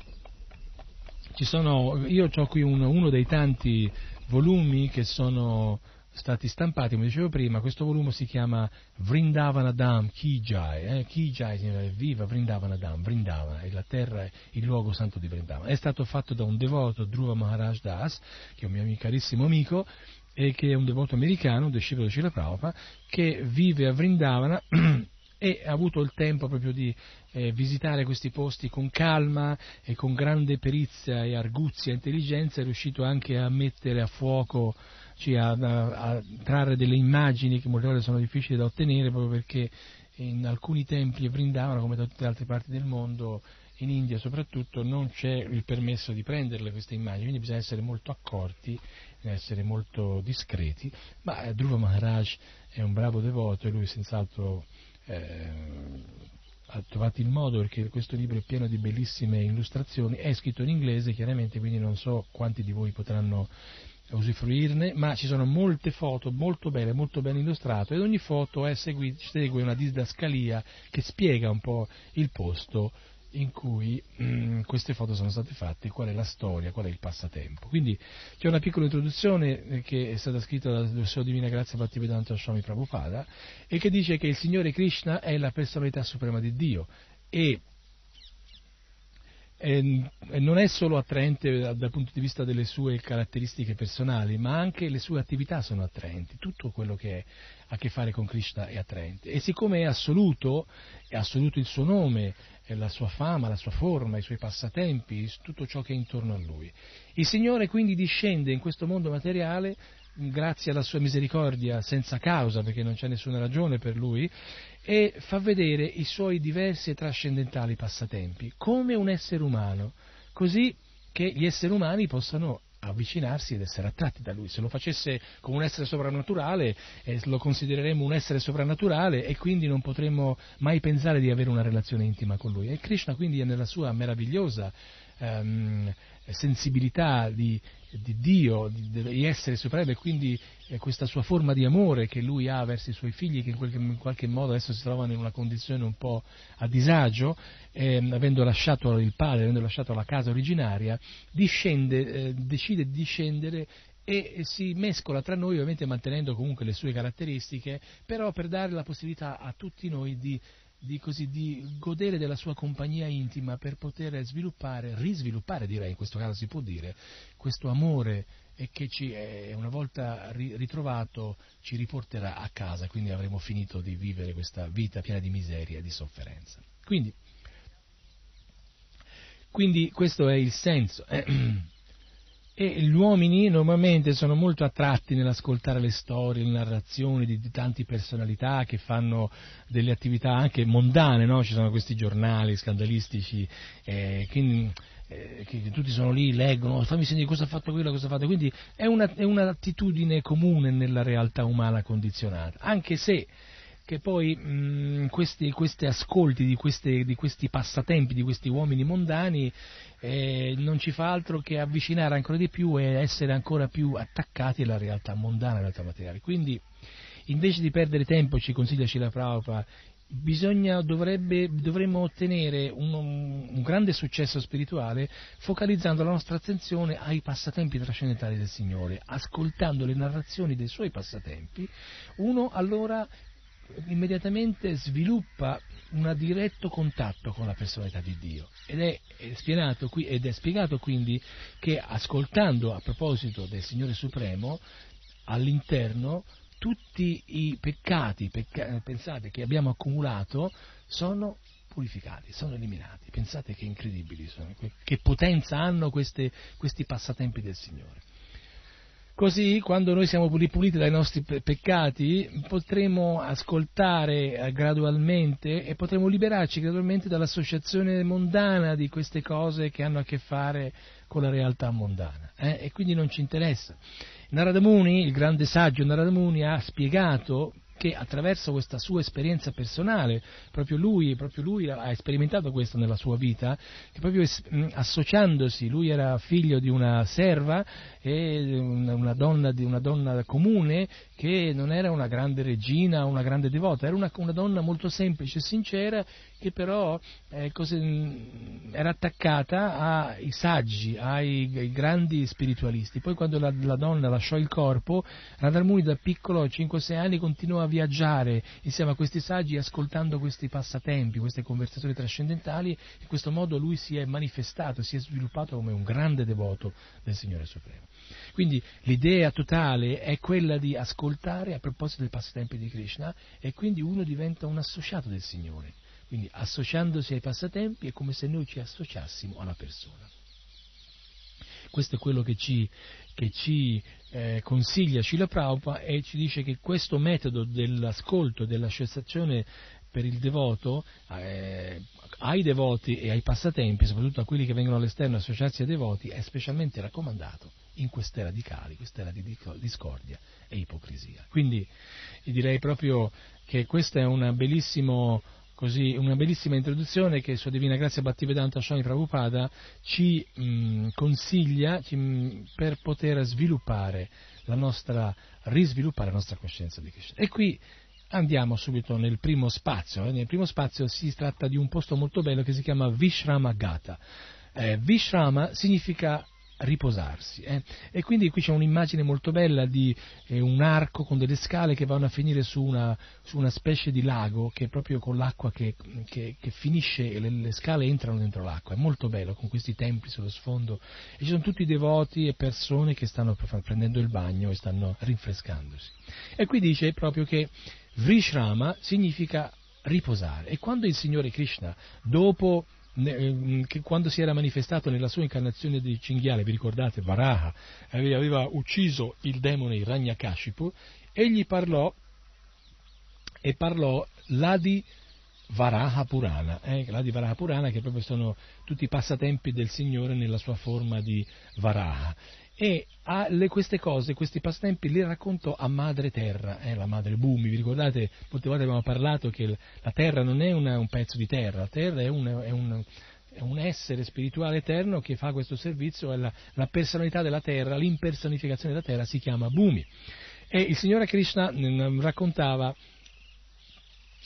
Sono, io ho qui uno, uno dei tanti volumi che sono stati stampati, come dicevo prima, questo volume si chiama Vrindavanadam Kijai, eh? Kijai significa viva Vrindavanadam, Vrindavana è la terra, il luogo santo di Vrindavana. È stato fatto da un devoto, Dhruva Maharaj Das, che è un mio carissimo amico, e che è un devoto americano, un discepolo di Srila Prabhupada, che vive a Vrindavana <clears throat> e ha avuto il tempo proprio di eh, visitare questi posti con calma e con grande perizia e arguzia e intelligenza, è riuscito anche a mettere a fuoco a, a, a, trarre delle immagini che molte volte sono difficili da ottenere proprio perché in alcuni templi e Vrindavana, come da tutte le altre parti del mondo, in India soprattutto, non c'è il permesso di prenderle queste immagini, quindi bisogna essere molto accorti, bisogna essere molto discreti, ma eh, Dhruva Maharaj è un bravo devoto e lui senz'altro eh, ha trovato il modo perché questo libro è pieno di bellissime illustrazioni, è scritto in inglese chiaramente, quindi non so quanti di voi potranno usufruirne, ma ci sono molte foto molto belle, molto ben illustrate ed ogni foto segui, segue una didascalia che spiega un po' il posto in cui mm, queste foto sono state fatte, qual è la storia, qual è il passatempo. Quindi c'è una piccola introduzione eh, che è stata scritta dalla Sua Divina Grazia Bhaktivedanta Swami Prabhupada e che dice che il Signore Krishna è la personalità suprema di Dio e non è solo attraente dal punto di vista delle sue caratteristiche personali, ma anche le sue attività sono attraenti, tutto quello che ha a che fare con Krishna è attraente. E siccome è assoluto, è assoluto il suo nome, la sua fama, la sua forma, i suoi passatempi, tutto ciò che è intorno a lui. Il Signore quindi discende in questo mondo materiale grazie alla sua misericordia senza causa, perché non c'è nessuna ragione per lui, e fa vedere i suoi diversi e trascendentali passatempi come un essere umano, così che gli esseri umani possano avvicinarsi ed essere attratti da lui. Se lo facesse come un essere soprannaturale, eh, lo considereremmo un essere soprannaturale e quindi non potremmo mai pensare di avere una relazione intima con lui. E Krishna quindi è nella sua meravigliosa ehm, sensibilità di, di Dio, di, di, essere supremo e quindi eh, questa sua forma di amore che lui ha verso i suoi figli che in qualche, in qualche modo adesso si trovano in una condizione un po' a disagio, ehm, avendo lasciato il padre, avendo lasciato la casa originaria, discende, eh, decide di discendere e si mescola tra noi, ovviamente mantenendo comunque le sue caratteristiche, però per dare la possibilità a tutti noi di di, così, di, godere della sua compagnia intima per poter sviluppare, risviluppare direi, in questo caso si può dire, questo amore e che ci, eh, una volta ritrovato ci riporterà a casa, quindi avremo finito di vivere questa vita piena di miseria e di sofferenza. Quindi, quindi questo è il senso. <clears throat> E gli uomini normalmente sono molto attratti nell'ascoltare le storie, le narrazioni di, di tante personalità che fanno delle attività anche mondane, no? ci sono questi giornali scandalistici, eh, quindi, eh, che tutti sono lì, leggono, fammi sentire cosa ha fatto quello, cosa ha fatto, quindi è, una, è un'attitudine comune nella realtà umana condizionata, anche se che poi mh, questi, questi, ascolti di, queste, di, questi passatempi, di questi uomini mondani, eh, non ci fa altro che avvicinare ancora di più e essere ancora più attaccati alla realtà mondana, alla realtà materiale. Quindi, invece di perdere tempo, ci consiglia Cila Prabhupada, bisogna, dovrebbe, dovremmo ottenere un, un, grande successo spirituale focalizzando la nostra attenzione ai passatempi trascendentali del Signore, ascoltando le narrazioni dei suoi passatempi, uno allora immediatamente sviluppa un diretto contatto con la personalità di Dio ed è, spiegato, ed è spiegato quindi che ascoltando a proposito del Signore Supremo all'interno tutti i peccati, pecca- pensate, che abbiamo accumulato sono purificati, sono eliminati. Pensate che incredibili sono, che potenza hanno queste, questi passatempi del Signore. Così, quando noi siamo ripuliti dai nostri peccati, potremo ascoltare eh, gradualmente e potremo liberarci gradualmente dall'associazione mondana di queste cose che hanno a che fare con la realtà mondana. Eh? E quindi non ci interessa. Narada Muni, il grande saggio Narada Muni, ha spiegato che attraverso questa sua esperienza personale, proprio lui, proprio lui ha sperimentato questo nella sua vita, che proprio associandosi, lui era figlio di una serva e una donna, una donna comune che non era una grande regina, una grande devota, era una, una donna molto semplice e sincera che però eh, cose, era attaccata ai saggi, ai, ai, grandi spiritualisti. Poi quando la, la donna lasciò il corpo, Radharmuni da piccolo, a 5-6 anni, continuò a viaggiare insieme a questi saggi ascoltando questi passatempi, queste conversazioni trascendentali, in questo modo lui si è manifestato, si è sviluppato come un grande devoto del Signore Supremo. Quindi l'idea totale è quella di ascoltare a proposito dei passatempi di Krishna e quindi uno diventa un associato del Signore. Quindi associandosi ai passatempi è come se noi ci associassimo alla persona. Questo è quello che ci, che ci eh, consiglia Cila Prabhupada e ci dice che questo metodo dell'ascolto, della cessazione per il devoto, eh, ai devoti e ai passatempi, soprattutto a quelli che vengono all'esterno a associarsi ai devoti, è specialmente raccomandato in quest'era di cali, quest'era di discordia e ipocrisia. Quindi direi proprio che questa è una, così, una bellissima introduzione che Sua Divina Grazia Bhattivedanta Swami Prabhupada ci mh, consiglia ci, mh, per poter sviluppare la nostra, risviluppare la nostra coscienza di Krishna. E qui andiamo subito nel primo spazio. Eh. Nel primo spazio si tratta di un posto molto bello che si chiama Vishrama Gata. Eh, Vishrama significa riposarsi. Eh? E quindi qui c'è un'immagine molto bella di eh, un arco con delle scale che vanno a finire su una, su una specie di lago che è proprio con l'acqua che, che, che finisce e le, le, scale entrano dentro l'acqua. È molto bello con questi templi sullo sfondo e ci sono tutti i devoti e persone che stanno prendendo il bagno e stanno rinfrescandosi. E qui dice proprio che Vrishrama significa riposare e quando il Signore Krishna, dopo che quando si era manifestato nella sua incarnazione di cinghiale, vi ricordate, Varaha, aveva ucciso il demone Hiranyakashipu, egli parlò e parlò l'Adi Varaha Purana, eh, l'Adi Varaha Purana che proprio sono tutti i passatempi del Signore nella sua forma di Varaha e le, queste cose, questi passatempi li raccontò a madre terra, eh, la madre Bumi, vi ricordate, molte volte abbiamo parlato che la terra non è una, un pezzo di terra, la terra è un, è, un, è un, essere spirituale eterno che fa questo servizio, la, la personalità della terra, l'impersonificazione della terra si chiama Bumi. E il Signore Krishna raccontava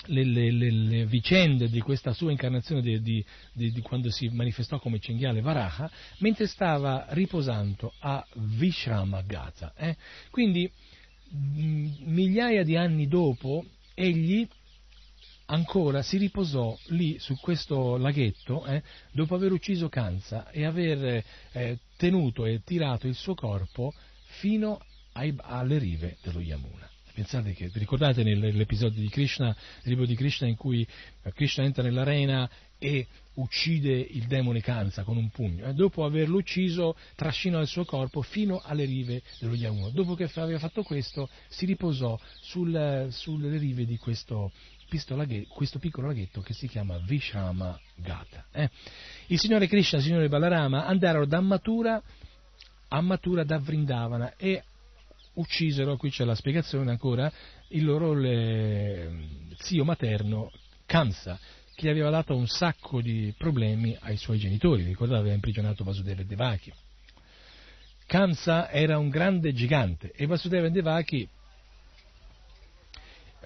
le, le, le, le, vicende di questa sua incarnazione di, di, di, di, quando si manifestò come cinghiale Varaha, mentre stava riposando a Vishramagatha. Eh? Quindi migliaia di anni dopo, egli ancora si riposò lì su questo laghetto eh, dopo aver ucciso Kansa e aver eh, tenuto e tirato il suo corpo fino ai, alle rive dello Yamuna. Pensate che, ricordate nell'episodio di Krishna, nel libro di Krishna in cui eh, Krishna entra nell'arena e uccide il demone Kansa con un pugno e dopo averlo ucciso trascinò il suo corpo fino alle rive dello Yamuna. Dopo che aveva fatto questo si riposò sul, sulle rive di questo, questo, piccolo laghetto che si chiama Vishrama Gata. Eh? Il signore Krishna e il signore Balarama andarono da Mathura a Mathura da Vrindavana e uccisero, qui c'è la spiegazione ancora, il loro le, zio materno Kamsa, che aveva dato un sacco di problemi ai suoi genitori, ricordate aveva imprigionato Vasudeva e Devaki. Kamsa era un grande gigante e Vasudeva e Devaki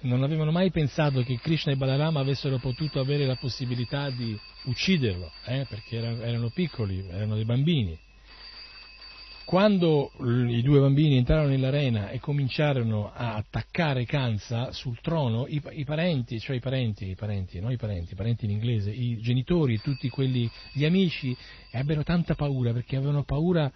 non avevano mai pensato che Krishna e Balarama avessero potuto avere la possibilità di ucciderlo, eh, perché erano, erano piccoli, erano dei bambini. Quando i due bambini entrarono nell'arena e cominciarono a attaccare Kansa sul trono, i, i parenti, cioè i parenti, i parenti, non i parenti, i parenti in inglese, i genitori, tutti quelli, gli amici, ebbero tanta paura perché avevano paura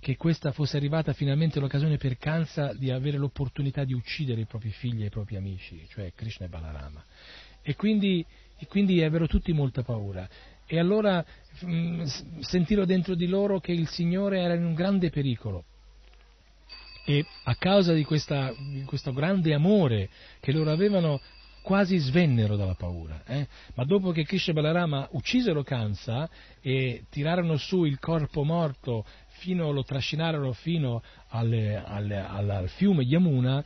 che questa fosse arrivata finalmente l'occasione per Kansa di avere l'opportunità di uccidere i propri figli e i propri amici, cioè Krishna e Balarama. E quindi, e quindi ebbero tutti molta paura. E allora mh, sentirono dentro di loro che il Signore era in un grande pericolo. E a causa di, questa, di questo grande amore che loro avevano, quasi svennero dalla paura. Eh? Ma dopo che Krishna e Balarama uccisero Kansa e tirarono su il corpo morto fino, lo trascinarono fino alle, alle, al fiume Yamuna,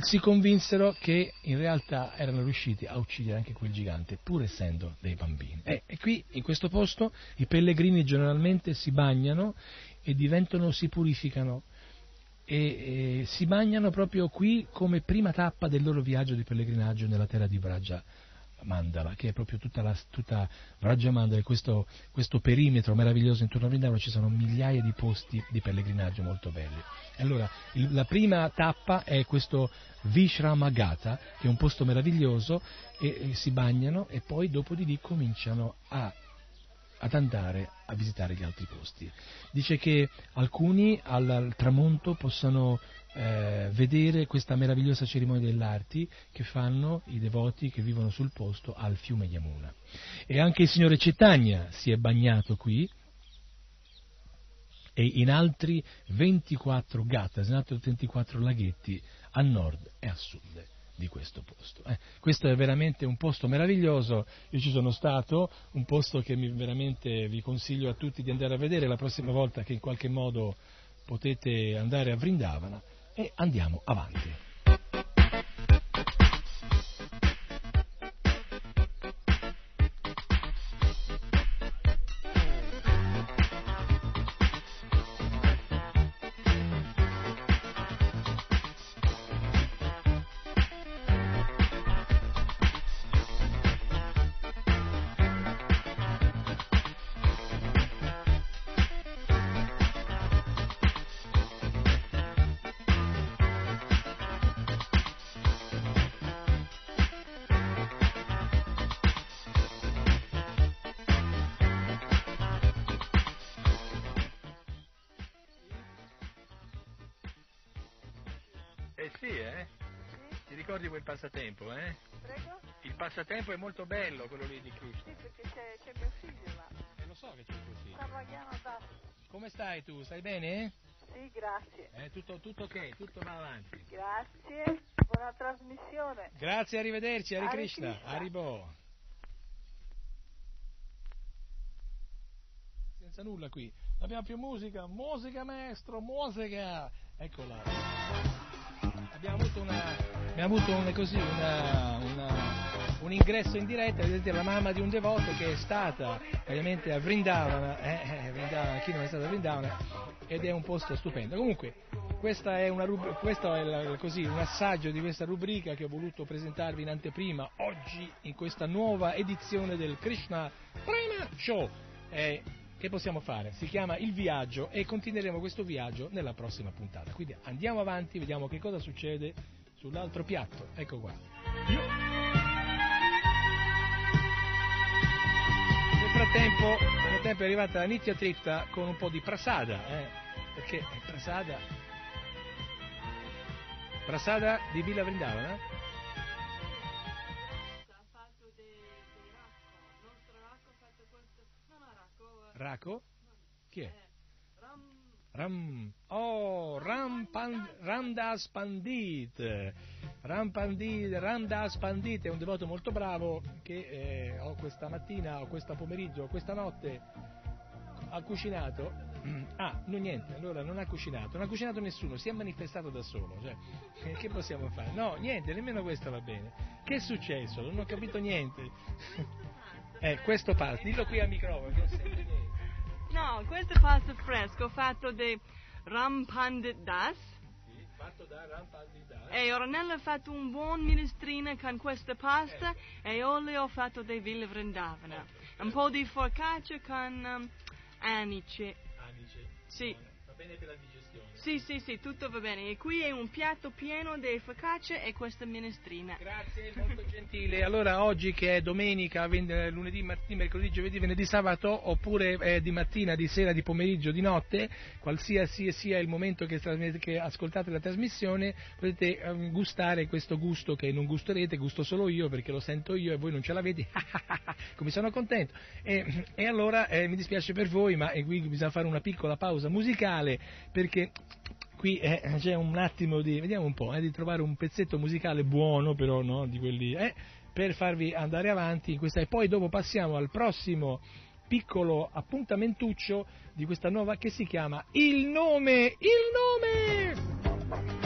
si convinsero che in realtà erano riusciti a uccidere anche quel gigante, pur essendo dei bambini. Eh, e qui, in questo posto, i pellegrini generalmente si bagnano e diventano, si purificano. E, e si bagnano proprio qui come prima tappa del loro viaggio di pellegrinaggio nella terra di Vraja Mandala, che è proprio tutta, la, tutta Vraja Mandala, questo, questo perimetro meraviglioso intorno a Vrindavana, ci sono migliaia di posti di pellegrinaggio molto belli. Allora, il, la prima tappa è questo Vishramagata, che è un posto meraviglioso, e, e si bagnano e poi dopo di lì cominciano a, ad andare a visitare gli altri posti. Dice che alcuni al, al tramonto possano eh, vedere questa meravigliosa cerimonia dell'arti che fanno i devoti che vivono sul posto al fiume Yamuna. E anche il Signore Cetagna si è bagnato qui, e in altri 24 gattas, in altri 24 laghetti a nord e a sud di questo posto. Eh, questo è veramente un posto meraviglioso, io ci sono stato, un posto che mi, veramente vi consiglio a tutti di andare a vedere la prossima volta che in qualche modo potete andare a Vrindavana e andiamo avanti. Passatempo è molto bello, quello lì di Krishna. Sì, perché c'è, c'è mio figlio là. Eh, lo so che c'è tuo figlio. Travagliano da... Come stai tu? Stai bene? Sì, grazie. Eh, tutto, tutto ok, tutto va avanti. Grazie, buona trasmissione. Grazie, arrivederci, Hare Hare Krishna, Krishna. Haribo. Senza nulla qui. Non abbiamo più musica, musica maestro, musica. Eccola. Abbiamo avuto, una, abbiamo avuto una, così, una, una- un ingresso in diretta, vedete la mamma di un devoto che è stata ovviamente a Vrindavana, eh, eh, Vrindavana, chi non è stato a Vrindavana, ed è un posto stupendo. Comunque, questa è rub- questo è la- così, un assaggio di questa rubrica che ho voluto presentarvi in anteprima oggi in questa nuova edizione del Krishna Prima Show. Eh, che possiamo fare? Si chiama Il Viaggio e continueremo questo viaggio nella prossima puntata. Quindi andiamo avanti, vediamo che cosa succede sull'altro piatto. Ecco qua. Frattempo, nel frattempo è arrivata la Nitya Tripta con un po' di prasada, eh, perché prasada, prasada di Villa Vrindavana. Rako? Chi è? Ram, oh, Ram Ramdas Pandit. Ram Pandit, Ramdas Pandit è un devoto molto bravo che eh, ho questa mattina, o questa pomeriggio, o questa notte ha cucinato <clears throat> Ah, no niente, allora non ha cucinato, non ha cucinato nessuno, si è manifestato da solo, cioè, <laughs> che possiamo fare? No, niente, nemmeno questo va bene. Che è successo? Non ho capito niente. <laughs> eh, questo pasta, dillo qui al microfono, che non sento niente. No, questo è pasta fresco fatto di rampandit das Fatto da Rampaldida. e Ornella ha fatto un buon minestrino con questa pasta e olio fatto di Villa Vrindavana. Un po' di focaccia con um, anice. Anice. Sì. Va bene per la digestione. Sì, sì, sì, tutto va bene. E qui è un piatto pieno di focaccia e questa minestrina. Grazie, molto gentile. Allora, oggi che è domenica, eh, lunedì, martedì, mercoledì, giovedì, venerdì, sabato, oppure eh, di mattina, di sera, di pomeriggio, di notte, qualsiasi sia il momento che, che ascoltate la trasmissione, potete eh, gustare questo gusto che non gusterete, gusto solo io perché lo sento io e voi non ce l'avete. <laughs> Come sono contento. E, e allora eh, mi dispiace per voi, ma eh, qui bisogna fare una piccola pausa musicale perché qui eh, c'è un attimo di, vediamo un po', eh, di trovare un pezzetto musicale buono però, no, di quelli, eh, per farvi andare avanti in questa, e poi dopo passiamo al prossimo piccolo appuntamentuccio di questa nuova che si chiama Il nome, il nome!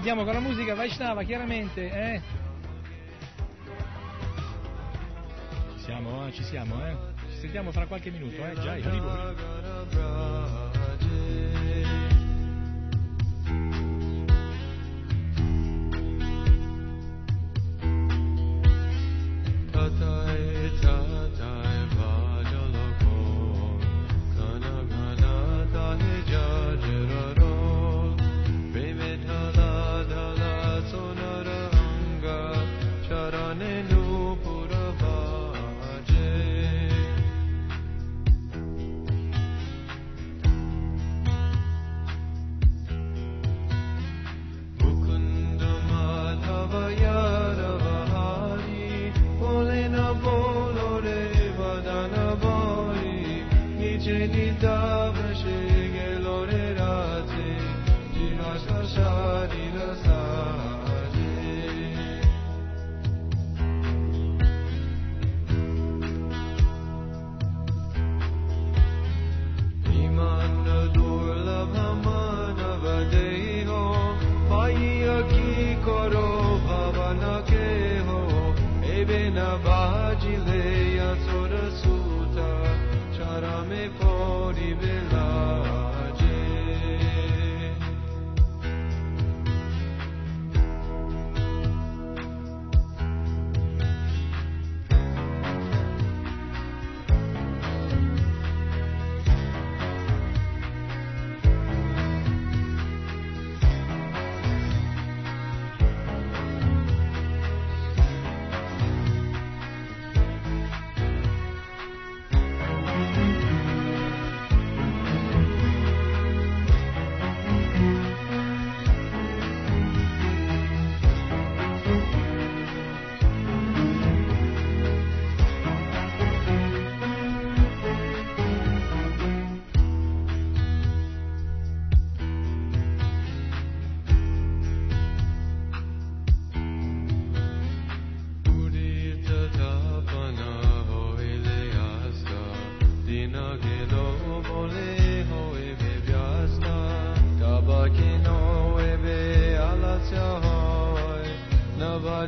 Andiamo con la musica Vaishnava, chiaramente, eh? Ci siamo, eh? Ci siamo, eh? Ci sentiamo fra qualche minuto, eh? Già, arrivo. Tatai tatai vajalako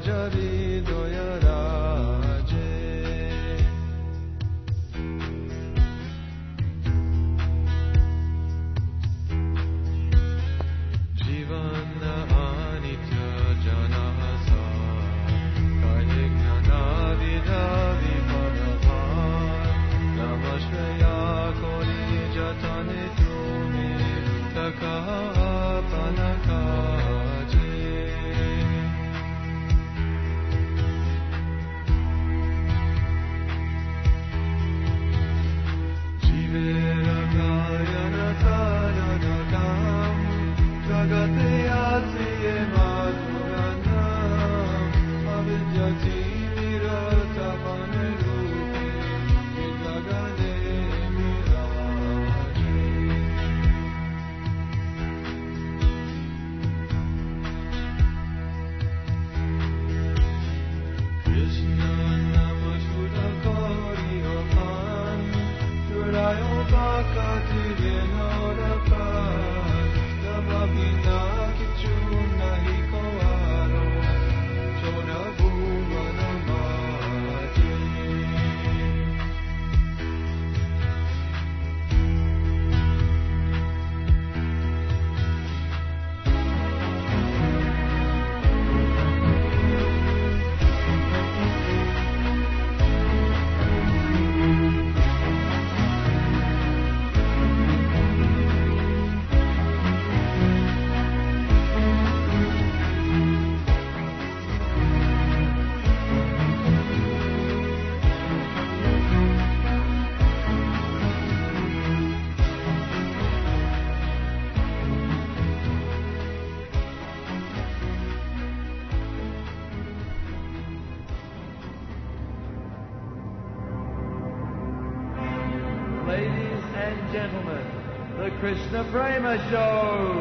Hajar Prema Show.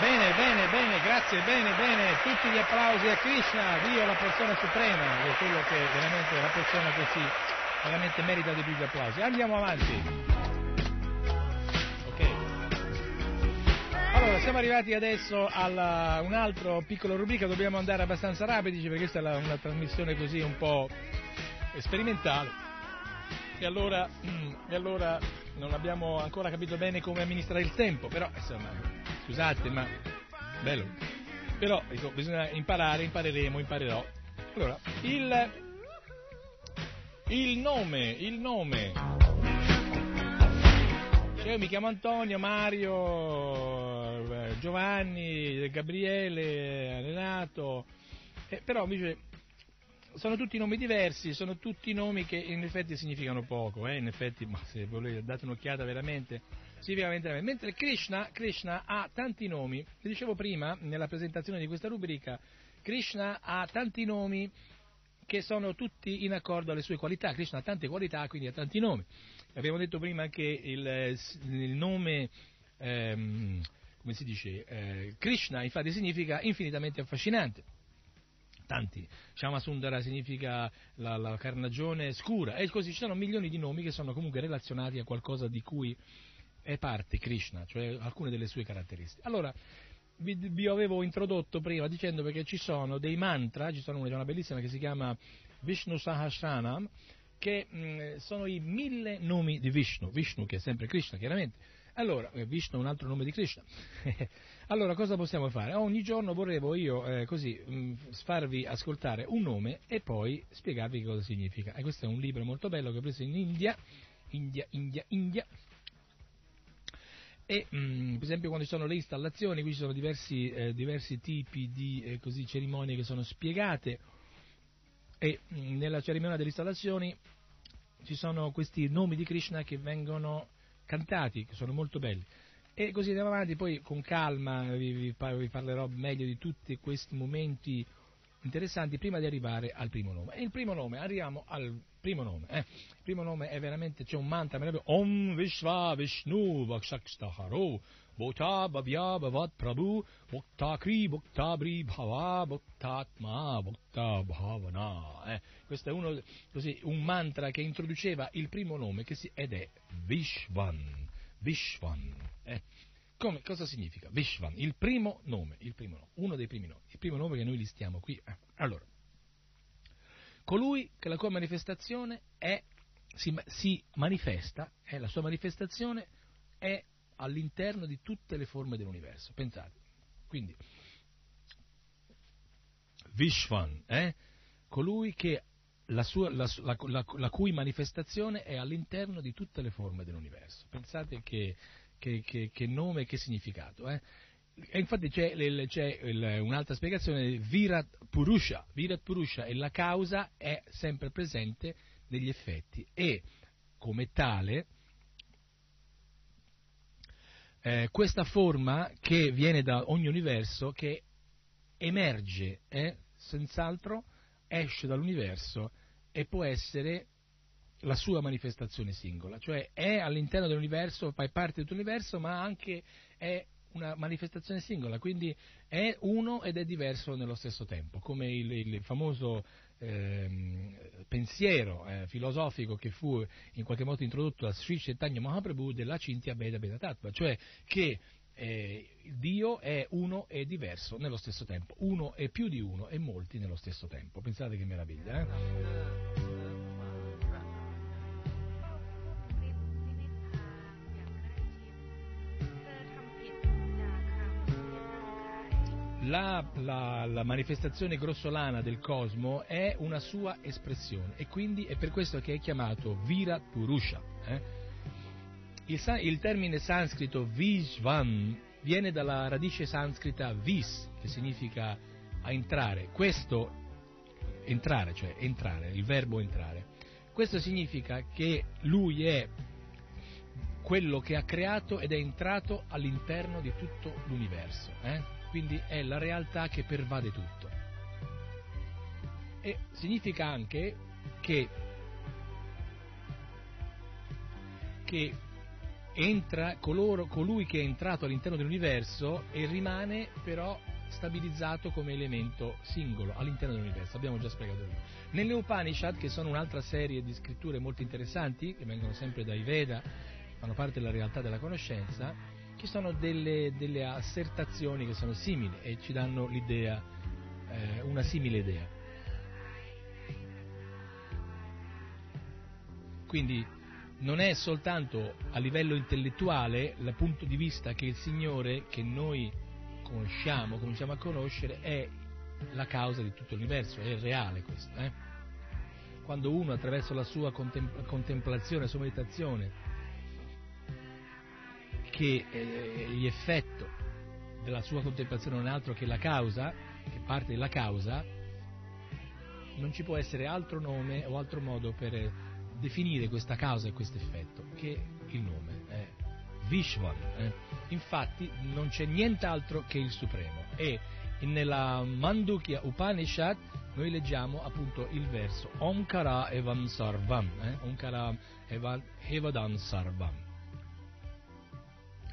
Bene, bene, bene, grazie, bene, bene, tutti gli applausi a Krishna, Dio la persona suprema, è quello che veramente è la persona che si veramente merita di più gli applausi. Andiamo avanti. Siamo arrivati adesso a un altro piccolo rubrica, dobbiamo andare abbastanza rapidi perché questa è la- una trasmissione così un po' sperimentale. E allora, e allora non abbiamo ancora capito bene come amministrare il tempo, però insomma, scusate, ma bello. Però dico, bisogna imparare, impareremo, imparerò. Allora, il, il nome, il nome. Cioè, io mi chiamo Antonio, Mario, Giovanni, Gabriele, Renato, eh, però invece sono tutti nomi diversi, sono tutti nomi che in effetti significano poco, eh? in effetti, ma se volete date un'occhiata veramente, significa veramente, mentre Krishna, Krishna ha tanti nomi, vi dicevo prima nella presentazione di questa rubrica, Krishna ha tanti nomi che sono tutti in accordo alle sue qualità, Krishna ha tante qualità, quindi ha tanti nomi. Abbiamo detto prima che il, il nome, ehm, come si dice, eh, Krishna infatti significa infinitamente affascinante tanti. Shyamasundara significa la, la carnagione scura e così ci sono milioni di nomi che sono comunque relazionati a qualcosa di cui è parte Krishna, cioè alcune delle sue caratteristiche. Allora, vi, vi avevo introdotto prima dicendo perché ci sono dei mantra, ci sono una, una bellissima che si chiama Vishnu Sahasranam, che mh, sono i mille nomi di Vishnu, Vishnu che è sempre Krishna chiaramente, allora, eh, Vishnu è un altro nome di Krishna. <laughs> allora, cosa possiamo fare? Ogni giorno vorrevo io eh, così mh, farvi ascoltare un nome e poi spiegarvi cosa significa. E questo è un libro molto bello che ho preso in India, India, India, India. E mh, per esempio quando ci sono le installazioni, qui ci sono diversi, eh, diversi tipi di eh, così, cerimonie che sono spiegate e mh, nella cerimonia delle installazioni ci sono questi nomi di Krishna che vengono cantati, che sono molto belli. E così andiamo avanti, poi con calma vi, vi, parlerò meglio di tutti questi momenti interessanti prima di arrivare al primo nome. E il primo nome, arriviamo al primo nome. Eh. Il primo nome è veramente, c'è un mantra meraviglioso, Om Vishva Vishnu Vakshakstaharo Bhota Bhavya Bhavat Prabhu Bhaktakri Bhaktabri Bhava Bhaktatma Bhakta Bhavana. Eh. Questo è uno, così, un mantra che introduceva il primo nome si, ed è Vishvan. Vishvan. Eh. Come, cosa significa? Vishvan, il primo nome, il primo nome, uno dei primi nomi, il primo nome che noi listiamo qui. Eh. Allora, colui che la sua manifestazione è, si, si manifesta, la sua manifestazione è all'interno di tutte le forme dell'universo. Pensate, quindi Vishvan, eh? colui la, sua, la, la, la, cui manifestazione è all'interno di tutte le forme dell'universo. Pensate che, che, che, che nome e che significato. Eh? E infatti c'è, c'è un'altra spiegazione, Virat Purusha. Virat Purusha e la causa è sempre presente negli effetti e come tale eh, questa forma che viene da ogni universo, che emerge, eh, senz'altro esce dall'universo e può essere la sua manifestazione singola, cioè è all'interno dell'universo, fa parte di tutto l'universo, ma anche è una manifestazione singola, quindi è uno ed è diverso nello stesso tempo, come il, il famoso eh, pensiero eh, filosofico che fu in qualche modo introdotto da Sri Chaitanya Mahaprabhu della Cintia Veda Veda Tattva, cioè che eh, Dio è uno e diverso nello stesso tempo, uno e più di uno e molti nello stesso tempo. Pensate che meraviglia, eh? La, la, la, manifestazione grossolana del cosmo è una sua espressione e quindi è per questo che è chiamato Virat Purusha. Eh? Il, il, termine sanscrito Vishvan viene dalla radice sanscrita vis, che significa entrare. Questo, entrare, cioè entrare, il verbo entrare. Questo significa che lui è quello che ha creato ed è entrato all'interno di tutto l'universo. Eh? Quindi è la realtà che pervade tutto. E significa anche che, che entra coloro, colui che è entrato all'interno dell'universo e rimane però stabilizzato come elemento singolo all'interno dell'universo, abbiamo già spiegato prima. Nelle Upanishad, che sono un'altra serie di scritture molto interessanti, che vengono sempre dai Veda, fanno parte della realtà della conoscenza, ci sono delle, delle assertazioni che sono simili e ci danno l'idea, eh, una simile idea. Quindi non è soltanto a livello intellettuale il punto di vista che il Signore, che noi conosciamo, cominciamo a conoscere, è la causa di tutto l'universo, è reale questo. Eh? Quando uno attraverso la sua contem- contemplazione, la sua meditazione, che eh, l'effetto della sua contemplazione non è altro che la causa, che parte della causa, non ci può essere altro nome o altro modo per definire questa causa e questo effetto che il nome è Vishwan. Eh. Infatti non c'è nient'altro che il Supremo e nella Mandukya Upanishad noi leggiamo appunto il verso Omkara Evam Sarvam, eh? Omkara Evadam Sarvam.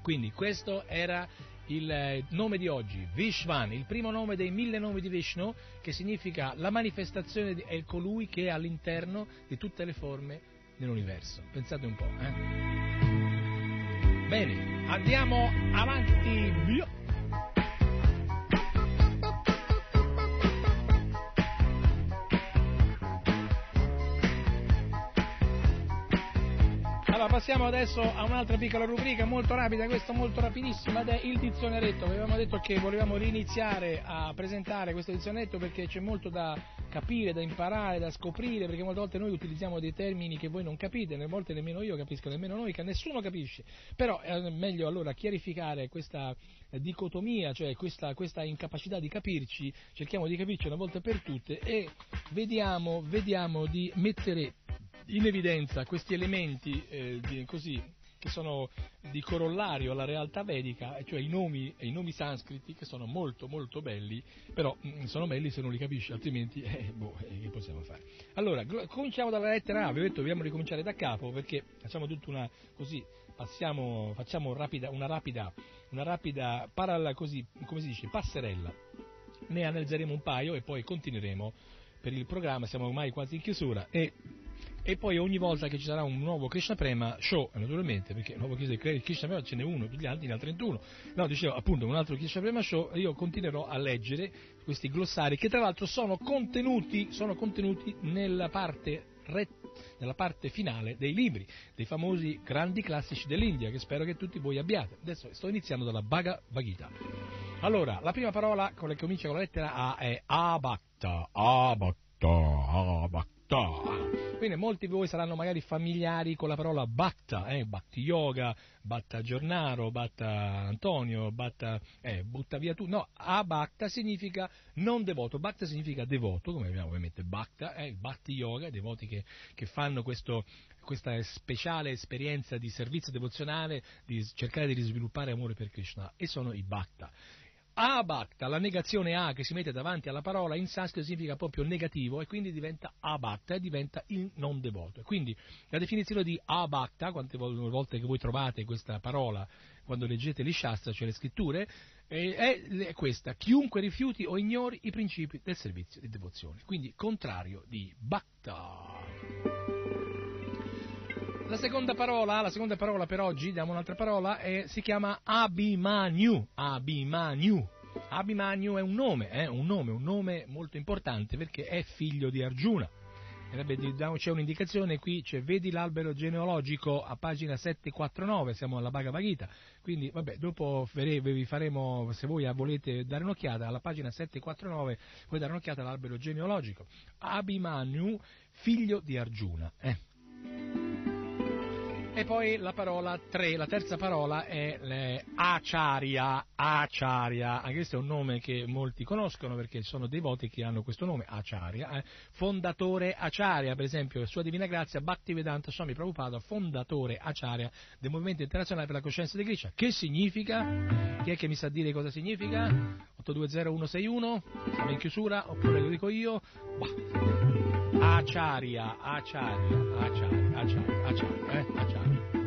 Quindi questo era il nome di oggi, Vishvan, il primo nome dei mille nomi di Vishnu, che significa la manifestazione di, è colui che è all'interno di tutte le forme nell'universo. Pensate un po', eh? Bene, andiamo avanti, passiamo adesso a un'altra piccola rubrica molto rapida, questa molto rapidissima ed è il dizionaretto. Avevamo detto che volevamo riniziare a presentare questo dizionaretto perché c'è molto da capire, da imparare, da scoprire, perché molte volte noi utilizziamo dei termini che voi non capite, a volte nemmeno io capisco, nemmeno noi, che nessuno capisce. Però è meglio allora chiarificare questa dicotomia, cioè questa, questa incapacità di capirci, cerchiamo di capirci una volta per tutte e vediamo, vediamo di mettere in evidenza questi elementi eh, di, così, che sono di corollario alla realtà vedica, cioè i nomi, i nomi sanscriti che sono molto molto belli, però mh, mm, sono belli se non li capisci, altrimenti <laughs> eh, boh, eh, che possiamo fare? Allora, cominciamo dalla lettera A, vi ho detto dobbiamo ricominciare da capo perché facciamo tutta una, così, passiamo, facciamo rapida, una rapida, una rapida paralla, così, come si dice, passerella, ne analizzeremo un paio e poi continueremo per il programma, siamo ormai quasi in chiusura. E e poi ogni volta che ci sarà un nuovo Krishna Prema show, naturalmente, perché il nuovo Krishna Prema ce n'è uno, gli altri ne ha 31, no, dicevo appunto un altro Krishna Prema show, io continuerò a leggere questi glossari che tra l'altro sono contenuti, sono contenuti nella parte nella parte finale dei libri, dei famosi grandi classici dell'India, che spero che tutti voi abbiate. Adesso sto iniziando dalla Bhagavad Gita. Allora, la prima parola che comincia con la lettera A è Abhakta, Abhakta, Abhakta. Quindi molti di voi saranno magari familiari con la parola Bhatta, eh, Bhakti Yoga, Bhatta Giornaro, Bhatta Antonio, Bhatta, eh, butta via tu. No, Abhakta significa non devoto, Bhatta significa devoto, come abbiamo ovviamente Bhakta, eh, Bhakti Yoga, i devoti che, che fanno questo, questa speciale esperienza di servizio devozionale, di cercare di risviluppare amore per Krishna, e sono i Bhakta. Abhakta, la negazione A che si mette davanti alla parola in sanscrito significa proprio negativo e quindi diventa abhakta e diventa il non devoto. Quindi la definizione di abhakta, quante volte che voi trovate questa parola quando leggete gli shastra, cioè le scritture, è questa, chiunque rifiuti o ignori i principi del servizio di devozione. Quindi contrario di bhakta. La seconda parola, la seconda parola per oggi, diamo un'altra parola, è, si chiama Abhimanyu. Abhimanyu. Abhimanyu è un nome, eh, un nome, un nome molto importante perché è figlio di Arjuna. C'è un'indicazione qui, cioè vedi l'albero genealogico a pagina 749, siamo alla Bhagavad Gita, quindi vabbè, dopo vi faremo, se voi volete dare un'occhiata, alla pagina 749 puoi dare un'occhiata all'albero genealogico. Abhimanyu, figlio di Arjuna. Eh. E poi la parola 3, la terza parola è Acharya, Acharya, anche questo è un nome che molti conoscono perché sono devoti che hanno questo nome, Acharya, eh. fondatore Acharya, per esempio, Sua Divina Grazia, Bhaktivedanta Swami Prabhupada, fondatore Acharya del Movimento Internazionale per la Coscienza di Krishna. Che significa? Chi è che mi sa dire cosa significa? 820161, siamo in chiusura, oppure lo dico io? Bah. Acharya, Acharya, Acharya, Acharya, Acharya, eh? Acharya.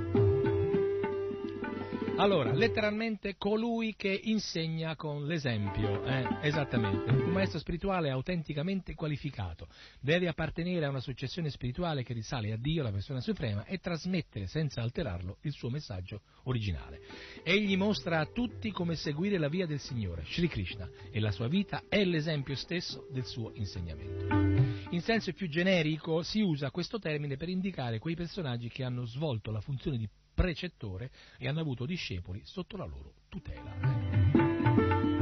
Allora, letteralmente colui che insegna con l'esempio, eh? esattamente. Un maestro spirituale autenticamente qualificato deve appartenere a una successione spirituale che risale a Dio, la persona suprema, e trasmettere senza alterarlo il suo messaggio originale. Egli mostra a tutti come seguire la via del Signore, Sri Krishna, e la sua vita è l'esempio stesso del suo insegnamento. In senso più generico si usa questo termine per indicare quei personaggi che hanno svolto la funzione di precettore e hanno avuto discepoli sotto la loro tutela.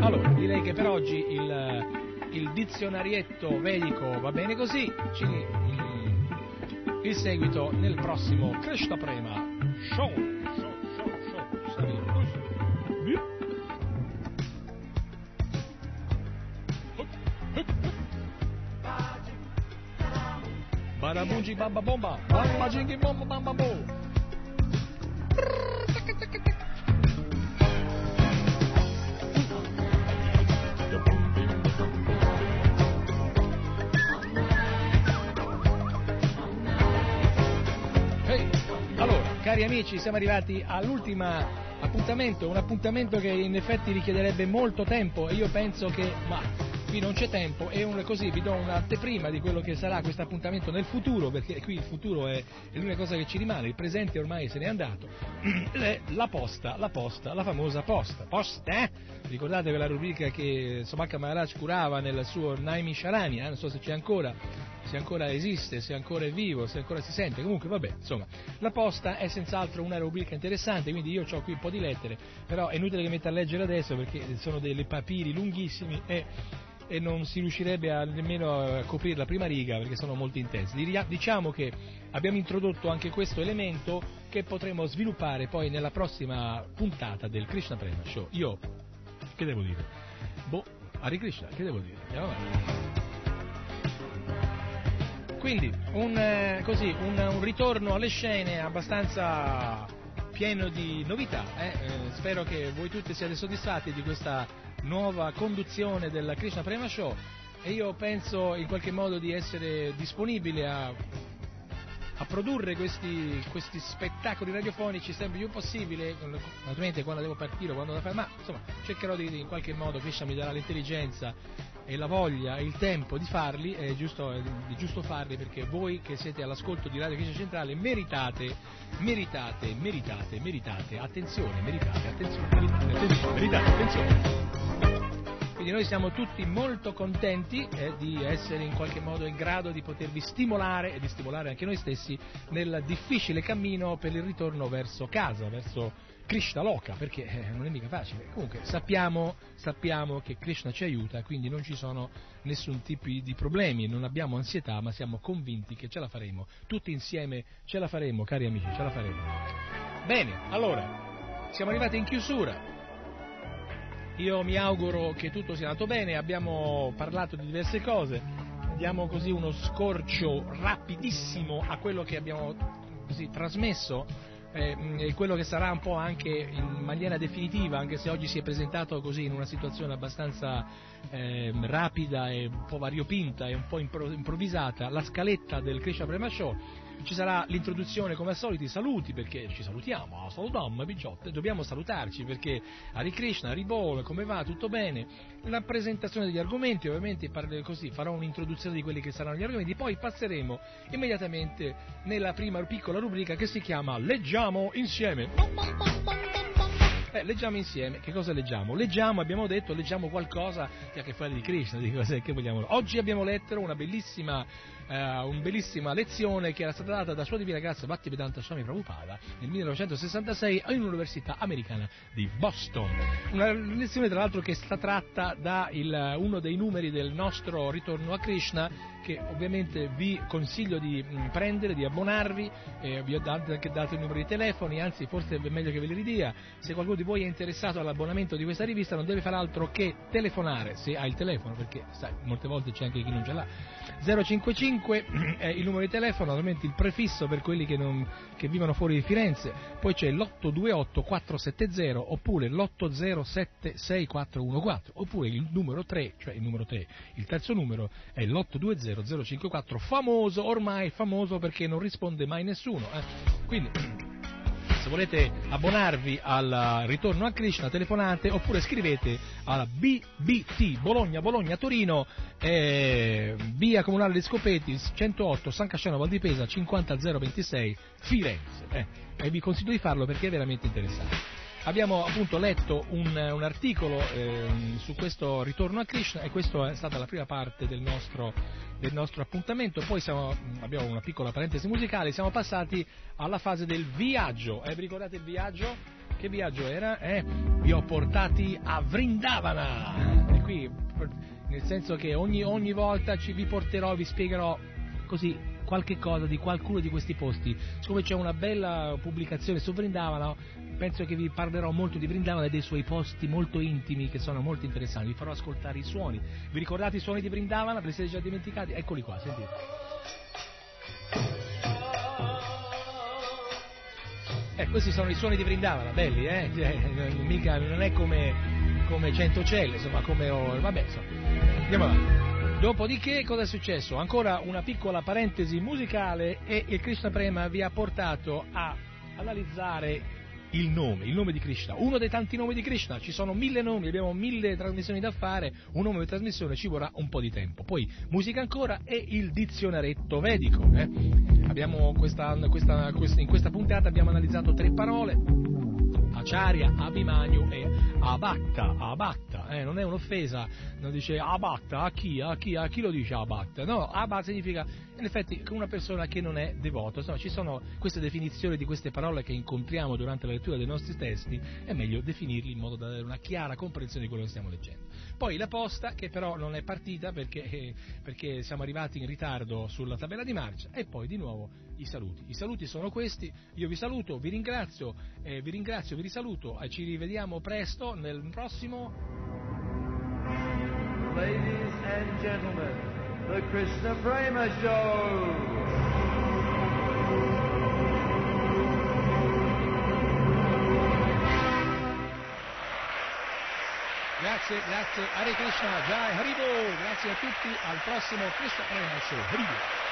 Allora, direi che per oggi il, il dizionarietto vedico va bene così, ci, il, seguito nel prossimo Krishna Prema Show. Barabungi bamba bomba, bamba jingi bomba bamba bo. Cari amici, siamo arrivati all'ultimo appuntamento, un appuntamento che in effetti richiederebbe molto tempo e io penso che, ma qui non c'è tempo e un, così vi do un'anteprima di quello che sarà questo appuntamento nel futuro, perché qui il futuro è, è l'unica cosa che ci rimane, il presente ormai se n'è andato, <clears throat> è la posta, la posta, la famosa posta. Posta, eh? Ricordate quella rubrica che Somaka Maharaj curava nel suo Naimi Sharani, eh? non so se c'è ancora, se ancora esiste, se ancora è vivo, se ancora si sente, comunque vabbè, insomma, la posta è senz'altro una rubrica interessante, quindi io ho qui un po' di lettere, però è inutile che metta a leggere adesso perché sono dei papiri lunghissimi e, e non si riuscirebbe a, nemmeno a coprire la prima riga perché sono molto intensi. Diciamo che abbiamo introdotto anche questo elemento che potremo sviluppare poi nella prossima puntata del Krishna Prema Show. Io, che devo dire? Boh, Hare Krishna, che devo dire? Andiamo avanti. Quindi un, eh, così, un, un ritorno alle scene abbastanza pieno di novità. eh. Eh, spero che voi tutti siate soddisfatti di questa nuova conduzione del Krishna Prema Show e io penso in qualche modo di essere disponibile a, a produrre questi, questi spettacoli radiofonici sempre più possibile, naturalmente quando devo partire quando devo fare, ma insomma cercherò di in qualche modo, Krishna mi darà l'intelligenza e la voglia e il tempo di farli, è giusto, è giusto farli perché voi che siete all'ascolto di Radio Chiesa Centrale meritate, meritate, meritate, meritate, attenzione, meritate, attenzione, meritate, attenzione, meritate, attenzione. Quindi noi siamo tutti molto contenti eh, di essere in qualche modo in grado di potervi stimolare e di stimolare anche noi stessi nel difficile cammino per il ritorno verso casa, verso Krishna Loka, perché eh, non è mica facile. Comunque sappiamo, sappiamo che Krishna ci aiuta, quindi non ci sono nessun tipo di problemi, non abbiamo ansietà, ma siamo convinti che ce la faremo. Tutti insieme ce la faremo, cari amici, ce la faremo. Bene, allora, siamo arrivati in chiusura. Io mi auguro che tutto sia andato bene, abbiamo parlato di diverse cose, diamo così uno scorcio rapidissimo a quello che abbiamo così trasmesso eh, quello che sarà un po' anche in maniera definitiva, anche se oggi si è presentato così in una situazione abbastanza eh, rapida e un po' variopinta e un po' impro- improvvisata, la scaletta del Krishna Prema Show. Ci sarà l'introduzione come al solito, i saluti perché ci salutiamo, salutiamo picciotte, dobbiamo salutarci perché Hare Krishna, Haribol, come va, tutto bene, la presentazione degli argomenti, ovviamente così, farò un'introduzione di quelli che saranno gli argomenti, poi passeremo immediatamente nella prima piccola rubrica che si chiama Leggiamo insieme. Eh, leggiamo insieme, che cosa leggiamo? Leggiamo, abbiamo detto, leggiamo qualcosa che ha a che fare di Krishna, di cos'è che vogliamo. Oggi abbiamo letto una bellissima eh, una bellissima lezione che era stata data da Sua Divina Grazia Bhaktivedanta Swami Prabhupada nel 1966 all'Università Americana di Boston. Una lezione tra l'altro che è stata tratta da il, uno dei numeri del nostro ritorno a Krishna che ovviamente vi consiglio di mh, prendere, di abbonarvi, eh, vi ho anche dato il numero di telefoni, anzi forse è meglio che ve li ridia, se qualcuno di voi è interessato all'abbonamento di questa rivista non deve fare altro che telefonare, se ha il telefono, perché sai, molte volte c'è anche chi non ce l'ha, 055 è <clears throat> il numero di telefono, ovviamente il prefisso per quelli che, non, che vivono fuori di Firenze, poi c'è l'828 470 oppure l'807 6414 oppure il numero 3, cioè il numero 3, il terzo numero è l'820 054, famoso, ormai famoso perché non risponde mai nessuno. Eh. Quindi, <clears throat> se volete abbonarvi al ritorno a Krishna, telefonate oppure scrivete alla BBT Bologna Bologna Torino, eh, via Comunale dei Scopeti 108 San Casciano Valdipesa 50026 Firenze. Eh. E vi consiglio di farlo perché è veramente interessante. Abbiamo appunto letto un, un articolo eh, su questo ritorno a Krishna e questa è stata la prima parte del nostro, del nostro appuntamento, poi siamo, abbiamo una piccola parentesi musicale, siamo passati alla fase del viaggio. Eh, vi ricordate il viaggio? Che viaggio era? Eh, vi ho portati a Vrindavana! E qui, nel senso che ogni, ogni volta ci, vi porterò, vi spiegherò così qualche cosa di qualcuno di questi posti. Siccome c'è una bella pubblicazione su Vrindavana, penso che vi parlerò molto di Vrindavana e dei suoi posti molto intimi che sono molto interessanti. Vi farò ascoltare i suoni. Vi ricordate i suoni di Vrindavana? Ve li siete già dimenticati? Eccoli qua, sentite. Eh, questi sono i suoni di Vrindavana, belli, eh? Cioè, mica, non è come, come Centocelle, insomma, come... Oh, vabbè, insomma. Andiamo avanti. Dopodiché cosa è successo? Ancora una piccola parentesi musicale e il Krishna Prema vi ha portato a analizzare il nome, il nome di Krishna, uno dei tanti nomi di Krishna, ci sono mille nomi, abbiamo mille trasmissioni da fare, un nome di trasmissione ci vorrà un po' di tempo. Poi musica ancora e il dizionaretto vedico. Eh? Questa, questa, questa, in questa puntata abbiamo analizzato tre parole, Acharya, Abhimanyu e Abatta, Abatta, eh, non è un'offesa, non dice Abatta, a chi, a chi, a chi lo dice Abatta, no, Abatta significa in effetti una persona che non è devoto, insomma ci sono queste definizioni di queste parole che incontriamo durante la lettura dei nostri testi, è meglio definirli in modo da avere una chiara comprensione di quello che stiamo leggendo. Poi la posta che però non è partita perché, eh, perché siamo arrivati in ritardo sulla tabella di marcia e poi di nuovo i saluti. I saluti sono questi, io vi saluto, vi ringrazio, eh, vi ringrazio, vi risaluto e ci rivediamo presto nel prossimo... Ladies and gentlemen, the Krishna Prema Show! Grazie, grazie, Hare Krishna, Jai Haribo, grazie a tutti, al prossimo Krishna Prema Show, Haribo.